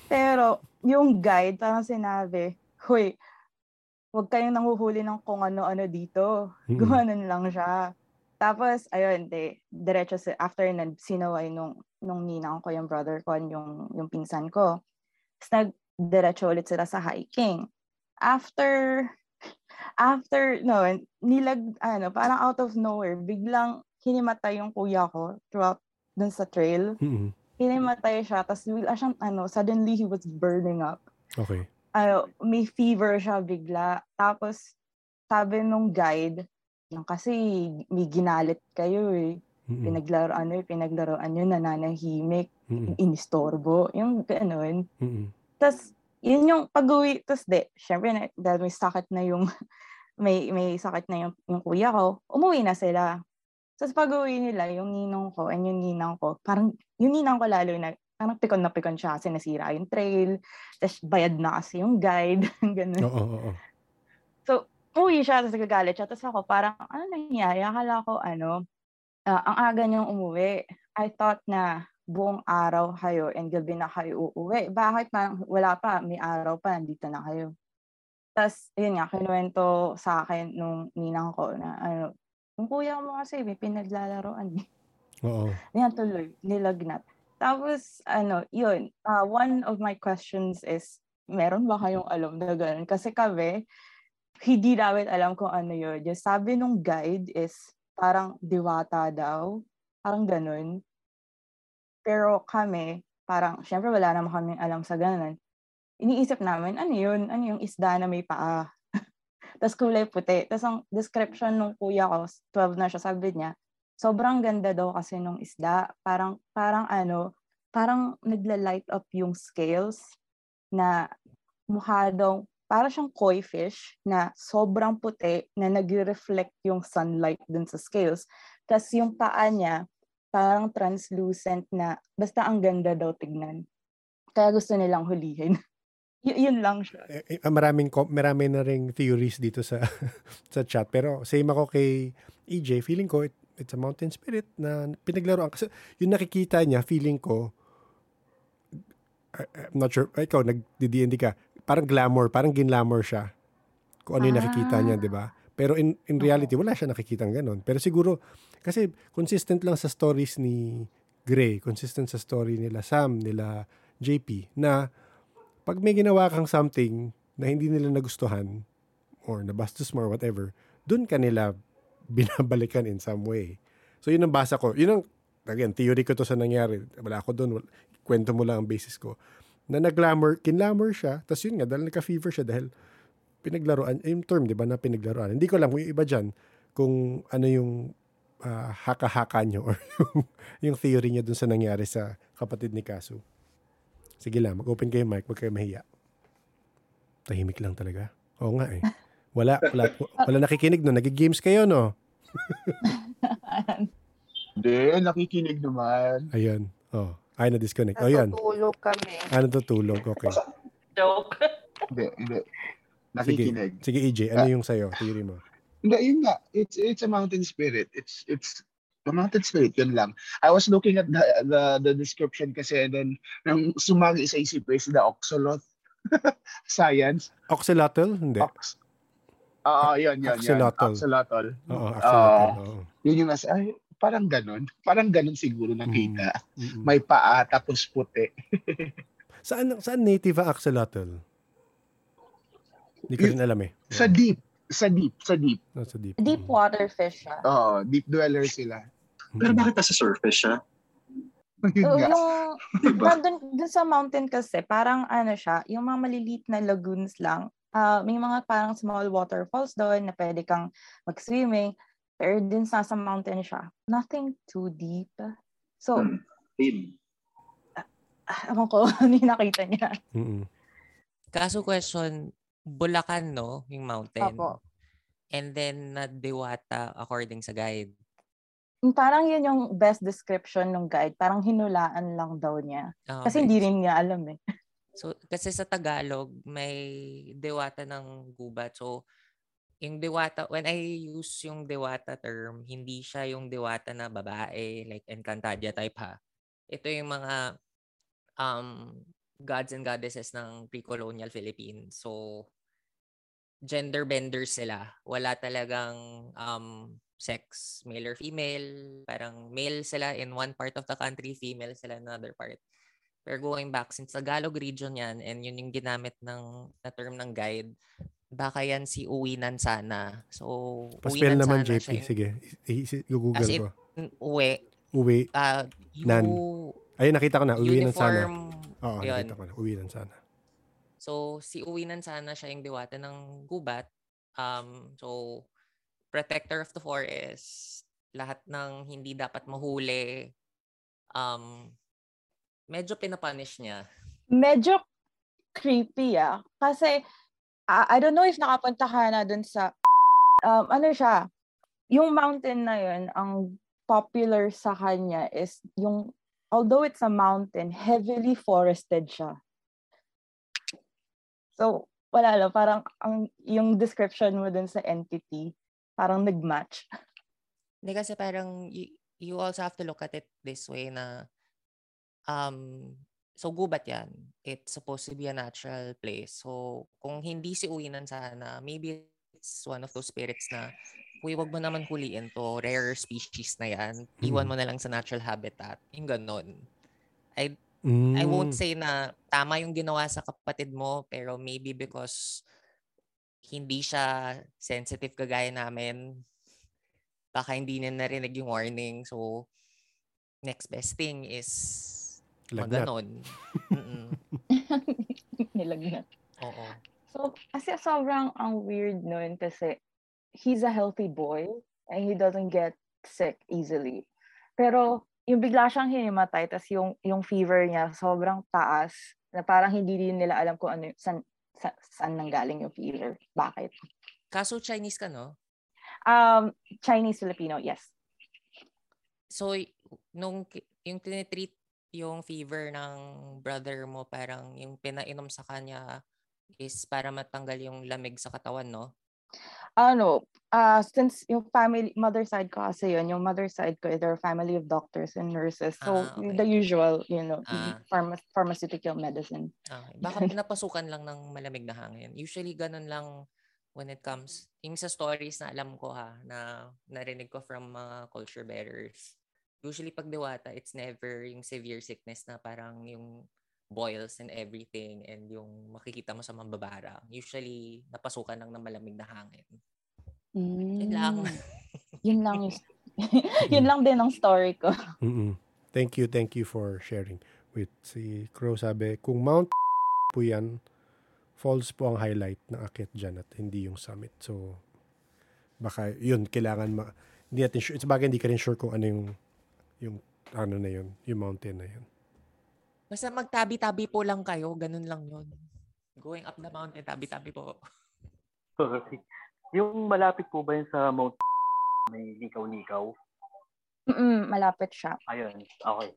Pero yung guide, parang sinabi, huy, huwag kayong nanguhuli ng kung ano-ano dito. Gumanon lang siya. Tapos, ayun, de, diretso, after na sinaway nung, nung ninang ko, yung brother ko, yung, yung pinsan ko, tapos nag, diretso ulit sila sa hiking after after no nilag ano parang out of nowhere biglang hinimatay yung kuya ko throughout dun sa trail mm-hmm. hinimatay siya tapos bigla siyang ano suddenly he was burning up okay ano may fever siya bigla tapos sabi nung guide yung kasi may ginalit kayo eh mm-hmm. pinaglaro ano pinaglaruan yun nananahimik mm-hmm. inistorbo yung ganoon mm-hmm. tapos yun yung pag-uwi, tapos de, syempre, na, dahil may sakit na yung, may, may sakit na yung, yung kuya ko, umuwi na sila. Tapos pag-uwi nila, yung ninong ko and yung ninang ko, parang, yung ninang ko lalo na, parang pikon na pikon siya kasi nasira yung trail, tapos bayad na kasi yung guide, ganun. Oo, oo, oo. So, umuwi siya, tapos nagagalit siya, tapos ako parang, ano nangyari? Akala ko, ano, uh, ang aga niyang umuwi. I thought na buong araw kayo and gabi na kayo uuwi. Bakit parang wala pa, may araw pa, nandito na kayo. Tapos, yun nga, kinuwento sa akin nung ninang ko na, ano, Yung kuya mo kasi may pinaglalaroan. eh. Oo. Yan tuloy, nilagnat. Tapos, ano, yun, uh, one of my questions is, meron ba kayong alam na ganun? Kasi kami, hindi namin alam kung ano yun. Yung sabi nung guide is, parang diwata daw. Parang ganun. Pero kami, parang, syempre wala naman kami alam sa ganun. Iniisip namin, ano yun? Ano yung isda na may paa? Tapos kulay puti. Tapos ang description nung kuya ko, 12 na siya, sabi niya, sobrang ganda daw kasi nung isda. Parang, parang ano, parang nagla-light up yung scales na mukha daw, para siyang koi fish na sobrang puti na nag-reflect yung sunlight dun sa scales. Tapos yung paa niya, parang translucent na basta ang ganda daw tignan. Kaya gusto nilang hulihin. y- yun lang siya. Eh, eh, maraming ko- marami na ring theories dito sa sa chat pero same ako kay EJ feeling ko it, it's a mountain spirit na pinaglaruan kasi yung nakikita niya feeling ko I- I'm not sure ay, ikaw nag-D&D ka parang glamour parang ginlamour siya kung ano yung nakikita niya Ah. di ba pero in in reality wala siya nakikitang ganun pero siguro kasi consistent lang sa stories ni Gray consistent sa story nila Sam nila JP na pag may ginawa kang something na hindi nila nagustuhan or nabastos mo or whatever, dun ka nila binabalikan in some way. So yun ang basa ko. Yun ang, again, theory ko to sa nangyari. Wala ako dun. Kwento mo lang ang basis ko. Na nag-glamour, kinlamour siya. Tapos yun nga, dahil nagka-fever siya dahil pinaglaruan, yung term, di ba, na pinaglaruan. Hindi ko alam kung iba dyan, kung ano yung ah, haka-haka nyo or yung, yung theory niya dun sa nangyari sa kapatid ni Kasu. Sige lang, mag-open kayo mic, huwag kayo mahiya. Tahimik lang talaga. Oo nga eh. Wala, wala, wala nakikinig no. Nag-games kayo no. Hindi, nakikinig naman. Ayun. Oh, ay na-disconnect. Oh, yan. Natutulog kami. Ah, natutulog. Okay. Joke. Hindi, hindi. Sige. Nakikinig. Sige, EJ. Ano yung sa'yo? Theory mo. Hindi, yun nga. It's it's a mountain spirit. It's it's a mountain spirit, yun lang. I was looking at the the, the description kasi and then nang sumagi sa isip is the oxaloth science. Oxalotl? Hindi. Ox. Oo, yun, yun, yun. Axolotl. Axolotl. Oo, Ah, axolotl. Oo. Yun yung nasa, ay, parang ganun. Parang ganun siguro nakita. Mm-mm. May paa, tapos puti. Saan, saan native ang axolotl? Hindi ko rin alam eh. Sa deep. Sa deep. Sa deep. Oh, sa deep. Deep water fish siya. Oo, deep dweller sila. Mm. Pero bakit nasa surface siya? Yun nga. yung Diba? nandun, dun sa mountain kasi, parang ano siya, yung mga maliliit na lagoons lang. Ah, may mga parang small waterfalls doon na pwede kang mag-swimming. Pero din sa, sa mountain siya. Nothing too deep. So, Hmm. Deep. ah, ewan ko, ano yung nakita niya. Mm-mm. Kaso question, Bulacan, no? Yung mountain. Opo. And then, na Diwata according sa guide. Yung Parang yun yung best description ng guide. Parang hinulaan lang daw niya. Ah, Kasi okay. hindi rin niya alam eh. So, kasi sa Tagalog, may Diwata ng gubat. So, yung Diwata, when I use yung Diwata term, hindi siya yung Diwata na babae, like Encantadia type ha. Ito yung mga um, gods and goddesses ng pre-colonial Philippines. So, gender benders sila. Wala talagang um, sex, male or female. Parang male sila in one part of the country, female sila in another part. Pero going back, since Tagalog region yan, and yun yung ginamit ng na term ng guide, baka yan si Uwinan sana. So, Paspell Uwinan naman, sana JP. siya Sige. I- i- Google As in, ko. Uwi. Uwi. Uh, Nan. Ayun, nakita ko na. Uwi ng sana. uniform. Oo, yun. nakita ko na. Uwi ng sana. So, si Uwinan sana siya yung diwata ng gubat. Um, so, protector of the forest. Lahat ng hindi dapat mahuli. Um, medyo pinapunish niya. Medyo creepy ah. Kasi, ah, I don't know if nakapunta ka na dun sa, um, ano siya, yung mountain na yun, ang popular sa kanya is yung, although it's a mountain, heavily forested siya. So, wala lang, parang ang, yung description mo dun sa entity, parang nag-match. Hindi kasi parang you, you also have to look at it this way na um so gubat yan. It's supposed to be a natural place. So kung hindi si Uwinan sana, maybe it's one of those spirits na Kuy, wag mo naman huliin to. Rare species na yan. Iwan mo na lang sa natural habitat. Yung ganon. I, I won't Mm. say na tama yung ginawa sa kapatid mo, pero maybe because hindi siya sensitive kagaya namin, baka hindi na narinig yung warning. So, next best thing is Lagnat. maganon. Nilagnat. Oo. So, kasi sobrang ang weird nun kasi he's a healthy boy and he doesn't get sick easily. Pero yung bigla siyang hinimatay, tas yung, yung fever niya sobrang taas na parang hindi din nila alam kung ano, san, sa, saan nanggaling yung fever. Bakit? Kaso Chinese ka, no? Um, Chinese-Filipino, yes. So, nung yung tinitreat yung fever ng brother mo, parang yung pinainom sa kanya is para matanggal yung lamig sa katawan, no? Ano, uh, since yung family, mother side ko kasi yun, yung mother side ko, they're a family of doctors and nurses. So, Ah, okay. the usual, you know, Ah. pharma- pharmaceutical medicine. Okay. Baka pinapasukan lang ng malamig na hangin. Usually, ganun lang when it comes, yung sa stories na alam ko ha, na narinig ko from mga culture bearers. Usually, pag diwata, it's never yung severe sickness na parang yung boils and everything and yung makikita mo sa mambabara. Usually, napasukan lang ng malamig na hangin. Yun lang. Mm. yun lang yung, yun lang din ang story ko. Mm-mm. Thank you, thank you for sharing. Wait, si Crow sabi, kung Mount po yan, falls po ang highlight ng akit dyan at hindi yung summit. So, baka yun, kailangan ma... Hindi natin sure. It's bagay hindi ka rin sure kung ano yung yung ano na yun, yung mountain na yun. Basta magtabi-tabi po lang kayo, ganun lang yun. Going up the mountain, tabi-tabi po. Yung malapit po ba yun sa Mount may likaw-likaw? Mm, malapit siya. Ayun, okay.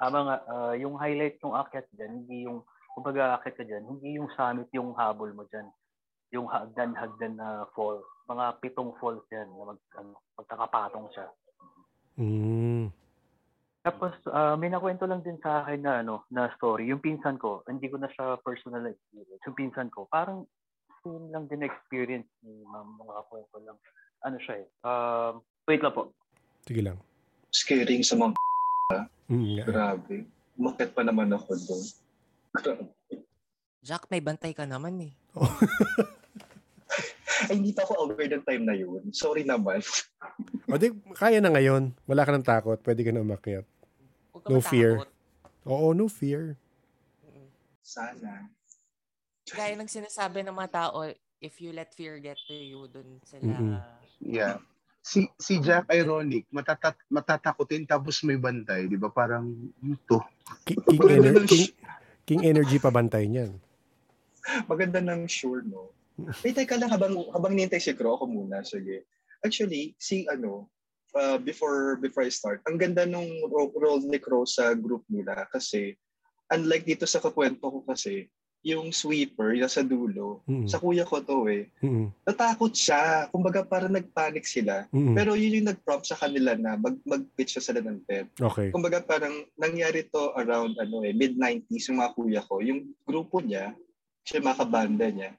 Tama nga, ah, yung highlight ng akyat dyan, hindi yung, kumbaga akyat ka dyan, hindi yung summit yung habol mo dyan. Yung hagdan-hagdan na fall. Mga pitong falls yan na mag, ano, magkakapatong siya. Mm. Tapos ah, may nakwento lang din sa akin na ano na story. Yung pinsan ko, hindi ko na siya personal experience. Yung pinsan ko, parang same lang din experience ni ma'am mga kwento lang. Ano siya eh. Um, wait lang po. Sige lang. Scaring sa mga Mm, nga. grabe. Umakit pa naman ako doon. Grabe. Jack, may bantay ka naman eh. Ay, hindi pa ako aware ng time na yun. Sorry naman. O di, kaya na ngayon. Wala ka ng takot. Pwede ka na umakyat. No fear. Oo, no fear. Sana. Gaya ng sinasabi ng mga tao, if you let fear get to you, dun sila... Mm-mm. Yeah. Si si Jack ironic, matatat matatakutin tapos may bantay, 'di ba? Parang ito. Ki- King, Maganda ener- ng king, king energy pa bantay niyan. Maganda ng sure, no? Wait, teka lang, habang, habang nintay si Crow, ako muna, sige. Actually, si ano, uh, before before I start, ang ganda nung ro- role ni Crow sa group nila kasi unlike dito sa kakwento ko kasi, yung sweeper, yung sa dulo, Mm. sa kuya ko to eh, Mm. natakot siya. Kumbaga parang nagpanic sila. Mm. Pero yun yung nag-prompt sa kanila na mag, mag-pitch na sila ng tent. Okay. Kumbaga parang nangyari to around ano eh, mid-90s yung mga kuya ko. Yung grupo niya, siya mga kabanda niya,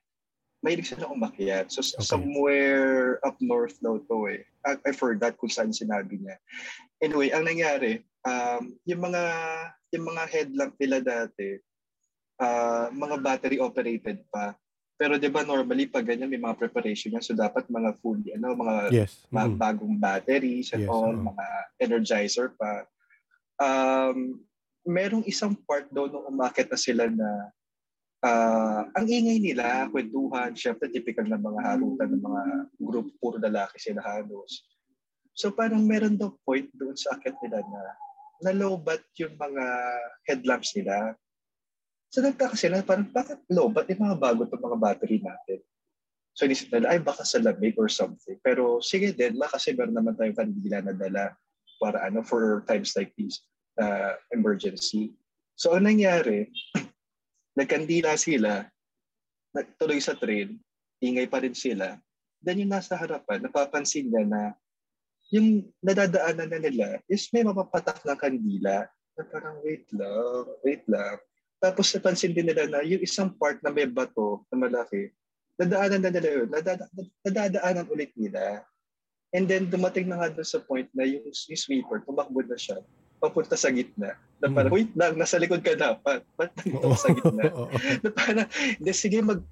mahilig sila umakyat. So Okay. somewhere up north daw to eh. I, I forgot kung saan sinabi niya. Anyway, ang nangyari, um, yung mga yung mga headlamp nila dati, ah, mga battery operated pa. Pero 'di ba normally pag ganyan may mga preparation yan so dapat mga fully ano mga Yes. mga Mm. bagong batteries and Yes, all, oo. mga energizer pa. Um, merong isang part daw nung umakit na sila na ah, ang ingay nila, kwentuhan, syempre typical na mga harutan ng mga group, puro lalaki sila halos. So parang meron daw point doon sa akit nila na nalobat yung mga headlamps nila. So nagtaka sila, parang bakit lobat? Yung mga bago itong mga battery natin. So inisip nila, ay baka sa lamig or something. Pero sige din, baka kasi meron naman tayong kandila na dala para ano, for times like these, uh, emergency. So ang nangyari, nagkandila sila, nagtuloy sa train, ingay pa rin sila. Then yung nasa harapan, napapansin niya na yung nadadaanan na nila is may mapapatak na kandila na parang wait lang, wait lang. Tapos napansin din nila na yung isang part na may bato na malaki, nadaanan na nila yun, nadada, nadadaanan ulit nila. And then dumating na nga doon sa point na yung, yung sweeper, tumakbo na siya, papunta sa gitna. Na parang, Mm. wait lang, nasa likod ka dapat. Ba't nandito ka sa gitna? Na parang, hindi, sige, mag,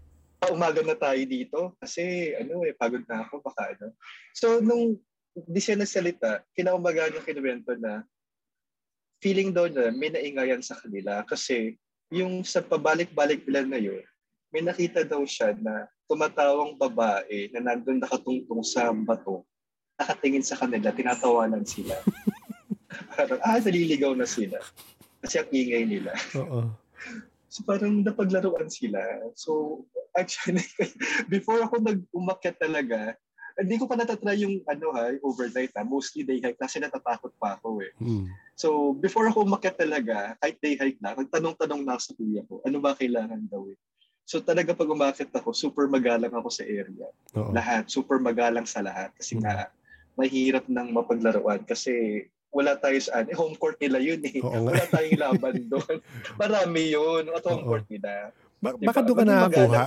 umaga na tayo dito kasi ano eh, pagod na ako, baka ano. So, nung di siya nagsalita, kinaumaga niya kinuwento na feeling daw na may naingayan sa kanila kasi yung sa pabalik-balik nila na yun, may nakita daw siya na tumatawang babae na nandun nakatungtong sa bato, nakatingin sa kanila, tinatawanan sila. parang, ah, naliligaw na sila. Kasi ang ingay nila. Oo. So parang napaglaruan sila. So actually, before ako nag-umakyat talaga, hindi ko pa natatry yung ano ha, overnight ha. Mostly day hike kasi natatakot pa ako eh. Mm. So before ako umakyat talaga, kahit day hike na, nagtanong-tanong na sa kuya ko, ano ba kailangan daw eh. So talaga pag umakyat ako, super magalang ako sa area. Oo. Lahat, super magalang sa lahat. Kasi nga, mahirap nang mapaglaruan kasi wala tayo sa eh, home court nila yun eh. Oo. Wala tayong laban doon. Marami yun. At home Oo. court nila. Ba- Diba? baka doon ka nakakuha.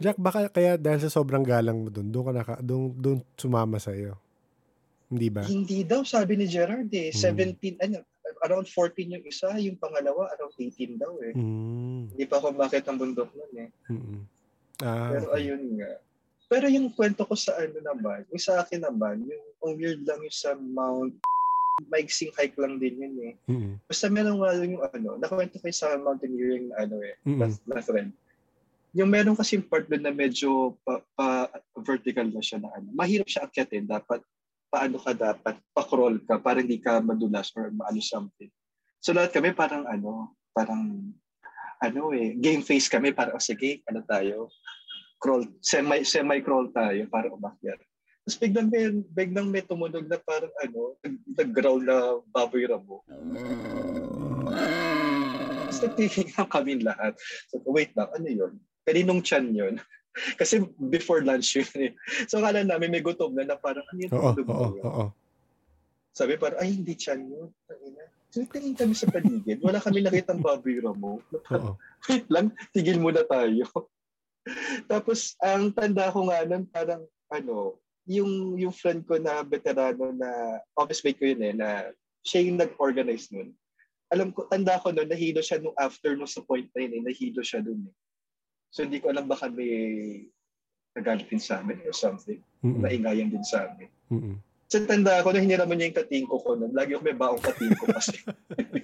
Jack, baka kaya dahil sa sobrang galang mo doon, doon ka naka, doon, doon sumama sa iyo. Hindi ba? Hindi daw, sabi ni Gerard eh. Hmm. 17, ano, around 14 yung isa, yung pangalawa, around 18 daw eh. Mm. Hindi pa ako makit ng bundok nun eh. Mm-mm. Ah, Pero okay. ayun nga. Pero yung kwento ko sa ano naman, yung sa akin naman, yung ang weird lang yung sa Mount maiksing hike lang din yun eh. Mm-mm. Basta meron nga lang yung ano, nakwento ko yung sa mountaineering na ano eh, Mm-mm. na, na friend. Yung meron kasi part doon na medyo pa, pa vertical na siya na ano. Mahirap siya akyatin. Dapat, paano ka dapat, pa-crawl ka para hindi ka madulas or maano something. So lahat kami parang ano, parang ano eh, game face kami para oh, sige, ano tayo, crawl, semi semi crawl tayo para umakyat. Tapos biglang may, biglang may tumunog na parang ano, nag- nag-growl na baboy ramo. Tapos nagtingin lang kami lahat. So, wait lang, ano yun? Kaninong chan yun? Kasi before lunch yun eh. So akala namin may gutom na na parang ano yung Oo, oo, oo. Sabi parang, ay hindi chan yun. So tingin kami sa paligid. Wala kami nakitang baboy ramo. Parang, wait lang, tigil muna tayo. Tapos, ang tanda ko nga nun, parang, ano, yung, yung friend ko na veterano na, office mate ko yun eh, na siya yung nag-organize nun. Alam ko, tanda ko nun, nahilo siya nung after nung sa point na yun eh, nahilo siya dun eh. So, hindi ko alam baka may nagalit din sa amin or something. Mm-mm. Naingayan din sa amin. Mm-mm. Sa tanda ko, na hiniraman niya yung katingko ko nun. Lagi ako may baong katingko kasi.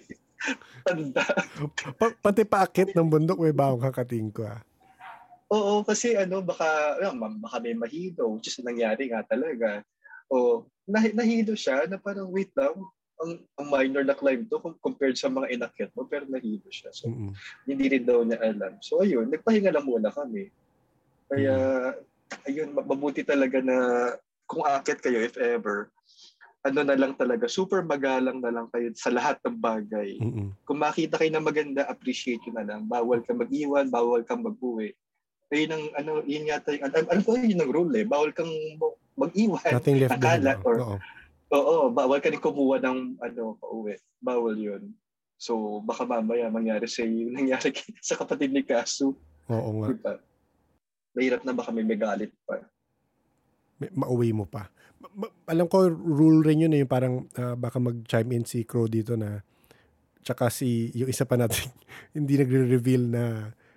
tanda. Pa- pati paakit ng bundok, may bawang kakating ko ah. Oo, kasi ano, baka, baka may mahilo, which is nangyari nga talaga. O, nah- nahilo siya na parang, wait lang, ang, ang minor na climb to com- compared sa mga inakyat mo, pero nahilo siya. So, Mm-mm. hindi rin daw niya alam. So, ayun, nagpahinga lang muna kami. Kaya, ayun, ma- mabuti talaga na kung aakyat kayo, if ever, ano na lang talaga, super magalang na lang kayo sa lahat ng bagay. Mm-mm. Kung makita kayo na maganda, appreciate yun na lang. Bawal kang mag-iwan, bawal kang mag-uwi. Ayun ang, ano, yun yata yung, ano, ano po yun ang rule eh, bawal kang mag-iwan. Nothing left behind. Akala or- Oo. Oo, bawal ka rin kumuha ng, ano, pauwi. Bawal yun. So, baka mamaya mangyari sa iyo, nangyari sa kapatid ni Kasu. Oo nga. Diba? Mahirap na baka may magalit pa. May- mauwi mo pa. Ma- ma- alam ko, rule rin yun eh, yung parang ah, baka mag-chime in si Crow dito na tsaka si, yung isa pa natin, hindi nagre-reveal na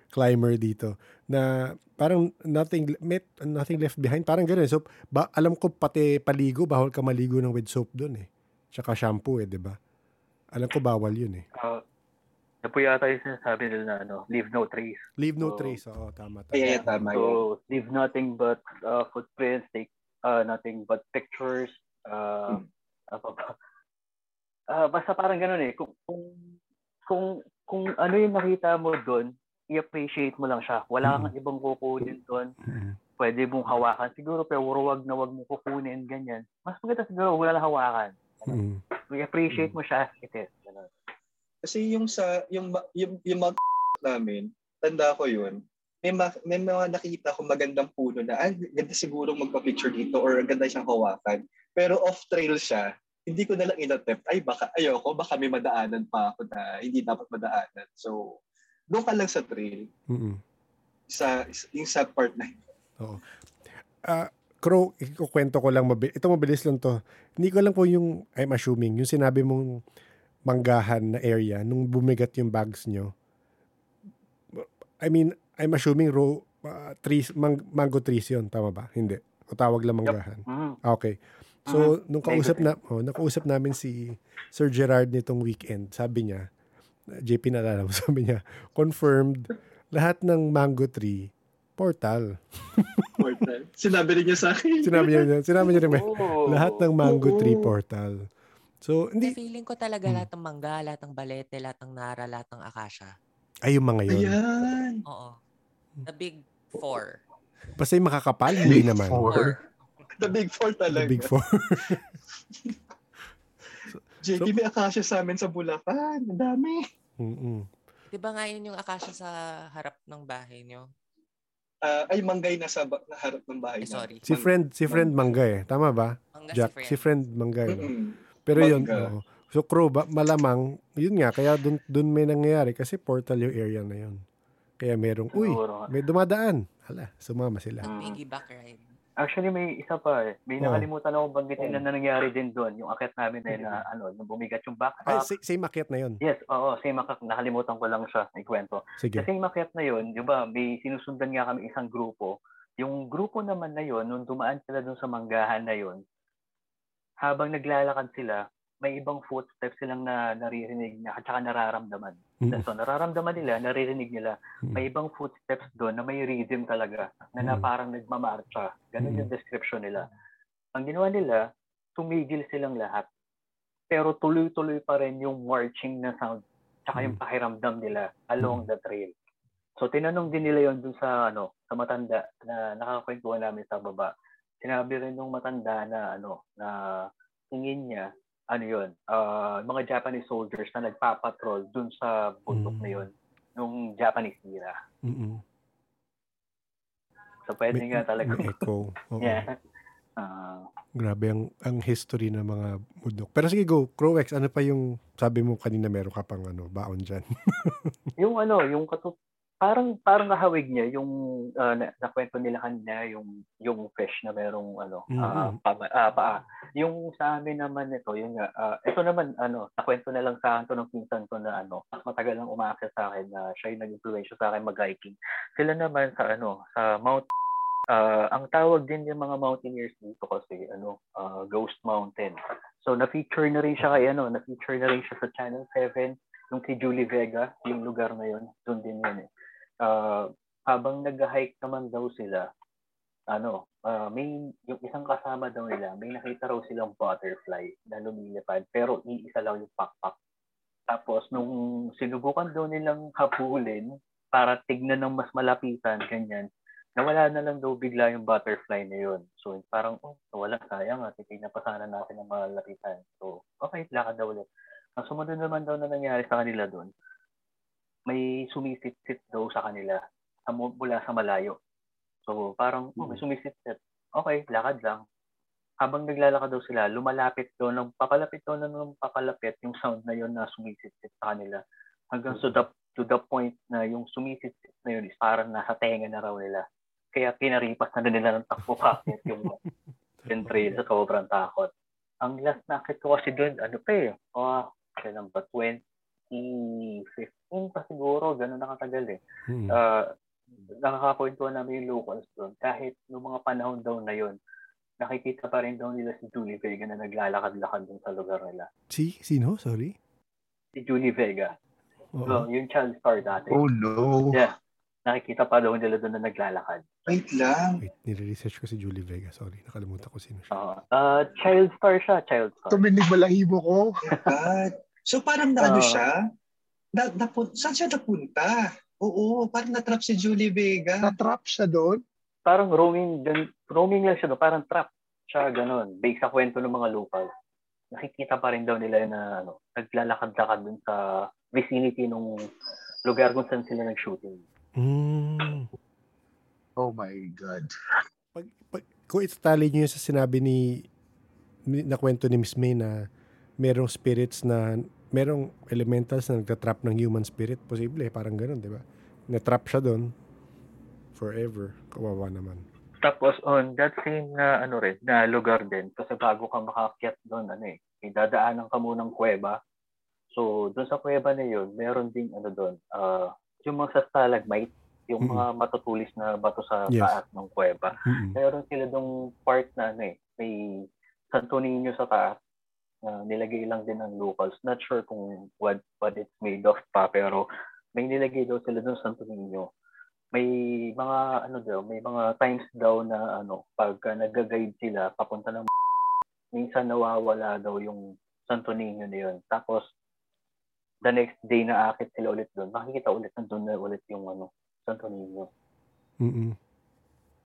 climber dito, na parang nothing, met, nothing left behind, parang gano'n. So, ba, alam ko pati paligo, bawal ka maligo ng with soap doon eh. Tsaka shampoo eh, di ba? Alam ko bawal yun eh. Uh, na po yata yung sinasabi nila na ano, leave no trace. Leave no trace. Oo, tama. tama. Kaya tama. So, leave nothing but uh, footprints, take uh, nothing but pictures. Uh, apa pa? Ah, basta parang ganun eh. Kung, kung, kung, kung ano yung nakita mo doon, i-appreciate mo lang siya. Wala kang ibang kukunin doon. Mm. Pwede mong hawakan. Siguro, pero wag na wag mo kukunin, ganyan. Mas maganda siguro, wala lang hawakan. Mm. I-appreciate mo siya as it is. Ganun. Kasi yung sa, yung, yung, yung mga namin, tanda ko yun, may, ma- may mga nakita ko magandang puno na, ah, ganda siguro magpa-picture dito or ganda siyang hawakan. Pero off-trail siya, hindi ko na lang inattempt. Ay, baka, ayoko, baka may madaanan pa ako na hindi dapat madaanan. So, doon ka lang sa trail. Mm-mm. Sa, yung sa part na yun. Ah, Crow, ikukwento ko lang, mabi- ito mabilis lang to. Hindi ko lang po yung, I'm assuming, yung sinabi mong manggahan na area, nung bumigat yung bags nyo, I mean, I'm assuming ro, uh, trees, mang, mango trees yun, tama ba? Hindi. O tawag lang manggahan. Mm. Ah, Okay. So, Mhm. nung kausap na, oh, nakausap namin si Sir Gerard nitong weekend, sabi niya, JP naalala mo, sabi niya, confirmed, lahat ng mango tree, portal. Portal. Sinabi rin niya sa akin. Sinabi niya, sinabi niya rin, Oh. lahat ng mango tree portal. So, Hindi. hindi, Feeling ko talaga Hmm. lahat ng mangga, lahat ng balete, lahat ng nara, lahat ng akasya. ay yung mga yun. Ayan. Oo. The big four. Basta yung makakapal, hindi Big naman. four. Four. The big four The talaga. big four. JP, may akasya sa amin sa Bulacan. Ang dami. Mm-mm. Di ba nga yun yung akasya sa harap ng bahay nyo? Ah, ay, manggay na sa ba- na harap ng bahay. Eh, sorry. Si friend, si friend Mangga eh. Tama ba? Mangga Jack, si si friend. friend Mangga eh. no? Mm-mm. Pero yun, Mangga. oo. So Crow, ba, malamang, yun nga, kaya dun, dun may nangyayari kasi portal yung area na yun. Kaya merong, uy, may dumadaan. Hala, sumama sila. Mm. Piggyback ride. Actually, may isa pa eh. May Oh. nakalimutan ako banggitin na nangyari din doon. Yung akit namin na, yun na ano, yung bumigat yung Ay, backpack. sa- same akit na yun. Yes, oo, same akit. Nakalimutan ko lang siya, ikwento. Sige. Sa same akit na yun, di ba, may sinusundan nga kami isang grupo. Yung grupo naman na yun, nung dumaan sila doon sa manggahan na yun, habang naglalakad sila, may ibang footsteps silang na naririnig na at saka nararamdaman. Mm. So, nararamdaman nila, naririnig nila, Mm. may ibang footsteps doon na may rhythm talaga, na, na Mm. parang nagmamarcha. Ganun Mm. yung description nila. Ang ginawa nila, tumigil silang lahat. Pero tuloy-tuloy pa rin yung marching na sound, tsaka yung Mm. pakiramdam nila along the trail. So, tinanong din nila yon dun sa, ano, sa matanda na nakakwentuhan namin sa baba. Sinabi rin nung matanda na, ano, na tingin niya, ano yun, ah, mga Japanese soldiers na nagpapatrol dun sa bundok Mm. na yun nung Japanese era. Mm-mm. So, pwede May- nga talaga. may echo. Oo. yeah. Ah, Grabe ang, ang history ng mga bundok. Pero sige, go. Crowex, ano pa yung sabi mo kanina meron ka pang ano, baon dyan? yung ano, yung katu parang parang nahawig niya yung ah, na, nakwento nila kanina yung yung fish na merong ano ah, Mhm. pama- ah, paa. Yung sa amin naman ito, yun nga, ah, ito naman ano, nakwento na lang sa akin to ng pinsan ko na ano, mas matagal nang umaakyat sa akin na siya yung nag-influensya sa akin mag-hiking. Sila naman sa ano, sa Mount ah, ang tawag din yung mga mountaineers dito kasi ano, ah, Ghost Mountain. So na-feature na rin siya kay ano, na-feature na rin siya sa Channel 7 yung kay Julie Vega, yung lugar na yun, doon din yun eh. Ah, habang nag-hike naman daw sila, ano, ah, may yung isang kasama daw nila, may nakita raw silang butterfly na lumilipad, pero iisa lang yung pakpak. Tapos nung sinubukan daw nilang habulin para tignan ng mas malapitan, ganyan, nawala na lang daw bigla yung butterfly na yun. So parang, oh, wala, sayang at titignan pa sana natin ng malapitan. So, okay, lakad daw ulit. Ang sumunod naman daw na nangyari sa kanila doon, may sumisit-sit daw sa kanila mula sa malayo. So parang oh, may sumisit-sit. Okay, lakad lang. Habang naglalakad daw sila, lumalapit daw ng papalapit daw ng papalapit yung sound na yun na sumisit-sit sa kanila. Hanggang to the, to the point na yung sumisit-sit na yun is parang nasa tenga na raw nila. Kaya pinaripas na din nila ng takbo kakit yung, yung trail sa sobrang takot. Ang last nakit ko kasi doon, ano pa eh, oh, kailan ba, 2015 pa siguro, gano'n nakatagal eh. Mm. Ah, nakakakwentuhan namin yung locals doon. Kahit noong mga panahon daw na yon nakikita pa rin daw nila si Julie Vega na naglalakad-lakad dun sa lugar nila. Si, sino? Sorry? Si Julie Vega. Oo. So, yung child star dati. Oh no. Yeah. Nakikita pa daw nila doon na naglalakad. Wait lang. Wait, nire-research ko si Julie Vega. Sorry, nakalimutan ko sino siya. Oo. Ah, child star siya, child star. Tuminig balahibo ko. God. So parang na ano Ah. siya? Na, napun- saan siya napunta? Oo, parang natrap si Julie Vega. Na-trap siya doon. Parang roaming, gan- roaming lang siya doon. Parang trap siya, ganun. Based sa kwento ng mga locals. Nakikita pa rin daw nila na ano, naglalakad-lakad dun sa vicinity nung lugar kung saan sila nag-shooting. Mm. Oh my God. Pag, pag, kung itali nyo yun sa sinabi ni, ni na kwento ni Miss May na merong spirits na merong elementals na nagtatrap ng human spirit, posible, parang ganun, di ba? Na-trap siya doon forever. Kawawa naman. Tapos on that same na ano rin, na lugar din, kasi bago ka makakyat doon, ano eh, may dadaanan ka munang kuweba. So, doon sa kuweba na yun, meron ding ano doon, uh, yung mga stalagmite, yung Mm-mm. mga matutulis na bato sa Yes. taas ng kuweba. Mm-mm. Meron sila dong part na ano eh, may Santo Niño sa taas nilagay lang din ng locals. Not sure kung what what it's made of pa, pero may nilagay daw sila doon Santo Niño. May mga ano daw, may mga times daw na ano, pagka nag-guide sila papunta ng minsan nawawala daw yung Santo Niño na yun. Tapos the next day na akit sila ulit doon, makikita ulit nandun na ulit yung ano, Santo Niño. Mm-mm.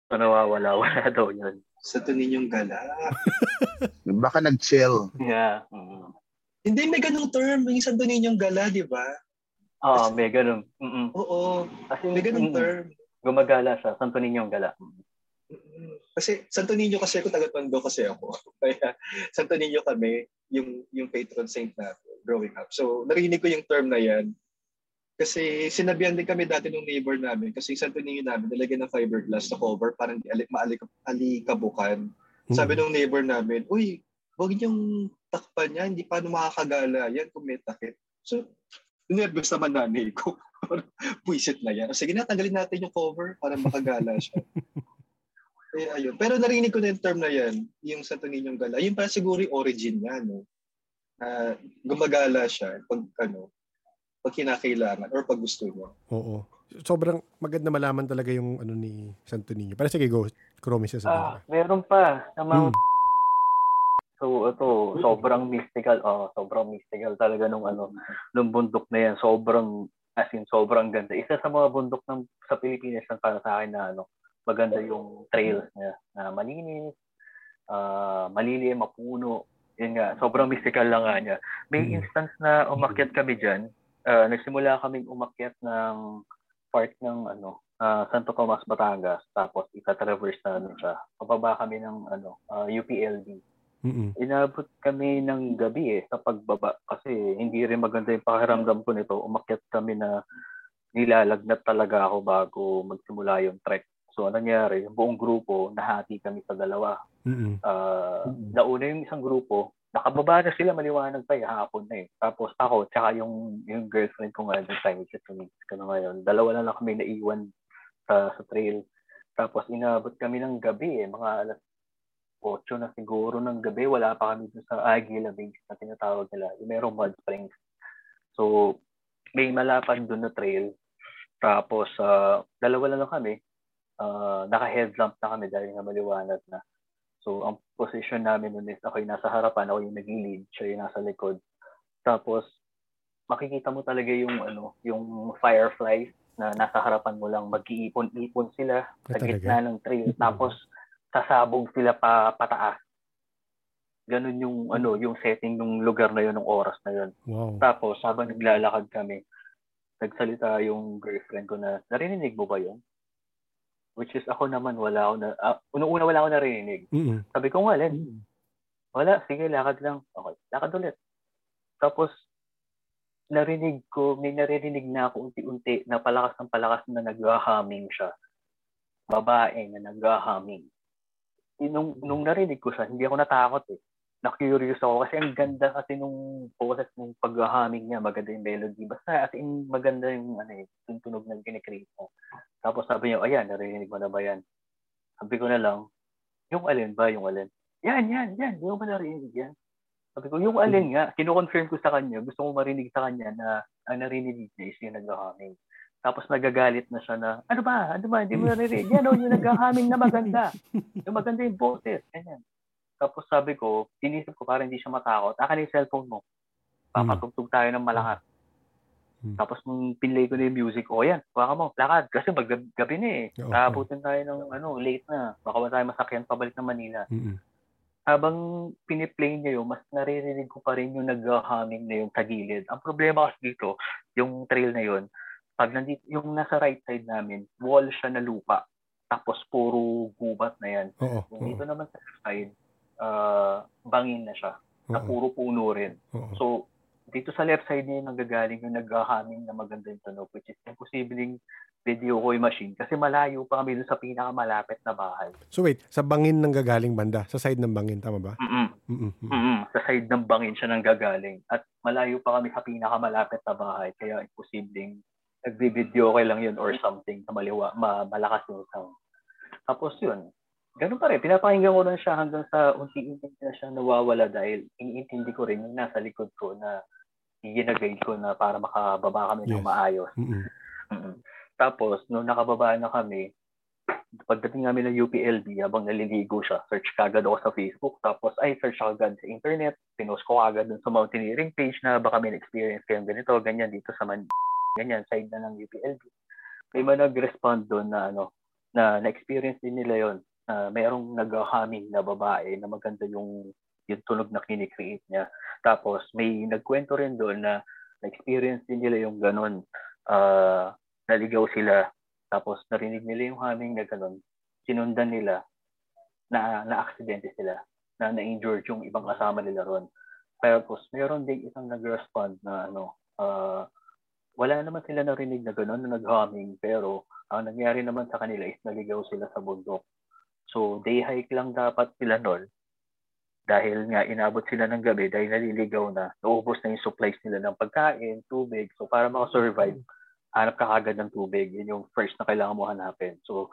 So nawawala-wala daw yun. Sa ninyong gala. Baka nag-chill. Yeah. Mm. Hindi, may ganung term. Yung Santo Ninyong gala, di ba? Ah, may ganun. Mm-mm. Oo. Kasi May ganung mm, term. Gumagala siya. Santo Ninyong gala. Mm. Kasi Santo Niño kasi ako, taga-tondo kasi ako. Kaya Santo Niño kami, yung, yung patron saint na growing up. So, narinig ko yung term na yan. Kasi sinabihan din kami dati ng neighbor namin kasi Santo Niño namin nilagyan ng fiberglass na cover para hindi alik, maalik, alikabukan. Sabi ng neighbor namin, uy, huwag niyong takpan yan, hindi paano makakagala yan kung may takip. So, nervous naman nanay ko. Puisit na yan. Sige na, tanggalin natin yung cover para makagala siya. Eh, ayun. Pero narinig ko na yung term na yan, yung Santo Niñong Gala. Yun pa siguro yung origin niya, no? Na gumagala siya pag, ano, pag kinakailangan or pag gusto niya. Oo. Sobrang maganda malaman talaga yung ano ni Santo Niño. Pero sige, go. Kuromi siya sa Ah, meron pa. Sa Mount So ito, sobrang mystical. Oh, sobrang mystical talaga nung ano, nung bundok na yan. Sobrang as in sobrang ganda. Isa sa mga bundok ng sa Pilipinas ang para sa akin na ano, maganda yung trails niya na malinis, ah malilim, mapuno. Yun nga, sobrang mystical lang nga niya. May Mm. instance na umakyat kami diyan. Ah, nagsimula kaming umakyat ng part ng ano, ah, Santo Tomas, Batangas. Tapos ita-traverse namin siya. Pababa kami ng ano, ah, UPLB. Mm-mm. Inabot kami ng gabi eh sa pagbaba kasi hindi rin maganda yung pakiramdam ko nito. Umakyat kami na nilalagnat talaga ako bago magsimula yung trek. So, ano nangyari? Yung buong grupo, nahati kami sa dalawa. Mm-mm. Ah, nauna yung isang grupo, nakababa na sila, maliwanag pa, hapon na eh. Tapos ako, tsaka yung, yung girlfriend ko nga that time, which is ko na ngayon, dalawa lang kami naiwan sa, sa trail. Tapos inabot kami ng gabi eh, mga alas 8 na siguro ng gabi, wala pa kami dun sa Aguila Base na tinatawag nila. Yung merong mud springs. So, may malapad doon na trail. Tapos, ah, dalawa lang kami. Ah, naka-headlamp na kami dahil nga maliwanag na. So, ang position namin nun is ako yung nasa harapan, ako yung nag-lead, siya yung nasa likod. Tapos, makikita mo talaga yung ano, yung fireflies na nasa harapan mo lang, mag-iipon-ipon sila Ah, sa gitna ng trail. Tapos, sasabog sila pa pataas. Ganun yung ano, yung setting ng lugar na yun, ng oras na yun. Wow. Tapos, habang naglalakad kami, nagsalita yung girlfriend ko na, narinig mo ba yun? Which is ako naman, wala ako na, uh, unang-una wala ako narinig. Mm-mm. Sabi ko nga, Len, wala, sige, lakad lang. Okay, lakad ulit. Tapos, narinig ko, may naririnig na ako unti-unti na palakas ng palakas na nag-humming siya. Babae na nag-humming. Eh, Nung, nung narinig ko siya, hindi ako natakot eh. Na-curious ako kasi ang ganda kasi nung boses ng pag-humming niya, maganda yung melody. Basta as in maganda yung ano eh, yung tunog ng kinikreate mo. Tapos sabi niya, ayan, narinig mo na ba yan? Sabi ko na lang, yung alin ba, yung alin? Yan, yan, yan, mo ba narinig yan? Sabi ko, yung alin nga, kino-confirm ko sa kanya, gusto ko marinig sa kanya na ang narinig niya is yung nag-humming. Tapos nagagalit na siya na, ano ba, ano ba, hindi mo narinig. Yan o, yung nag-humming na maganda. Yung maganda yung boses. Ganyan. Tapos sabi ko, inisip ko para hindi siya matakot, akin yung cellphone mo. Papatugtog tayo ng malakas. Hmm. Tapos nung pinlay ko na yung music, o yan, baka mo, lakad. Kasi mag gabi na eh. Oo. Naabutin tayo ng ano, late na. Baka wala tayo masakyan pabalik ng Manila Mm-mm. habang piniplay niya yun, mas naririnig ko pa rin yung nag-humming na yung sa gilid. Ang problema kasi dito, yung trail na yun, pag nandito, yung nasa right side namin, wall siya na lupa. Tapos puro gubat na yan. Oo. Oo. dito naman sa side, ah, bangin na siya. Na Oo. puro puno rin. So, dito sa left side niya yung nanggagaling yung nag-humming na maganda yung tunog, which is imposibleng video ko yung machine kasi malayo pa kami dun sa pinakamalapit na bahay. So wait, sa bangin ng gagaling banda, sa side ng bangin, tama ba? Mm-mm. Mm-mm. Mm-mm. Sa side ng bangin siya nang gagaling. At malayo pa kami sa pinakamalapit na bahay. Kaya imposibleng nagbi-video okay lang yun or something na maliwa, ma, malakas yung sound. Tapos yun, ganun pa rin. Pinapakinggan ko rin siya hanggang sa unti-unti na siya nawawala dahil iniintindi ko rin yung nasa likod ko na ginagay ko na para makababa kami ng Yes. maayos. Mm-mm. Mm-mm. Tapos, nung nakababa na kami, pagdating namin ng UPLB, habang naliligo siya, search kagad ako sa Facebook. Tapos, ay, search ako agad sa internet. Pinost ko agad dun sa mountaineering page na baka may experience kayong ganito, ganyan dito sa Man ganyan, side na ng UPLB. May mga nag-respond doon na ano, na na-experience din nila yon na mayroong nag-humming na babae na maganda yung yung tunog na kinikreate niya. Tapos may nagkwento rin doon na na-experience din nila yung ganon. Ah, naligaw sila. Tapos narinig nila yung humming na ganon. Sinundan nila na na-aksidente sila na na-injured yung ibang kasama nila ron. Tapos meron din isang nag-respond na ano, ah, wala naman sila narinig na gano'n na nag-humming pero ang nangyari naman sa kanila is naligaw sila sa bundok. So day hike lang dapat sila nun dahil nga inabot sila ng gabi dahil naliligaw na, naubos na yung supplies nila ng pagkain, tubig. So para makasurvive, hanap ka kagad ng tubig. Yun yung first na kailangan mo hanapin. So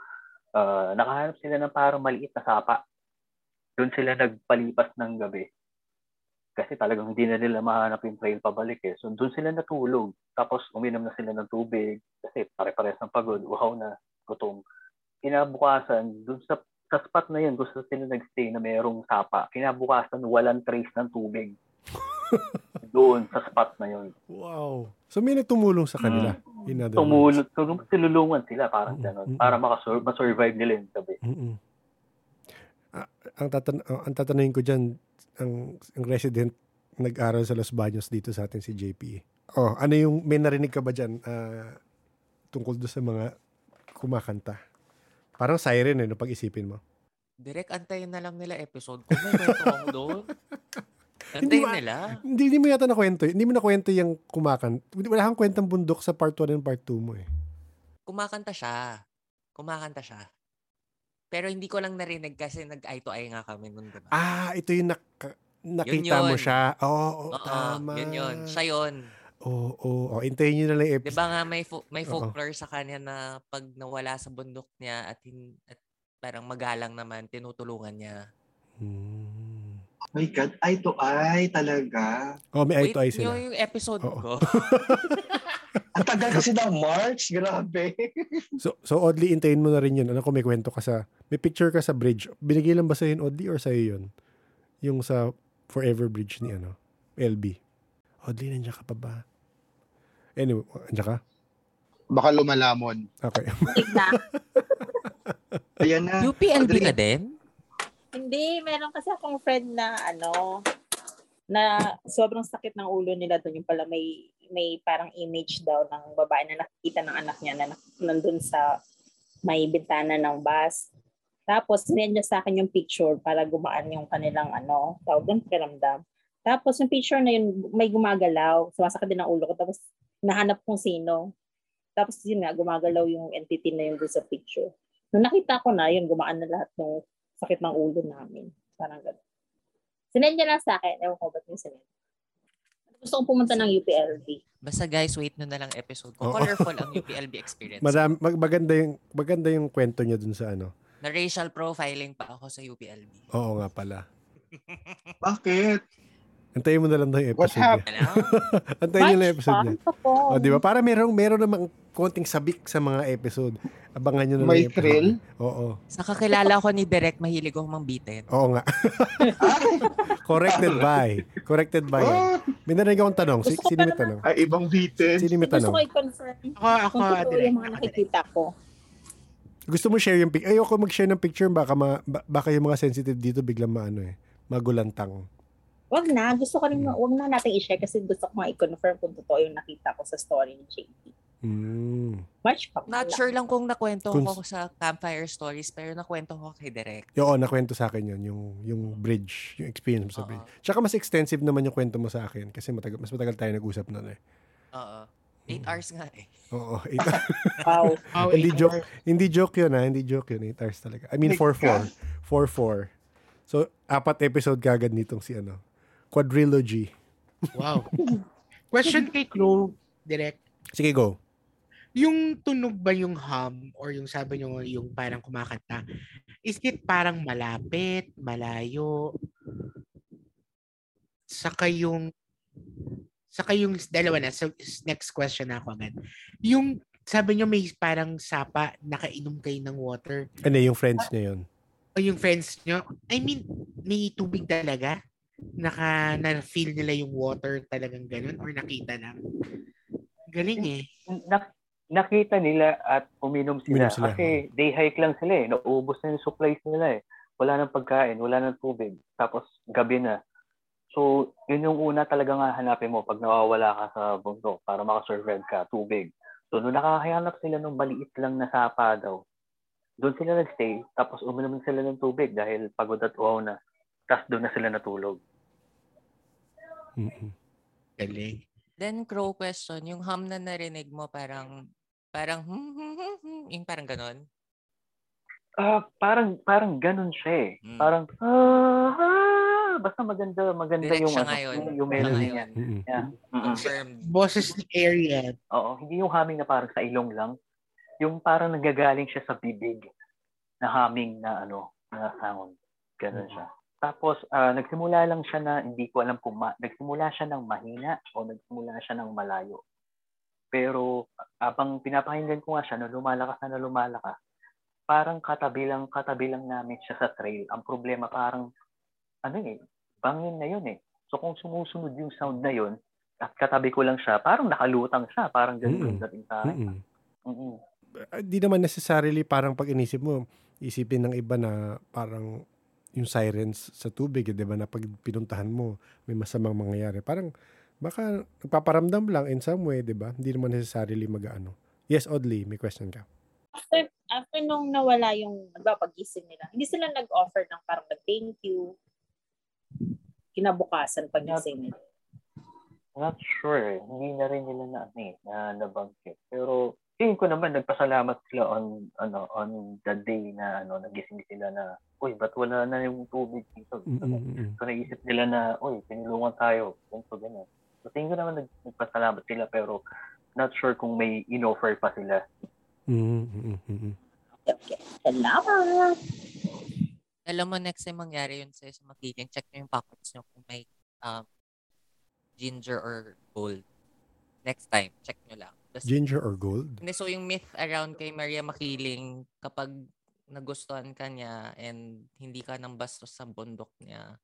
ah, nakahanap sila ng parang maliit na sapa. Doon sila nagpalipas ng gabi. Kasi talagang hindi na nila mahanap yung trail pabalik eh. So doon sila natulog. Tapos uminom na sila ng tubig. Kasi pare-pares ng pagod, uhaw na, gutom. Kinabukasan, doon sa, sa spot na yun, saan sila nagstay na mayroong sapa, kinabukasan walang trace ng tubig. doon sa spot na yun. Wow. So may nagtumulong sa kanila. In other words. Tumulong, tum- tululungan sila, parang Mm, gano'n. mm, Para mm. makasur- masurvive nila yung gabi. Mm-mm. Ah, ang tatan ah, ang tatanungin ko diyan ang, ang resident nag-aral sa Los Baños dito sa atin si JP. Oh, ano yung may narinig ka ba diyan tungkol do sa mga kumakanta? Parang siren eh no pag-isipin mo. Direct antayin na lang nila episode ko. May kwento ako doon. Hindi Antayin ba- nila. Hindi, hindi mo yata nakwento. Hindi mo nakwento yung kumakanta. Wala kang kwentang bundok sa part 1 and part 2 mo eh. Kumakanta siya. Kumakanta siya. Pero hindi ko lang narinig kasi nag-eye to eye nga kami nun, diba? Ah, ito yung nak- nakita mo yun. siya. Oo, oh, Oo, tama. yun yun. Siya yun. Oo, oo. Oh, intayin nyo na lang yung Di episode. ba nga may, fo- may Oo. folklore sa kanya na pag nawala sa bundok niya at, hin- at parang magalang naman, tinutulungan niya. Hmm. Oh my God, eye to eye talaga. Oh, may eye Wait, to eye yun sila. yung episode Oo. ko. Ang tagal kasi ng March, grabe. So, so oddly, intayin mo na rin yun. Ano kung may kwento ka sa, may picture ka sa bridge. Binigay lang ba sa'yo yun, oddly, or sa'yo yun? Yung sa Forever Bridge ni ano, LB. Oddly, nandiyan ka pa ba? Anyway, nandiyan ka? Baka lumalamon. Okay. Tignan. Ayan na. UPLB ka din? Hindi, meron kasi akong friend na ano, na sobrang sakit ng ulo nila doon. Yung pala may may parang image daw ng babae na nakikita ng anak niya na nandun sa may bintana ng bus. Tapos, sinend niya sa akin yung picture para gumaan yung kanilang ano, tawag doon, pakiramdam. Tapos, yung picture na yun, may gumagalaw. Sumasakit din ang ulo ko. Tapos, nahanap kung sino. Tapos, yun nga, gumagalaw yung entity na yun doon sa picture. Nung nakita ko na, yun, gumaan na lahat ng sakit ng ulo namin. Parang gano'n. Sinend niya lang sa akin. Ewan ko ba't yung sinend. Gusto kong pumunta ng UPLB. Basta guys, wait nyo na lang episode ko. Colorful ang UPLB experience. Madam, mag, maganda yung, maganda yung kwento niya dun sa ano. Na racial profiling pa ako sa UPLB. Oo nga pala. Bakit? Antayin mo na lang daw yung What episode niya. happened? Alam? Antayin niyo na episode niya. O, di ba? Para merong, meron namang konting sabik sa mga episode. Abangan nyo na lang May yung episode thrill? Oo. Sa kakilala ko ni Direk, mahilig ako mambitin. Oo nga. Corrected by. Corrected by. Oh, May narinig akong tanong. Si, Gusto sino may tanong? ay, ibang bitin. Sino may Gusto tanong? ko i-confirm Ako, ako, kung totoo yung mga nakikita ko. Gusto mo share yung picture? Ayoko mag-share ng picture. Baka, ma, ba- baka yung mga sensitive dito biglang maano eh. Magulantang. Wag na. Gusto ko rin, Hmm. wag na natin i-share kasi gusto ko nga i-confirm kung totoo yung nakita ko sa story ni JP. Mm. March pa. Not sure lang kung nakwento Kung- ko sa Campfire Stories, pero nakwento ko kay Direk. Oo, nakwento sa akin yun. Yung, yung bridge. Yung experience mo sa bridge. Tsaka mas extensive naman yung kwento mo sa akin. Kasi matagal, mas matagal tayo nag-usap nun eh. Oo. 8 hours nga eh. Oo, 8 Wow. Oh, hindi eight joke, hours. hindi joke 'yun ha, hindi joke 'yun, 8 hours talaga. I mean My 4-4. 4-4. So, apat episode kagad nitong si ano. Quadrilogy. Wow. Question kay Crow, direct. Sige, go. Yung tunog ba yung hum or yung sabi nyo yung parang kumakanta, is it parang malapit, malayo? Saka yung saka yung dalawa na, so next question na ako agad. Yung sabi nyo may parang sapa, nakainom kayo ng water. Ano yung friends niya 'yon? O yung friends nyo, I mean, may tubig talaga? Naka, na-feel nila yung water talagang ganun or nakita lang? Galing eh. Nak- nakita nila at uminom sila. Uminom sila, Kasi day hike lang sila eh. Naubos na yung supplies nila eh. Wala nang pagkain, wala nang tubig. Tapos gabi na. So, yun yung una talaga nga hanapin mo pag nawawala ka sa bundok para makasurvive ka, tubig. So, nung nakakahanap sila ng maliit lang na sapa daw, doon sila nagstay, tapos uminom sila ng tubig dahil pagod at uhaw na. Tapos doon na sila natulog. Mm-mm. Galing. Then, crow question, yung hum na narinig mo parang, parang, hmm, hmm, hmm, hmm, yung parang ganon. Ah, parang parang ganun siya eh. Mm. Parang ah, ah, basta maganda maganda Direct yung ano, ngayon. yung, melody niya. Yeah. Confirmed. Boses ni area. Oo, hindi yung humming na parang sa ilong lang. Yung parang nagagaling siya sa bibig na humming na ano, na sound. Ganun siya. Tapos ah, nagsimula lang siya na hindi ko alam kung ma- nagsimula siya ng mahina o nagsimula siya ng malayo. Pero abang pinapakinggan ko nga siya na lumalakas na, na lumalakas, parang katabi lang, katabi lang namin siya sa trail. Ang problema parang, ano eh, bangin na yun eh. So kung sumusunod yung sound na yun, at katabi ko lang siya, parang nakalutang siya. Parang ganun yung dating sa akin. Di naman necessarily parang pag inisip mo, isipin ng iba na parang yung sirens sa tubig, eh, di ba, na pag pinuntahan mo, may masamang mangyayari. Parang, baka nagpaparamdam lang in some way, di ba? Hindi naman necessarily mag-ano. Yes, Audley, may question ka. After, after nung nawala yung, pag-gising nila, hindi sila nag-offer ng parang nag-thank you. Kinabukasan pag-gising nila. Not sure. eh. Hindi na rin nila na, ano eh, na nabanggit. Pero tingin ko naman nagpasalamat sila on ano on the day na ano nagising sila na uy ba't wala na yung tubig dito Mm-mm. so naisip nila na uy tinulungan tayo ganito ganun so tingin ko naman nag, nagpasalamat sila pero not sure kung may inoffer pa sila Mm-mm. Okay. Salamat! Alam mo, next time mangyari yun sa'yo sa magiging, check nyo yung pockets nyo kung may um, ginger or gold. Next time, check nyo lang. Tas- Ginger or gold? Hindi, so yung myth around kay Maria Makiling, kapag nagustuhan ka niya and hindi ka nang bastos sa bundok niya,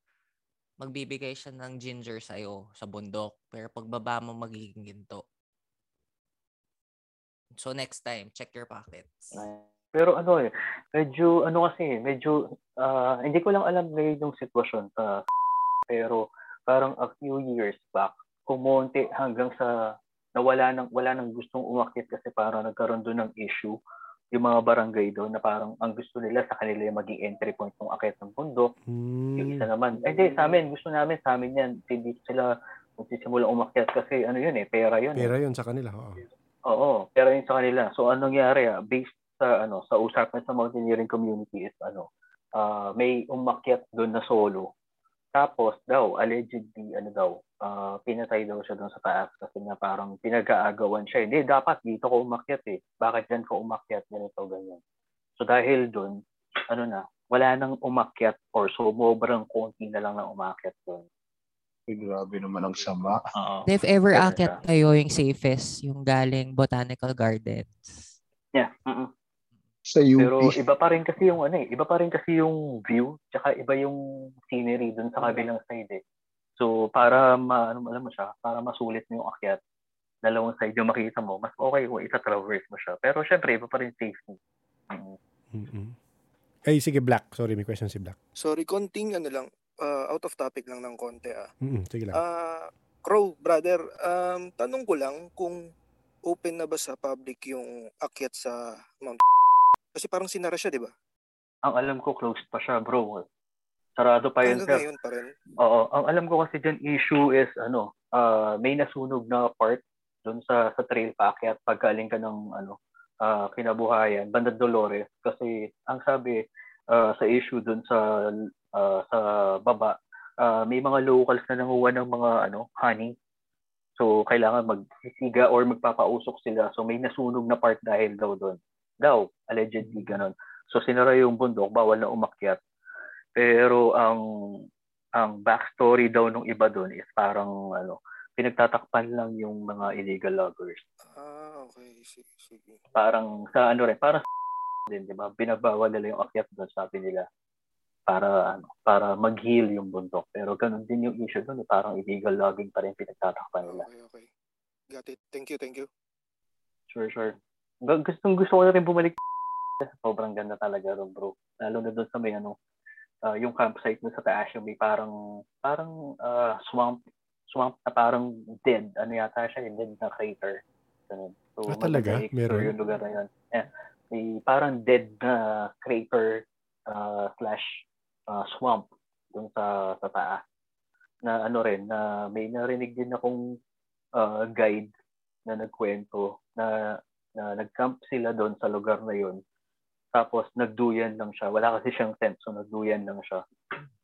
magbibigay siya ng ginger sa'yo sa bundok. Pero pagbaba mo, magiging ginto. So next time, check your pockets. Pero ano eh, medyo, ano kasi, medyo, ah, hindi ko lang alam ngayon yung sitwasyon sa pero parang a few years back, kumonti hanggang sa nawala nang wala nang gustong umakyat kasi parang nagkaroon doon ng issue yung mga barangay doon na parang ang gusto nila sa kanila yung maging entry point ng akyat ng bundok. Yung Mm. isa naman, eh di, sa amin, gusto namin, sa amin yan, hindi sila magsisimula umakyat kasi ano yun eh, pera yun. eh. Pera yun sa kanila. Oo. Oo, pero yun sa kanila. So anong nangyari ah, based sa ano sa usapan sa mountaineering community is ano, ah, may umakyat doon na solo. Tapos daw allegedly ano daw, ah, pinatay daw siya doon sa taas kasi nga parang pinag-aagawan siya. Hindi dapat dito ko umakyat eh. Bakit diyan ko umakyat ganito ganyan. So dahil doon, ano na, wala nang umakyat or sobrang konti na lang na umakyat doon. Ay, grabe naman ang sama. Oo. If ever siya. kayo yung safest, yung galing Botanical Gardens. Yeah. mm-mm. Sa UP. Pero iba pa rin kasi yung ano eh, iba pa rin kasi yung view, tsaka iba yung scenery dun sa kabilang side eh. So para ma, ano, alam mo siya, para masulit mo yung akyat, dalawang side yung makita mo, mas okay kung isa-traverse mo siya. Pero syempre, iba pa rin safety. Mm. Ay, sige, Black. Sorry, may question si Black. Sorry, konting ano lang, uh, out of topic lang ng konti ah. Mm-mm, sige lang. Ah, Crow, brother, um, tanong ko lang kung open na ba sa public yung akyat sa Mount Kasi parang sinara siya, di ba? Ang alam ko, closed pa siya, bro. Sarado pa yun, Hanggang sir. pa rin. Oo. Ang alam ko kasi dyan issue is, ano, ah, may nasunog na part doon sa sa trail paakyat pagkaling ka ng ano uh, kinabuhayan Banda Dolores kasi ang sabi uh, sa issue doon sa uh, sa baba uh, may mga locals na nanguha ng mga ano honey so kailangan magsisiga or magpapausok sila so may nasunog na part dahil daw doon daw allegedly ganun so sinara yung bundok bawal na umakyat pero ang ang backstory daw nung iba doon is parang ano pinagtatakpan lang yung mga illegal loggers. Ah, okay. Sige, sige. Parang sa ano rin, parang din, di ba? Binabawal nila yung akyat doon, sabi nila. Para ano, para mag-heal yung bundok. Pero ganun din yung issue doon, eh. parang illegal logging pa rin pinagtatakpan nila. Okay, okay. Got it. Thank you, thank you. Sure, sure. Gustong gusto ko na rin bumalik sobrang ganda talaga ron, bro. Lalo na doon sa may ano, uh, yung campsite mo sa taas yung may parang parang uh, swamp swamp na parang dead. Ano yata siya, yung dead na crater. Ganun. So, ah, talaga? Meron? Yung lugar na yun. Yeah. May parang dead na crater uh, slash uh, swamp dun sa, sa taas. Na ano rin, na may narinig din akong uh, guide na nagkwento na, na nag-camp sila doon sa lugar na yun. Tapos nagduyan lang siya. Wala kasi siyang tent, so nagduyan lang siya.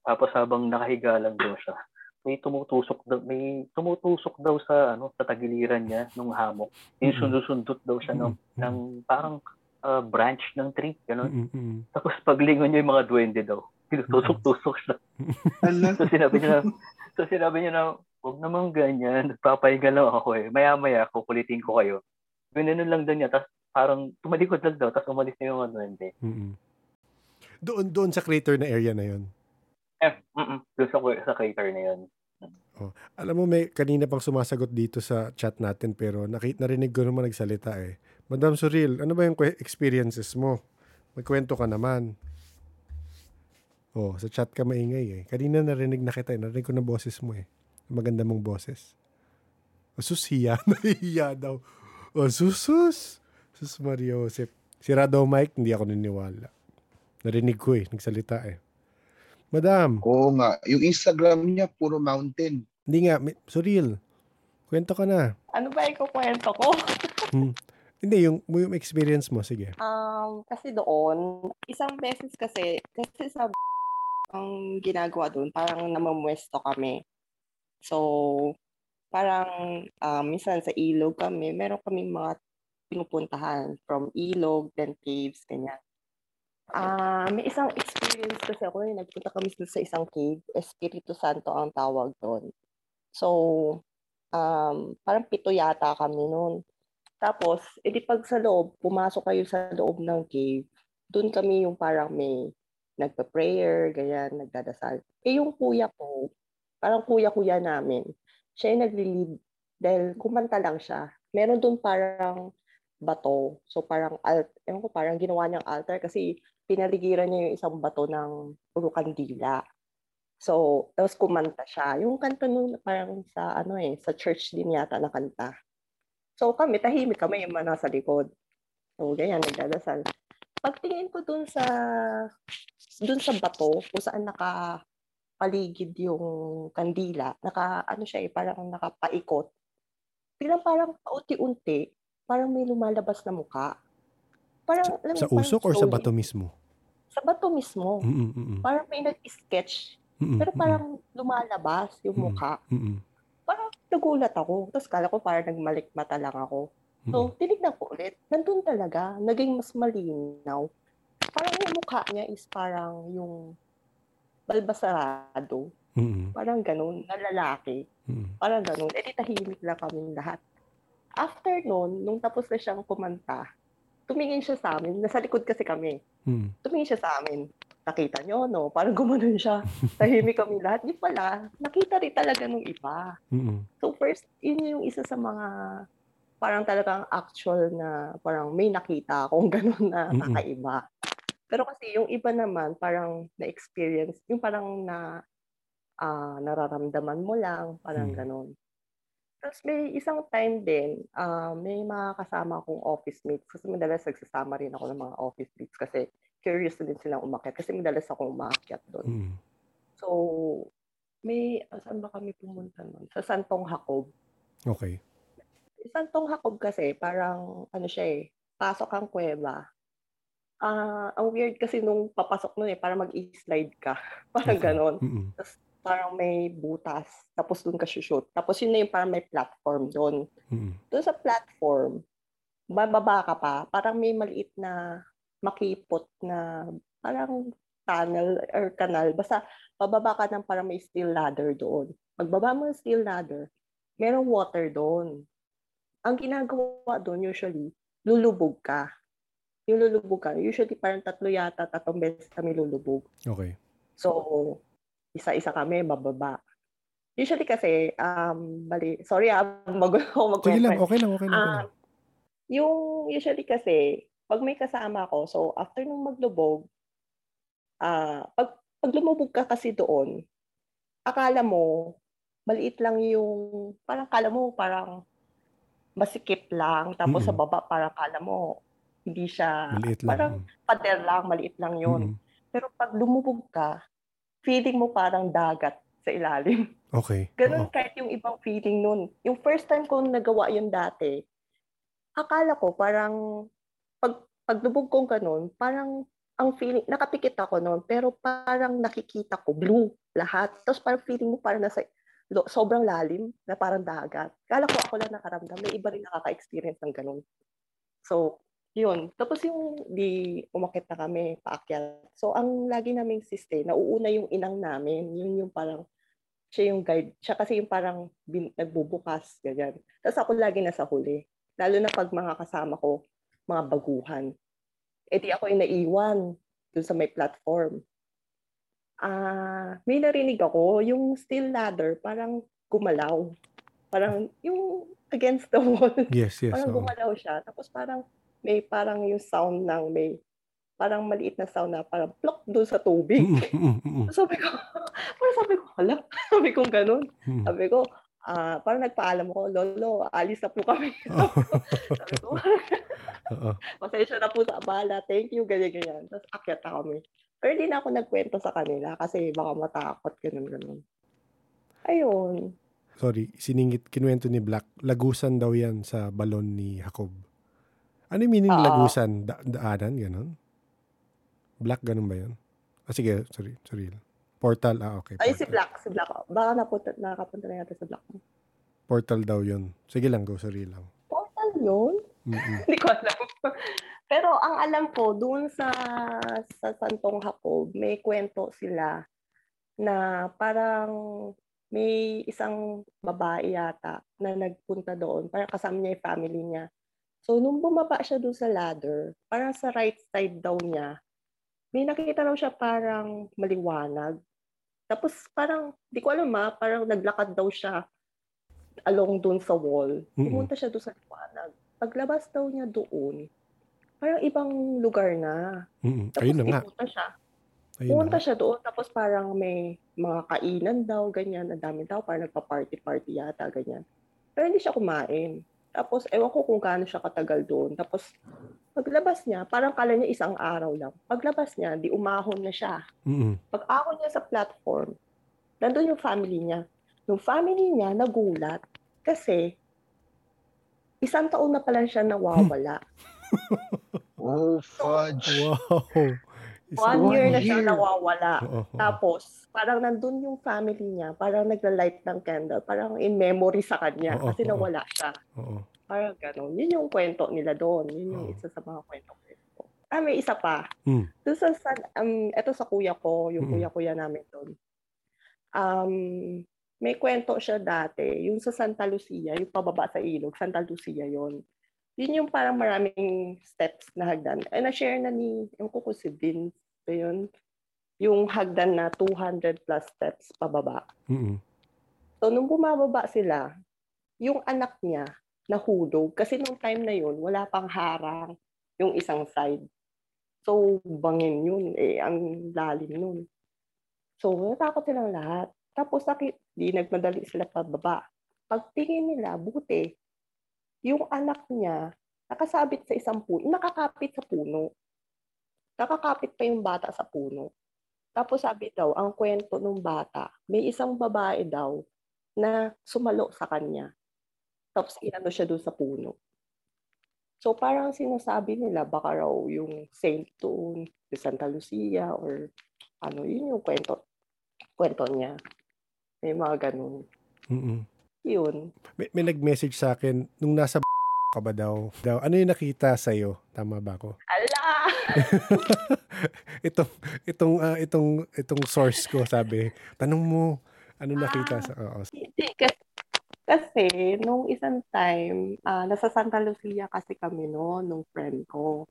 Tapos habang nakahiga lang doon siya, may tumutusok daw may tumutusok daw sa ano sa tagiliran niya ng hamok. Yung sunod-sundot daw siya ng ng parang uh, branch ng tree, ganun. Tapos paglingon niya yung mga duwende daw. Tinutusok-tusok siya. so sinabi niya so sinabi niya na wag naman ganyan, nagpapahinga lang ako eh. Maya-maya kukulitin ko kayo. Ganun lang daw niya. Tapos parang tumalikod lang daw, tapos umalis na yung duwende. Mm-hmm. Doon, doon sa crater na area na yon eh, mm doon sa, sa crater na yun. Oh. Alam mo, may kanina pang sumasagot dito sa chat natin pero nakit narinig ko naman nagsalita eh. Madam Suril, ano ba yung experiences mo? Magkwento ka naman. Oh, sa chat ka maingay eh. Kanina narinig na kita eh. Narinig ko na boses mo eh. Maganda mong boses. Sus, hiya. Nahihiya daw. Oh, susus. Sus Maria Joseph. Sira daw mic, hindi ako niniwala. Narinig ko eh. Nagsalita eh. Madam. Oo nga. Yung Instagram niya, puro mountain. Hindi nga. Surreal. Kwento ka na. Ano ba ikukwento ko? hmm. Hindi, yung, yung experience mo. Sige. Um, kasi doon, isang beses kasi, kasi sa ang ginagawa doon, parang namamwesto kami. So, parang um, minsan sa ilog kami, meron kami mga pinupuntahan from ilog, then caves, ganyan. Ah, may isang experience kasi ako, eh, nagpunta kami sa isang cave, Espiritu Santo ang tawag doon. So, um, parang pito yata kami noon. Tapos, edi pag sa loob, pumasok kayo sa loob ng cave, doon kami yung parang may nagpa-prayer, ganyan, nagdadasal. Eh yung kuya ko, parang kuya-kuya namin, siya yung nagli-lead dahil kumanta lang siya. Meron doon parang bato. So parang alt, ewan ko, parang ginawa niyang altar kasi pinaligiran niya yung isang bato ng puro kandila. So, tapos kumanta siya. Yung kanta nung parang sa ano eh, sa church din yata na kanta. So kami, tahimik kami yung mga nasa likod. So, ganyan, nagdadasal. Pagtingin ko dun sa dun sa bato, kung saan naka paligid yung kandila, naka ano siya eh, parang nakapaikot. Biglang parang paunti-unti, parang may lumalabas na muka. Parang, sa, sa usok or sa bato mismo? sa bato mismo. Mm-mm-mm. Parang may nag-sketch. Mm-mm-mm. Pero parang lumalabas yung mukha. Mm-mm. Parang nagulat ako. Tapos kala ko parang nagmalik mata lang ako. So, tinignan ko ulit. Nandun talaga. Naging mas malinaw. Parang yung mukha niya is parang yung balbasarado. Mm-mm. Parang ganun, na lalaki. Mm-mm. Parang ganun. Eh, di tahimik lang kami lahat. After noon, nung tapos na siyang kumanta, tumingin siya sa amin. Nasa likod kasi kami. Hmm. Tumingin siya sa amin. Nakita nyo, no? Parang gumanon siya. Tahimik kami lahat. Di pala, nakita rin talaga nung iba. Mm-mm. So first, yun yung isa sa mga parang talagang actual na parang may nakita akong ganun na kakaiba. Pero kasi yung iba naman, parang na-experience, yung parang na ah, nararamdaman mo lang, parang Hmm. ganun. Tapos may isang time din, ah, may mga kasama akong office mates. Kasi madalas nagsasama rin ako ng mga office mates kasi curious din silang umakyat. Kasi madalas akong umaakyat doon. Mm. So, may, ah, saan ba kami pumunta nun? Sa Santong Jacob. Okay. Santong Jacob kasi, parang, ano siya eh, pasok ang kuweba. Ah, ang weird kasi nung papasok nun eh, para mag-i-slide ka. Parang ganon. Mm-mm. Tapos parang may butas. Tapos doon ka shoot. Tapos yun na yung parang may platform doon. Mm-mm. Doon sa platform, bababa ka pa, parang may maliit na makipot na parang tunnel or kanal. Basta bababa ka ng parang may steel ladder doon. Pagbaba mo ng steel ladder, merong water doon. Ang ginagawa doon usually, lulubog ka. Yung lulubog ka, usually parang tatlo yata, tatlong beses kami lulubog. Okay. So, isa-isa kami, bababa. Usually kasi, um, bali, sorry ah, magulo ako Sige lang, okay lang, okay lang. Okay lang. yung usually kasi, pag may kasama ako, so after nung maglubog, ah pag, pag lumubog ka kasi doon, akala mo, maliit lang yung, parang akala mo, parang masikip lang. Tapos sa Mm-mm. baba, parang akala mo, hindi siya, Maliit lang. parang pader lang, maliit lang yun. Mm-mm. Pero pag lumubog ka, feeling mo parang dagat sa ilalim. Okay. Ganun Oo. kahit yung ibang feeling nun. Yung first time ko nagawa yun dati, akala ko parang, pag, paglubog kong ganun, parang ang feeling, nakapikit ako noon, pero parang nakikita ko, blue, lahat. Tapos parang feeling mo parang nasa, lo, sobrang lalim, na parang dagat. Kala ko ako lang nakaramdam, may iba rin nakaka-experience ng ganun. So, yun. Tapos yung di umakit na kami, paakyat. So, ang lagi naming siste, nauuna yung inang namin. Yun yung parang, siya yung guide. Siya kasi yung parang bin, nagbubukas, ganyan. Tapos ako lagi nasa huli. Lalo na pag mga kasama ko, mga baguhan. E di ako yung naiwan dun sa may platform. Ah, may narinig ako, yung steel ladder, parang gumalaw. Parang yung against the wall. Yes, yes. parang oo. gumalaw siya. Tapos parang may parang yung sound ng may parang maliit na sound na parang plok doon sa tubig. Mm-mm, mm-mm. So, sabi ko, parang sabi ko, hala, sabi ko ganun. Mm. Sabi ko, ah, parang nagpaalam ko, lolo, alis na po kami. sabi ko, pasensya na po sa abala, thank you, ganyan, ganyan. Tapos akyat na kami. Pero hindi na ako nagkwento sa kanila kasi baka matakot, ganun, ganun. Ayun. Sorry, siningit, kinuwento ni Black, lagusan daw yan sa balon ni Jacob. Ano yung meaning Oo. lagusan? Da- daanan, gano'n? Black, ganun ba yun? Ah, sige, sorry, sorry. Portal, ah, okay. Ay, si Portal. Black, si Black. Baka napunta, nakapunta na yata sa Black. Portal daw yun. Sige lang, go, sorry lang. Portal yun? Mm-mm. Hindi ko alam. Pero ang alam ko, doon sa, sa Santong Jacob, may kwento sila na parang may isang babae yata na nagpunta doon. Parang kasama niya yung family niya. So, nung bumaba siya doon sa ladder, parang sa right side daw niya, may nakita raw siya parang maliwanag. Tapos parang, di ko alam ma, parang naglakad daw siya along doon sa wall. Pumunta siya doon sa liwanag. Paglabas daw niya doon, parang ibang lugar na. Mm-mm. Tapos Ayun na nga. pumunta siya. Ayun na Pumunta nga. siya doon, tapos parang may mga kainan daw, ganyan. Ang dami daw, parang nagpa-party-party yata, ganyan. Pero hindi siya kumain. Tapos, ewan ko kung gaano siya katagal doon. Tapos, paglabas niya, parang kala niya isang araw lang. Paglabas niya, di umahon na siya. Mm-mm. Pag ahon niya sa platform, nandun yung family niya. Yung family niya nagulat kasi isang taon na pala siya nawawala. Oh, fudge. Wow. One One year na siya nawawala. Oo, oo. Tapos, parang nandun yung family niya, parang nagla-light ng candle, parang in memory sa kanya Oo, kasi nawala siya. Oo. Parang gano'n. Yun yung kwento nila doon. Yun yung Oo. isa sa mga kwento ko. Ah, may isa pa. Mm. Doon sa, um, eto sa kuya ko, yung kuya-kuya namin doon. Um, may kwento siya dati, yung sa Santa Lucia, yung pababa sa ilog, Santa Lucia yon. Yun yung parang maraming steps na hagdan. Ay, na-share na ni, yung ko si Vince, so yun, yung hagdan na 200 plus steps pababa. Mm-mm. So, nung bumababa sila, yung anak niya nahulog. Kasi nung time na yun, wala pang harang yung isang side. So, bangin yun. Eh, ang lalim nun. So, natakot silang lahat. Tapos, nakit, di nagmadali sila pababa. Pagtingin nila, buti, yung anak niya, nakasabit sa isang puno, nakakapit sa puno. Nakakapit pa yung bata sa puno. Tapos sabi daw, ang kwento ng bata, may isang babae daw na sumalo sa kanya. Tapos inano siya doon sa puno. So parang sinasabi nila baka raw yung saint doon, si Santa Lucia or ano, yun yung kwento kwento niya. May mga ganun. Mm-mm. Yun. May, may nag-message sa akin, nung nasa ka ba daw, daw, ano yung nakita sa'yo? Tama ba ako? Ala! itong, itong, ah, itong, itong source ko, sabi, tanong mo, ano nakita sa, oo. Hindi, kasi, kasi nung isang time, ah, nasa Santa Lucia kasi kami no, nung friend ko.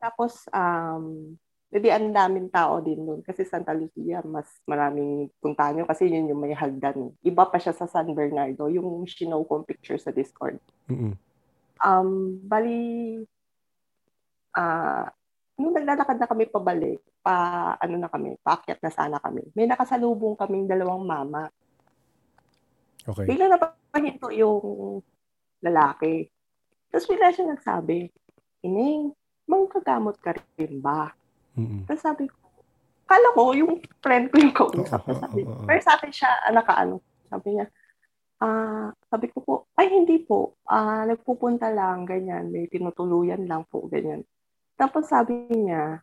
Tapos, um, hindi ang daming tao din doon kasi Santa Lucia mas maraming puntahan yun kasi yun yung may hagdan. Iba pa siya sa San Bernardo, yung sinow kong picture sa Discord. Mm-mm. Um, bali, ah, nung naglalakad na kami pabalik, pa, ano na kami, paakyat na sana kami, may nakasalubong kaming dalawang mama. Okay. Bigla na pahinto yung lalaki. Tapos bigla siya nagsabi, Ining, mangkagamot ka rin ba? Mm-mm. Tapos sabi ko, kala ko yung friend ko yung kausap. Oo, Sabi, oo, oo. pero sa akin siya, ah, nakaano, sabi niya, ah, sabi ko po, ay hindi po, ah, nagpupunta lang, ganyan, may tinutuluyan lang po, ganyan. Tapos sabi niya,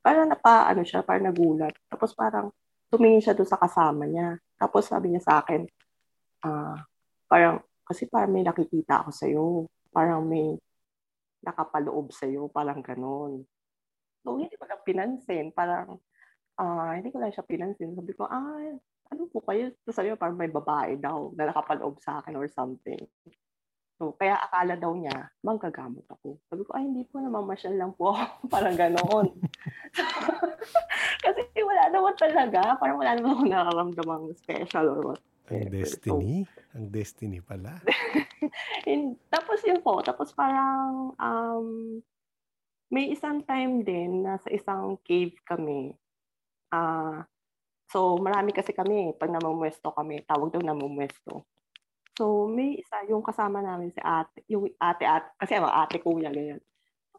parang napa, ano siya, parang nagulat. Tapos parang tumingin siya doon sa kasama niya. Tapos sabi niya sa akin, ah, parang, kasi parang may nakikita ako sa'yo. Parang may nakapaloob sa'yo, parang ganon. So, hindi ko lang pinansin. Parang, ah, hindi ko lang siya pinansin. Sabi ko, ah, ano po kayo? So, sabi parang may babae daw na nakapaloob sa akin or something. So, kaya akala daw niya, manggagamot ako. Sabi ko, ay, hindi po, namamasyal lang po ako. parang ganoon. Kasi wala naman talaga. Parang wala naman ako nakaramdamang special or what. Ang destiny. Ang destiny pala. And, tapos yun po, tapos parang um, may isang time din na sa isang cave kami. Ah, so marami kasi kami pag namumwesto kami, tawag daw namumwesto. So may isa yung kasama namin si ate, yung ate at kasi ano, ate kuya ganyan.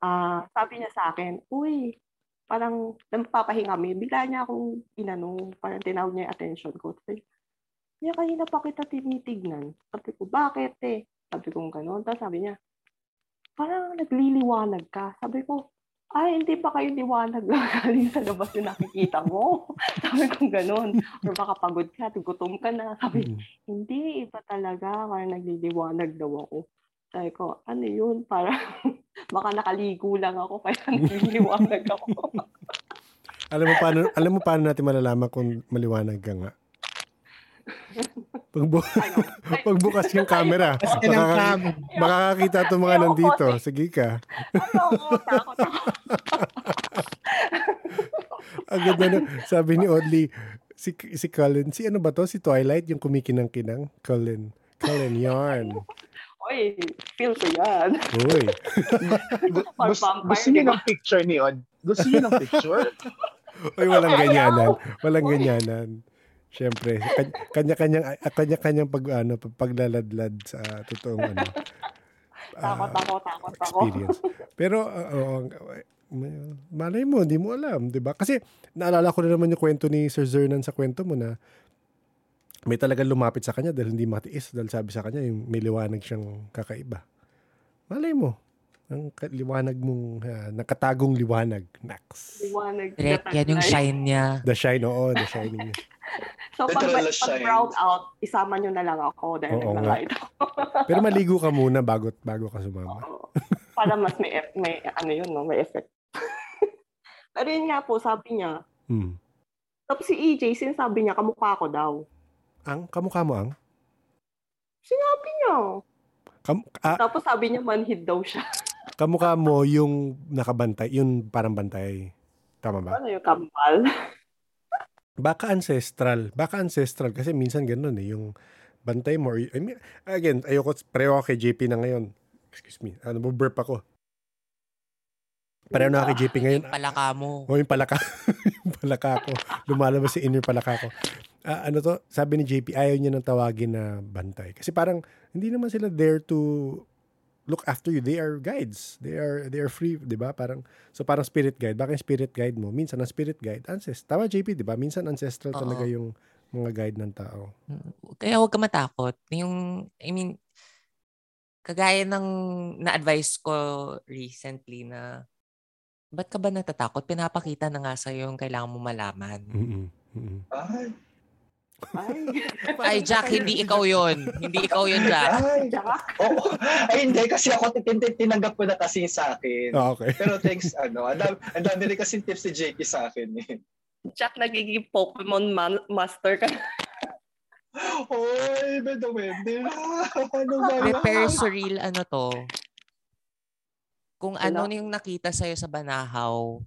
Ah, sabi niya sa akin, "Uy, parang napapahinga kami." Bigla niya akong inano, parang tinawag niya yung attention ko. Sabi, niya kanina pa kita tinitignan. Sabi ko, bakit eh? Sabi ko gano'n. Tapos sabi niya, parang nagliliwanag ka. Sabi ko, ay, hindi pa kayo liwanag galing sa labas yung nakikita mo. Sabi ko gano'n. Or baka pagod ka, gutom ka na. Sabi, hindi, iba talaga. Parang nagliliwanag daw ako. Sabi ko, ano yun? Parang baka nakaligo lang ako kaya nagliliwanag ako. alam mo paano, alam mo paano natin malalaman kung maliwanag ka nga? Pagbu pagbukas yung camera, makaka- makakakita itong mga nandito. Sige ka. Ang ganda na, sabi ni Audley, si, si Colin, si ano ba to? Si Twilight, yung kumikinang-kinang? Colin. Colin Yarn. Oy, feel ko yan. Uy. Gusto, niyo di ba? ng picture ni Od? Gusto niyo ng picture? Uy, walang ganyanan. Walang ganyanan. Siyempre, kan- kanya-kanyang ah, kanya-kanyang pag ano, pag- paglaladlad sa totoong ano. Takot ako, takot ako. experience. Pero uh, malay mo, hindi mo alam, 'di ba? Kasi naalala ko na naman yung kwento ni Sir Zernan sa kwento mo na may talagang lumapit sa kanya dahil hindi matiis dahil sabi sa kanya yung may liwanag siyang kakaiba. Malay mo, ang liwanag mong uh, nakatagong liwanag. Nax. Liwanag. Direct yan yung shine niya. The shine, oo, the shining. niya. So, pag, pag shine. brown out, isama nyo na lang ako dahil Oo nga. nag-light ako. Pero maligo ka muna bago bago ka sumama. Para mas may, may, ano yun, no? may effect. Pero yun nga po, sabi niya. Hmm. Tapos si EJ, sinasabi niya, kamukha ko daw. Ang kamukha mo ang? Sinabi niya. Kam, ah, Tapos sabi niya, manhid daw siya. Kamukha mo yung nakabantay, yung parang bantay. Tama ba? ano yung kambal? Baka ancestral. Baka ancestral kasi minsan ganun eh. Yung bantay mo. I mean, again, ayoko, pareho ako kay JP na ngayon. Excuse me. Ano, burp ako. Pareho na ako kay JP ngayon. Palaka mo. O yung palaka. yung palaka ko. Lumalabas si inner palaka ko. Ah, ano to? Sabi ni JP, ayaw niya nang tawagin na bantay. Kasi parang, hindi naman sila there to look after you. They are guides. They are they are free, 'di ba? Parang so parang spirit guide. Baka yung spirit guide mo, minsan ang spirit guide ancestral. Tama JP, 'di ba? Minsan ancestral Oo. talaga yung mga guide ng tao. Kaya huwag ka matakot. Yung, I mean, kagaya ng na-advise ko recently na ba't ka ba natatakot? Pinapakita na nga sa'yo yung kailangan mo malaman. Mm-mm. Mm-mm. Ay. Ay. Ay, Jack, hindi ikaw yon Hindi ikaw yon Jack. Ay, Oo. Ay, hindi. Kasi ako tin- tin- tinanggap ko na kasi sa akin. Ah, okay. Pero thanks, ano, ang dami, rin kasi tips si JP sa akin eh. Jack, nagiging Pokemon man- master ka. Hoy, Bedo Wendy. Ano ba pero surreal ano to. Kung ano yung nakita sa'yo sa Banahaw,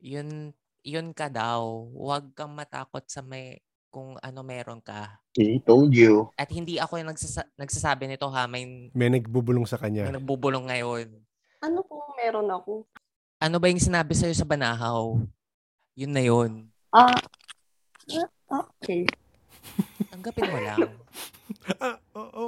yun, yun ka daw. Huwag kang matakot sa may kung ano meron ka. He told you. At hindi ako yung nagsasa- nagsasabi nito ha, may, May nagbubulong sa kanya. may nagbubulong ngayon. Ano po meron ako? Ano ba yung sinabi sa'yo sa Banahaw? Yun na yun. Ah, ah, okay. Tanggapin mo lang. Ah,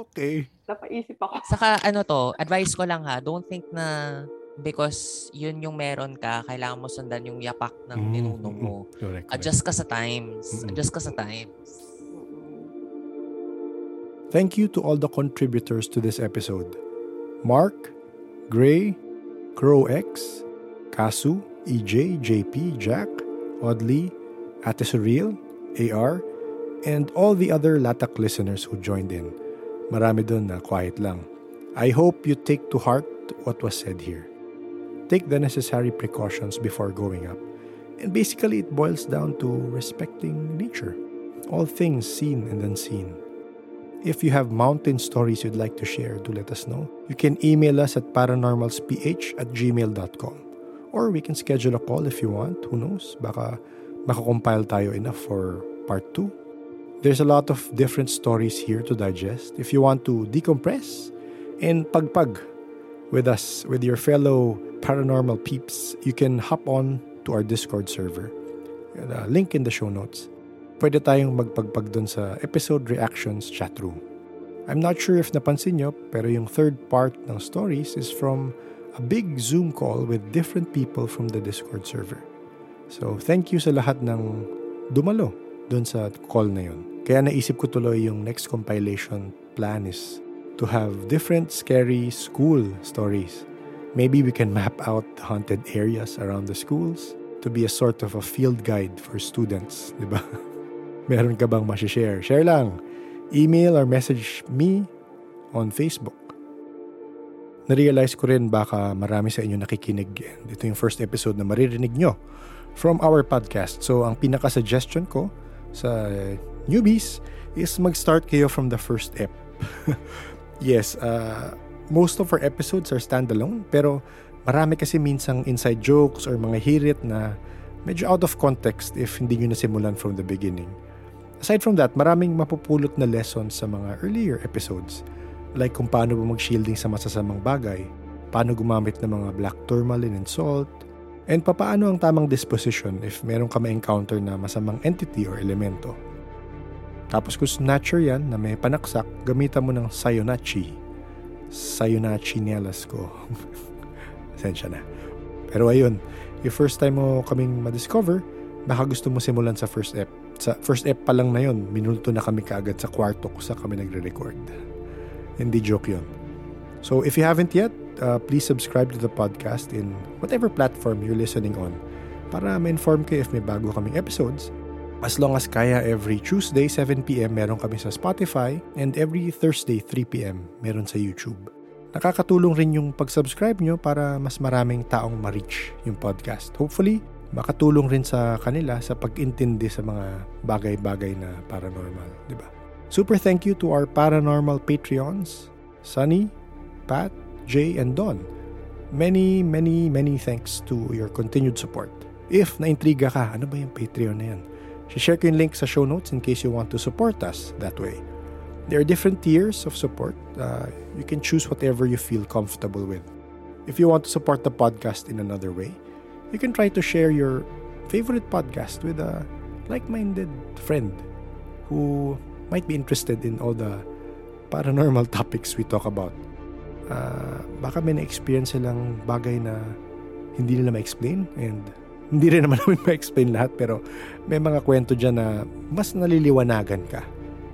okay. Napaisip ako. Saka ano to, advice ko lang ha, don't think na because yun yung meron ka, kailangan mo sundan yung yapak ng Mm, ninunong mm, mo. Correct, correct. Adjust ka sa times. Mm-mm. Adjust ka sa times. Thank you to all the contributors to this episode. Mark, Gray, Crow X, Kasu, EJ, JP, Jack, Audley, Ate Surreal, AR, and all the other Latak listeners who joined in. Marami dun na quiet lang. I hope you take to heart what was said here. Take the necessary precautions before going up. And basically, it boils down to respecting nature. All things seen and unseen. If you have mountain stories you'd like to share, do let us know. You can email us at paranormalsph at gmail.com. Or we can schedule a call if you want. Who knows? Baka makakompile tayo enough for part 2. There's a lot of different stories here to digest. If you want to decompress and pagpag with us, with your fellow paranormal peeps, you can hop on to our Discord server. Uh, link in the show notes pwede tayong magpagpag dun sa episode reactions chat room. I'm not sure if napansin nyo, pero yung third part ng stories is from a big Zoom call with different people from the Discord server. So, thank you sa lahat ng dumalo dun sa call na yun. Kaya naisip ko tuloy yung next compilation plan is to have different scary school stories. Maybe we can map out the haunted areas around the schools to be a sort of a field guide for students, di ba? Meron ka bang masishare? Share lang. Email or message me on Facebook. Narealize ko rin baka marami sa inyo nakikinig. And ito yung first episode na maririnig nyo from our podcast. So, ang pinaka-suggestion ko sa newbies is mag-start kayo from the first ep. yes, uh, most of our episodes are standalone, pero marami kasi minsang inside jokes or mga hirit na medyo out of context if hindi nyo nasimulan from the beginning. Aside from that, maraming mapupulot na lessons sa mga earlier episodes. Like kung paano ba mag-shielding sa masasamang bagay, paano gumamit ng mga black tourmaline and salt, and papaano ang tamang disposition if meron ka ma-encounter na masamang entity or elemento. Tapos kung snatcher yan na may panaksak, gamitan mo ng Sayonachi. Sayonachi nielas ko. Sensya na. Pero ayun, yung first time mo kaming ma-discover, baka gusto mo simulan sa first ep. Sa first ep pa lang na yun, minulto na kami kaagad sa kwarto kung sa kami nagre-record. Hindi joke yun. So if you haven't yet, uh, please subscribe to the podcast in whatever platform you're listening on para ma-inform kayo if may bago kaming episodes. As long as kaya, every Tuesday, 7pm, meron kami sa Spotify and every Thursday, 3pm, meron sa YouTube. Nakakatulong rin yung pag-subscribe nyo para mas maraming taong ma-reach yung podcast. Hopefully, makatulong rin sa kanila sa pag-intindi sa mga bagay-bagay na paranormal, di ba? Super thank you to our paranormal Patreons, Sunny, Pat, Jay, and Don. Many, many, many thanks to your continued support. If naintriga ka, ano ba yung Patreon na yan? Share ko yung link sa show notes in case you want to support us that way. There are different tiers of support. Uh, you can choose whatever you feel comfortable with. If you want to support the podcast in another way, you can try to share your favorite podcast with a like-minded friend who might be interested in all the paranormal topics we talk about. Uh, baka may na-experience silang bagay na hindi nila ma-explain and hindi rin naman namin ma-explain lahat pero may mga kwento dyan na mas naliliwanagan ka.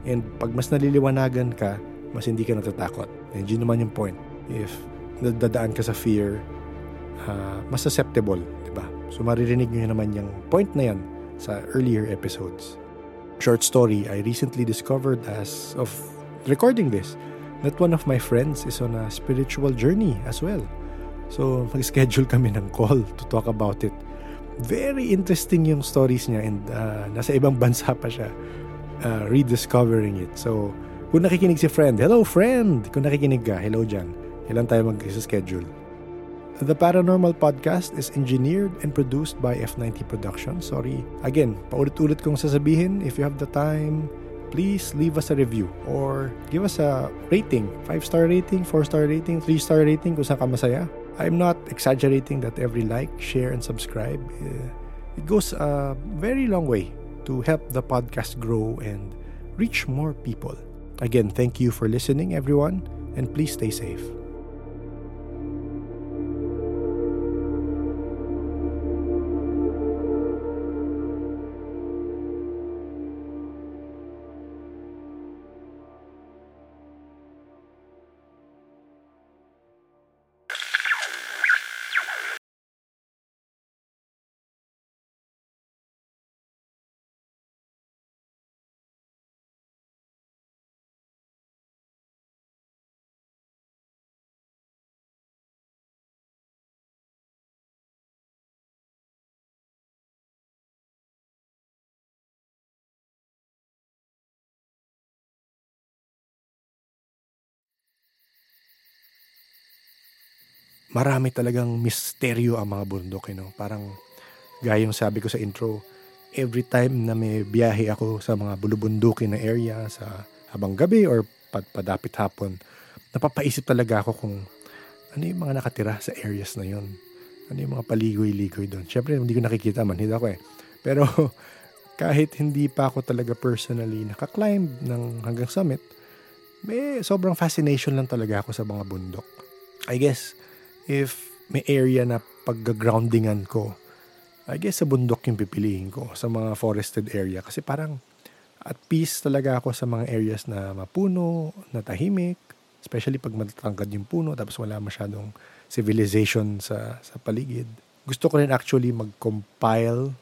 And pag mas naliliwanagan ka, mas hindi ka natatakot. And yun naman yung point. If nadadaan ka sa fear, uh, mas susceptible, di ba? So maririnig nyo naman yung point na yan sa earlier episodes. Short story, I recently discovered as of recording this that one of my friends is on a spiritual journey as well. So, mag-schedule kami ng call to talk about it. Very interesting yung stories niya and uh, nasa ibang bansa pa siya uh, rediscovering it. So, kung nakikinig si friend, hello friend! Kung nakikinig ka, hello dyan. Kailan tayo mag-schedule? The Paranormal Podcast is engineered and produced by F90 Productions. Sorry. Again, paulit-ulit kong sasabihin, if you have the time, please leave us a review or give us a rating. 5-star rating, 4-star rating, 3-star rating kung saan ka masaya. I'm not exaggerating that every like, share, and subscribe, uh, it goes a very long way to help the podcast grow and reach more people. Again, thank you for listening, everyone, and please stay safe. Marami talagang misteryo ang mga bundok, you know? Parang gaya yung sabi ko sa intro, every time na may biyahe ako sa mga bulubundukin na area sa habang gabi or pad padapit hapon, napapaisip talaga ako kung ano yung mga nakatira sa areas na yon. Ano yung mga paligoy-ligoy doon. Siyempre, hindi ko nakikita, manhid ako eh. Pero kahit hindi pa ako talaga personally nakaklimb ng hanggang summit, may sobrang fascination lang talaga ako sa mga bundok. I guess, if may area na pag-groundingan ko, I guess sa bundok yung pipiliin ko, sa mga forested area. Kasi parang at peace talaga ako sa mga areas na mapuno, na tahimik, especially pag matatangkad yung puno, tapos wala masyadong civilization sa, sa paligid. Gusto ko rin actually mag-compile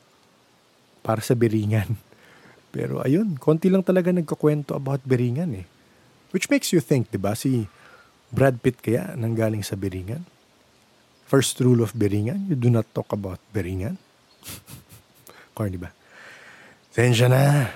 para sa Beringan. Pero ayun, konti lang talaga nagkukwento about Beringan eh. Which makes you think, di ba? Si Brad Pitt kaya nanggaling sa Beringan? First rule of Beringan, you do not talk about Beringan. Corny ba? Sensya na.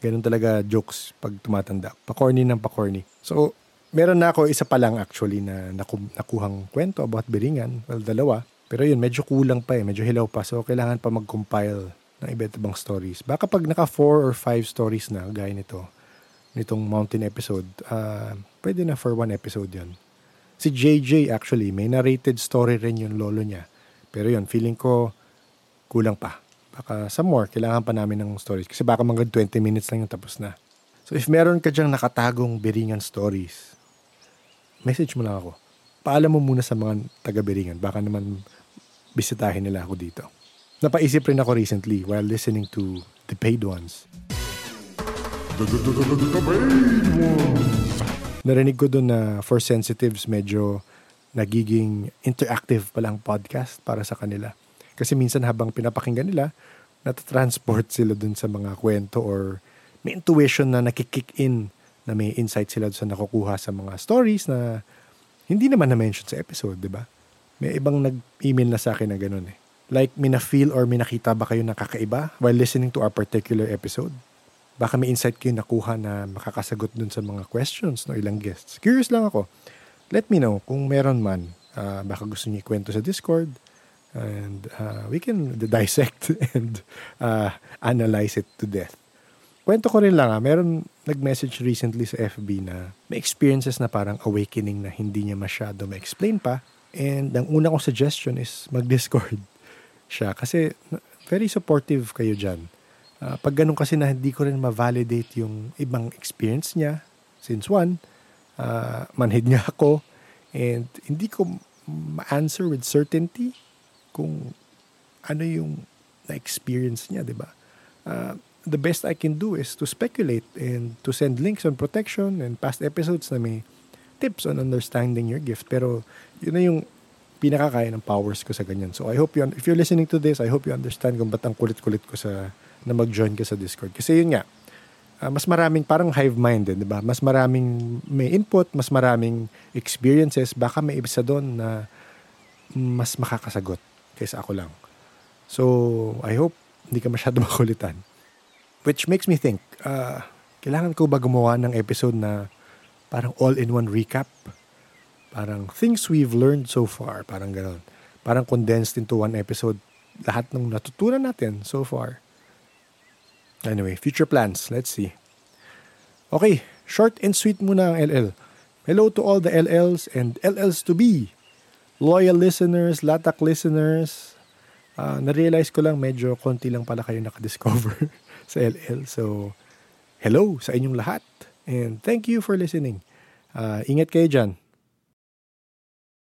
Ganun talaga jokes pag tumatanda. Pa-corny ng pa-corny. So, meron na ako isa pa lang actually na naku- nakuhang kwento about Beringan. Well, dalawa. Pero yun, medyo kulang pa eh. Medyo hilaw pa. So, kailangan pa mag-compile ng iba't ibang stories. Baka pag naka 4 or 5 stories na, gaya nito, nitong mountain episode, uh, pwede na for one episode yun. Si JJ actually, may narrated story rin yung lolo niya. Pero yun, feeling ko kulang pa. Baka some more, kailangan pa namin ng stories. Kasi baka mga 20 minutes lang yung tapos na. So if meron ka dyang nakatagong Beringan stories, message mo lang ako. Paalam mo muna sa mga taga-Beringan. Baka naman bisitahin nila ako dito. Napaisip rin ako recently while listening to The Paid Ones. The, the, the, the, the, the Paid Ones! Narinig ko doon na for sensitives medyo nagiging interactive pala ang podcast para sa kanila. Kasi minsan habang pinapakinggan nila, natatransport sila dun sa mga kwento or may intuition na nakikick in na may insight sila sa nakukuha sa mga stories na hindi naman na-mention sa episode, di ba? May ibang nag-email na sa akin na ganun eh. Like, may na-feel or may nakita ba kayo nakakaiba while listening to our particular episode? Baka may insight kayo nakuha na makakasagot dun sa mga questions ng ilang guests. Curious lang ako. Let me know kung meron man. Uh, baka gusto niyo ikwento sa Discord. And uh, we can dissect and uh, analyze it to death. Kwento ko rin lang ha, meron nag-message recently sa FB na may experiences na parang awakening na hindi niya masyado ma-explain pa. And ang una kong suggestion is mag-Discord siya kasi very supportive kayo dyan Uh, pag ganun kasi na hindi ko rin ma-validate yung ibang experience niya, since one, uh, manhid niya ako, and hindi ko ma-answer with certainty kung ano yung na-experience niya, di ba? Uh, the best I can do is to speculate and to send links on protection and past episodes na may tips on understanding your gift. Pero yun na yung pinakakaya ng powers ko sa ganyan. So I hope you, if you're listening to this, I hope you understand kung ba't ang kulit-kulit ko sa, na mag-join ka sa Discord. Kasi yun nga, uh, mas maraming parang hive mind din, di ba? Mas maraming may input, mas maraming experiences, baka may isa doon na mas makakasagot kaysa ako lang. So, I hope hindi ka masyado makulitan. Which makes me think, uh, kailangan ko ba gumawa ng episode na parang all-in-one recap? Parang things we've learned so far, parang gano'n. Parang condensed into one episode. Lahat ng natutunan natin so far. Anyway, future plans. Let's see. Okay, short and sweet muna ang LL. Hello to all the LLs and LLs to be. Loyal listeners, latak listeners. Uh, na-realize ko lang medyo konti lang pala kayo nakadiscover sa LL. So, hello sa inyong lahat. And thank you for listening. Uh, ingat kayo dyan.